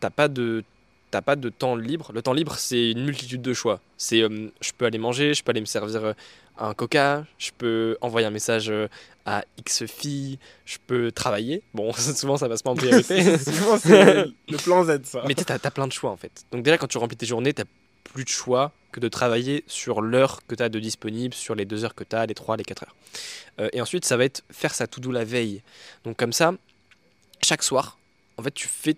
t'as pas de t'as pas de temps libre. Le temps libre, c'est une multitude de choix. C'est euh, je peux aller manger, je peux aller me servir euh, un coca, je peux envoyer un message euh, à X fille, je peux travailler. Bon, *laughs* souvent ça passe pas en priorité. *laughs* Souvent, c'est *laughs* le plan Z, ça. Mais tu t'as, t'as plein de choix en fait. Donc déjà, quand tu remplis tes journées, t'as plus de choix que de travailler sur l'heure que tu as de disponible, sur les deux heures que tu as, les trois, les quatre heures. Euh, et ensuite, ça va être faire sa to-do la veille. Donc comme ça, chaque soir, en fait, tu fais,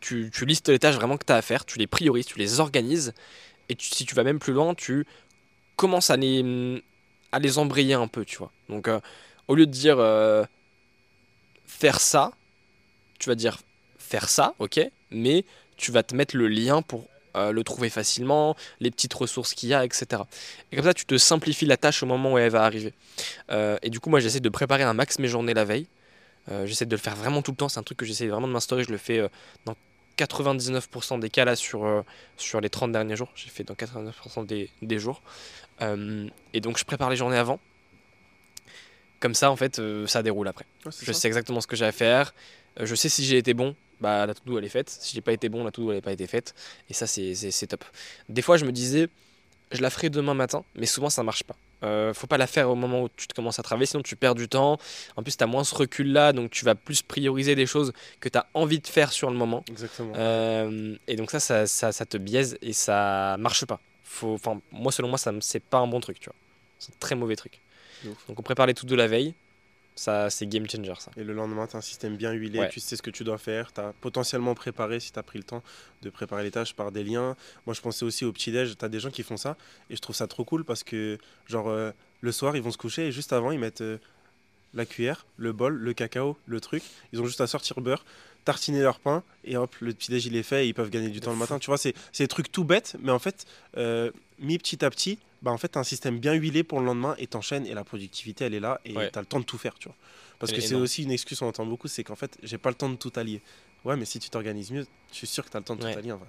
tu, tu listes les tâches vraiment que tu as à faire, tu les priorises, tu les organises, et si tu vas même plus loin, tu commences à les, à les embrayer un peu, tu vois. Donc euh, au lieu de dire euh, faire ça, tu vas dire faire ça, ok, mais tu vas te mettre le lien pour euh, le trouver facilement, les petites ressources qu'il y a, etc. Et comme ça, tu te simplifies la tâche au moment où elle va arriver. Euh, et du coup, moi, j'essaie de préparer un max mes journées la veille. Euh, j'essaie de le faire vraiment tout le temps. C'est un truc que j'essaie vraiment de m'instaurer. Je le fais dans 99% des cas là sur, sur les 30 derniers jours. J'ai fait dans 99% des, des jours. Et donc, je prépare les journées avant. Comme ça, en fait, ça déroule après. Ouais, Je ça. sais exactement ce que j'ai à faire. Je sais si j'ai été bon, bah la to-do elle est faite. Si j'ai pas été bon, la to-do elle n'a pas été faite. Et ça, c'est- top. Des fois, je me disais, je la ferai demain matin, mais souvent ça marche pas. Euh, faut pas la faire au moment où tu te commences à travailler, sinon tu perds du temps. En plus, tu as moins ce recul là, donc tu vas plus prioriser des choses que tu as envie de faire sur le moment. Exactement. Euh, et donc ça ça, ça, ça te biaise et ça marche pas. Faut, moi, selon moi, ça c'est pas un bon truc, tu vois. C'est un très mauvais truc. Donc on prépare les tout de la veille. Ça, c'est game changer, ça. Et le lendemain, tu as un système bien huilé, Ouais. tu sais ce que tu dois faire, tu as potentiellement préparé, si tu as pris le temps de préparer les tâches par des liens. Moi, je pensais aussi au petit-déj, tu as des gens qui font ça, et je trouve ça trop cool parce que, genre, euh, le soir, ils vont se coucher et juste avant, ils mettent euh, la cuillère, le bol, le cacao, le truc. Ils ont juste à sortir beurre, tartiner leur pain, et hop, le petit-déj, il est fait, et ils peuvent gagner du temps le matin. Tu vois, c'est c'est des trucs tout bêtes, mais en fait, euh, mis petit à petit, bah, en fait, tu as un système bien huilé pour le lendemain, et t'enchaînes, et la productivité, elle est là, et Ouais. tu as le temps de tout faire, tu vois. Parce Elle que est c'est aussi une excuse qu'on entend beaucoup, c'est qu'en fait, j'ai pas le temps de tout allier. Ouais, mais si tu t'organises mieux, je suis sûr que tu as le temps de Ouais. tout allier en vrai.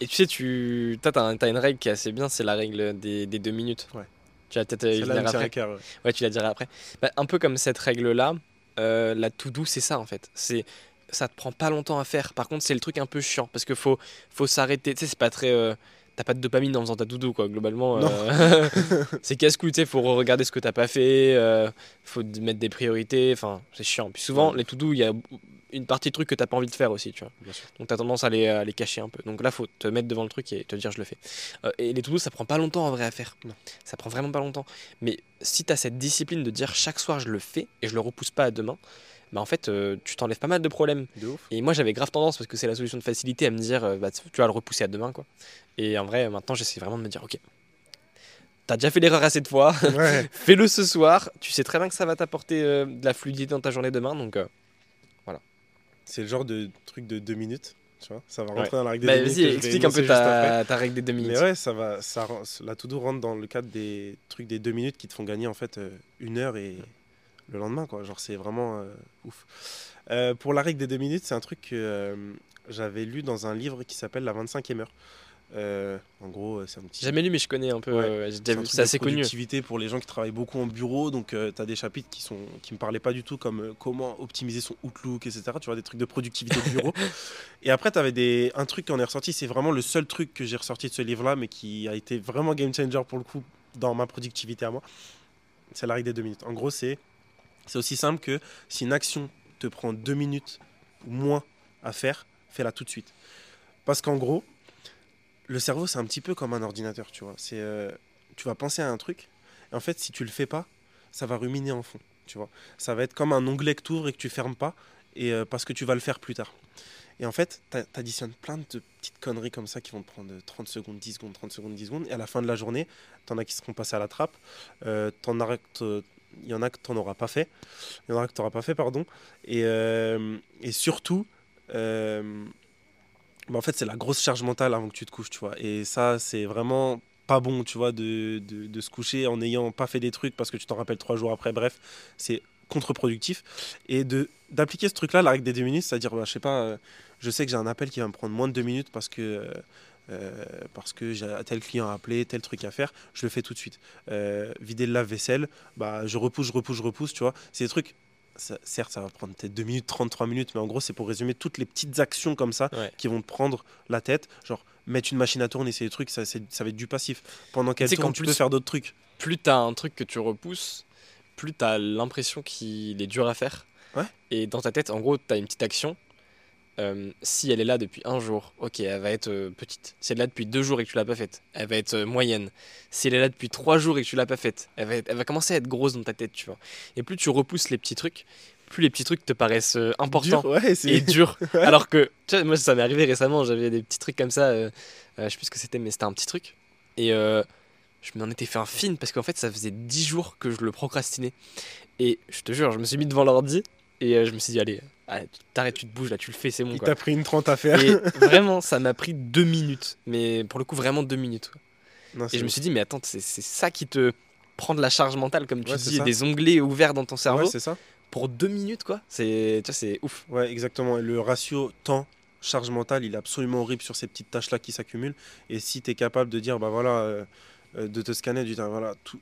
Et tu sais, tu as, as une règle qui est assez bien, c'est la règle des, des deux minutes. Ouais. Tu vas peut-être euh, tient après. ouais. Ouais, tu la diras après. Bah, un peu comme cette règle-là, euh, la to-do, c'est ça en fait. C'est ça te prend pas longtemps à faire. Par contre, c'est le truc un peu chiant parce que faut faut s'arrêter. Tu sais, c'est pas très. euh, T'as pas de dopamine en faisant ta to-do quoi. Globalement, euh, *laughs* c'est casse-couille. Tu faut regarder ce que t'as pas fait. euh, faut mettre des priorités. Enfin, c'est chiant. Puis souvent, Ouais. les to-do, il y a une partie de trucs que t'as pas envie de faire aussi, tu vois. Donc t'as tendance à les, à les cacher un peu. Donc là, faut te mettre devant le truc et te dire je le fais. Euh, et les to-do, ça prend pas longtemps en vrai à faire. Non. Ça prend vraiment pas longtemps. Mais si t'as cette discipline de dire chaque soir je le fais et je le repousse pas à demain, bah en fait, euh, tu t'enlèves pas mal de problèmes. De ouf. Et moi, j'avais grave tendance parce que c'est la solution de facilité à me dire euh, bah, tu vas le repousser à demain, quoi. Et en vrai, maintenant, j'essaie vraiment de me dire ok. T'as déjà fait l'erreur assez de fois, *laughs* Ouais. fais-le ce soir. Tu sais très bien que ça va t'apporter euh, de la fluidité dans ta journée demain, donc euh, c'est le genre de truc de deux minutes. Tu vois, ça va Ouais. rentrer dans la règle des bah, deux minutes. vas-y, explique un peu ta, ta règle des deux minutes. Mais ouais, ça va, ça, la to-do rentre dans le cadre des trucs des deux minutes qui te font gagner en fait une heure et le lendemain quoi. Genre c'est vraiment euh, ouf. Euh, pour la règle des deux minutes, c'est un truc que euh, j'avais lu dans un livre qui s'appelle La 25e heure. En gros, c'est un petit. Jamais lu, mais je connais un peu. Ouais. C'est assez connu. productivité pour les gens qui travaillent beaucoup en bureau. Donc, tu as des chapitres qui sont qui me parlaient pas du tout, comme comment optimiser son Outlook, etc. Tu vois, des trucs de productivité de bureau. *laughs* Et après, tu avais des... un truc qui en est ressorti. C'est vraiment le seul truc que j'ai ressorti de ce livre-là, mais qui a été vraiment game changer pour le coup dans ma productivité à moi. C'est la règle des deux minutes. En gros, c'est c'est aussi simple que si une action te prend deux minutes ou moins à faire, fais-la tout de suite. Parce qu'en gros, le cerveau, c'est un petit peu comme un ordinateur, tu vois. Euh, tu vas penser à un truc, et en fait, si tu le fais pas, ça va ruminer en fond, tu vois. Ça va être comme un onglet que tu ouvres et que tu fermes pas, et euh, parce que tu vas le faire plus tard. Et en fait, t'a- t'additionnes plein de petites conneries comme ça qui vont te prendre 30 secondes, 10 secondes, 30 secondes, 10 secondes. Et à la fin de la journée, t'en as qui seront passés à la trappe. euh, t'en as il y en a que t'en auras pas fait. Il y en aura que t'auras pas fait, pardon. Et, euh, et surtout, euh, bah, en fait, c'est la grosse charge mentale avant que tu te couches, tu vois. Et ça, c'est vraiment pas bon, tu vois, de, de, de se coucher en n'ayant pas fait des trucs parce que tu t'en rappelles trois jours après. Bref, c'est contre-productif. Et de d'appliquer ce truc-là, la règle des deux minutes, c'est-à-dire, bah, je sais pas, euh, je sais que j'ai un appel qui va me prendre moins de deux minutes parce que. Euh, parce que j'ai tel client à appeler, tel truc à faire, je le fais tout de suite. Euh, vider le lave-vaisselle, bah, je repousse, je repousse, je repousse, tu vois. C'est des trucs, ça- certes, ça va prendre peut-être 2 minutes, 33 minutes, mais en gros, c'est pour résumer toutes les petites actions comme ça Ouais. qui vont te prendre la tête. Genre, mettre une machine à tourner, c'est des trucs, ça, c'est- ça va être du passif. Pendant qu'elle tourne, qu'en tu plus- peux faire d'autres trucs. plus t'as un truc que tu repousses, plus t'as l'impression qu'il est dur à faire. Ouais. Et dans ta tête, en gros, t'as une petite action. Euh, si elle est là depuis un jour, ok, elle va être euh, petite. Si elle est là depuis deux jours et que tu l'as pas faite, elle va être euh, moyenne. Si elle est là depuis trois jours et que tu l'as pas faite, elle va, être- elle va commencer à être grosse dans ta tête, tu vois. Et plus tu repousses les petits trucs, plus les petits trucs te paraissent importants Dur, ouais, c'est- et durs. *laughs* Ouais. Alors que, tu vois, moi, ça m'est arrivé récemment, j'avais des petits trucs comme ça, je sais plus ce que c'était, mais c'était un petit truc. Et je m'en étais fait un film parce qu'en fait, ça faisait 10 jours que je le procrastinais. Et je te jure, je me suis mis devant l'ordi et je me suis dit, allez, allez, t'arrêtes, tu te bouges là, tu le fais, c'est bon Il t'a pris une 30 à faire. Et *laughs* vraiment, ça m'a pris deux minutes. Mais pour le coup, vraiment deux minutes. Non, Et je me suis dit, mais attends, c'est ça qui te prend de la charge mentale, comme tu Ouais, dis, des onglets ouverts dans ton cerveau Ouais, c'est ça. pour deux minutes, quoi. C'est tu vois, c'est ouf. Ouais, exactement. Et le ratio temps charge mentale, il est absolument horrible sur ces petites tâches là qui s'accumulent. Et si tu es capable de dire, bah voilà, euh, euh, de te scanner, dire, voilà, tout-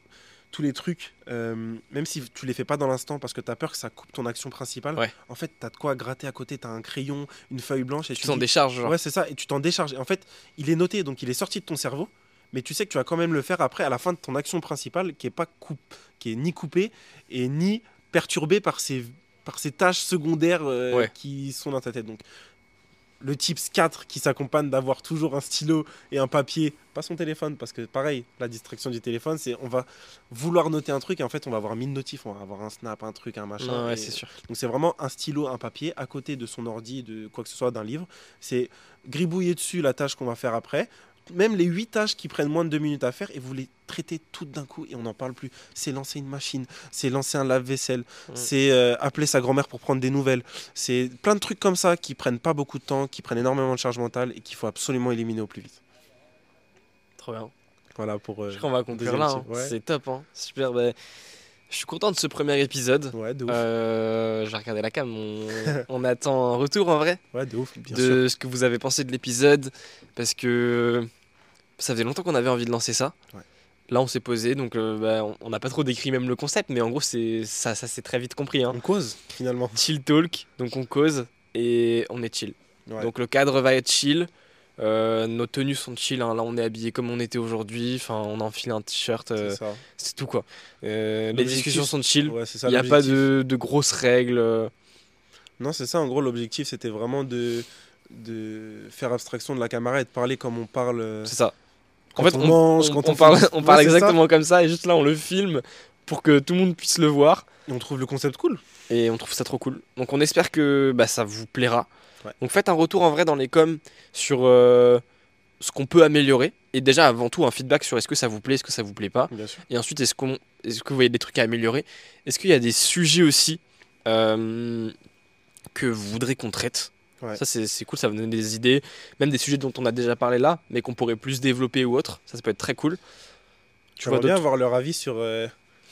tous les trucs, euh, même si tu les fais pas dans l'instant parce que tu as peur que ça coupe ton action principale, Ouais. en fait, tu as de quoi gratter à côté, tu as un crayon, une feuille blanche et Tu t'en décharges, genre. Ouais, c'est ça, et tu t'en décharges. Et en fait, il est noté, donc il est sorti de ton cerveau, mais tu sais que tu vas quand même le faire après à la fin de ton action principale qui est pas coupe, qui est ni coupée et ni perturbée par ces par ces tâches secondaires euh, Ouais. qui sont dans ta tête. Donc le tips 4 qui s'accompagne d'avoir toujours un stylo et un papier, pas son téléphone, parce que pareil, la distraction du téléphone, c'est on va vouloir noter un truc et en fait on va avoir mille notifs, on va avoir un snap, un truc, un machin. Non, ouais, c'est sûr. donc c'est vraiment un stylo, un papier à côté de son ordi, de quoi que ce soit, d'un livre. C'est gribouiller dessus la tâche qu'on va faire après. Même les huit tâches qui prennent moins de deux minutes à faire et vous les traitez toutes d'un coup et on n'en parle plus. C'est lancer une machine, c'est lancer un lave-vaisselle, Mm. c'est euh, appeler sa grand-mère pour prendre des nouvelles. C'est plein de trucs comme ça qui prennent pas beaucoup de temps, qui prennent énormément de charge mentale et qu'il faut absolument éliminer au plus vite. Trop bien. Voilà pour. euh, Je crois qu'on va conclure là. hein. ouais. C'est top. Hein. Super. bah, je suis content de ce premier épisode. Ouais, de ouf. Euh, J'ai regardé la cam. On, *laughs* on attend un retour en vrai Ouais, de ouf, bien sûr. de ce que vous avez pensé de l'épisode. Parce que ça faisait longtemps qu'on avait envie de lancer ça. Ouais. Là, on s'est posé. Donc, euh, bah, on- on n'a pas trop décrit même le concept. Mais en gros, c'est ça, ça s'est très vite compris. Hein. On cause finalement. Chill talk. Donc, on cause et on est chill. Ouais. Donc, le cadre va être chill. Euh, nos tenues sont chill. hein. Là, on est habillé comme on était aujourd'hui. Enfin, on a enfilé un t-shirt. euh, c'est tout quoi. Euh, les discussions sont chill. Ouais, Il n'y a pas de, de grosses règles. Non, c'est ça, en gros, l'objectif, c'était vraiment de, de faire abstraction de la caméra et de parler comme on parle. C'est ça. quand en fait, on on, mange, on- quand on on parle, on Ouais, parle ça. exactement comme ça et juste là on le filme pour que tout le monde puisse le voir Et on trouve le concept cool. et on trouve ça trop cool. Donc on espère que bah, ça vous plaira. Ouais. Donc faites un retour en vrai dans les coms sur euh, ce qu'on peut améliorer et déjà avant tout un feedback sur est-ce que ça vous plaît, est-ce que ça vous plaît pas. Et ensuite, est-ce, qu'on, est-ce que vous voyez des trucs à améliorer Est-ce qu'il y a des sujets aussi euh, que vous voudrez qu'on traite? Ouais. Ça, c'est, c'est cool, ça va donner des idées. Même des sujets dont on a déjà parlé là, mais qu'on pourrait plus développer ou autre. Ça, ça peut être très cool. Tu vois bien avoir leur avis sur euh,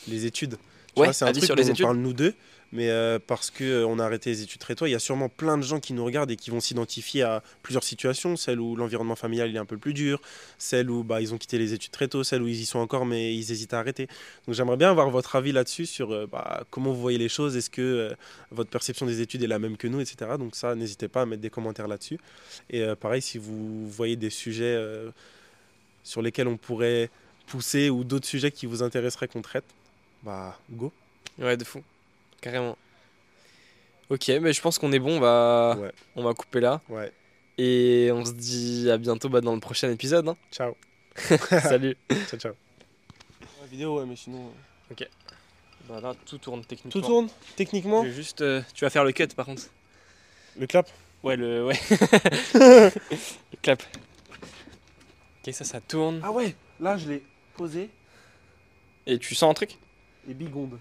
les études. Tu Ouais, vois, c'est un truc sur dont les on études. parle nous deux, mais euh, parce que euh, a arrêté les études très tôt, il y a sûrement plein de gens qui nous regardent et qui vont s'identifier à plusieurs situations, celle où l'environnement familial il est un peu plus dur, celle où bah, ils ont quitté les études très tôt, celle où ils y sont encore mais ils hésitent à arrêter. Donc j'aimerais bien avoir votre avis là-dessus sur euh, bah, comment vous voyez les choses, est-ce que votre perception des études est la même que nous, etc. Donc ça, n'hésitez pas à mettre des commentaires là-dessus. Et pareil, si vous voyez des sujets sur lesquels on pourrait pousser ou d'autres sujets qui vous intéresseraient qu'on traite, bah go. Ouais, de fou. Carrément. Ok, mais je pense qu'on est bon. On va, Ouais. on va couper là. Ouais. Et on se dit à bientôt bah, dans le prochain épisode. hein. Ciao. *laughs* Salut. *laughs* Ciao, ciao. La vidéo, ouais, mais sinon. Bah là, tout tourne techniquement. Tout tourne, techniquement. Juste, euh, tu vas faire le cut par contre. Le clap Ouais, le. Ouais. *laughs* le clap. Ok, ça, ça tourne. Ah ouais, là je l'ai posé Et tu sens un truc? Et bigonde.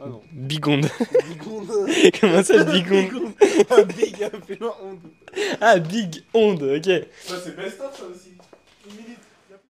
Ah non. Bigonde. Bigonde. *laughs* Comment ça, bigonde Un big, un peu onde. Ah, big onde, ok. Ça c'est best of ça aussi.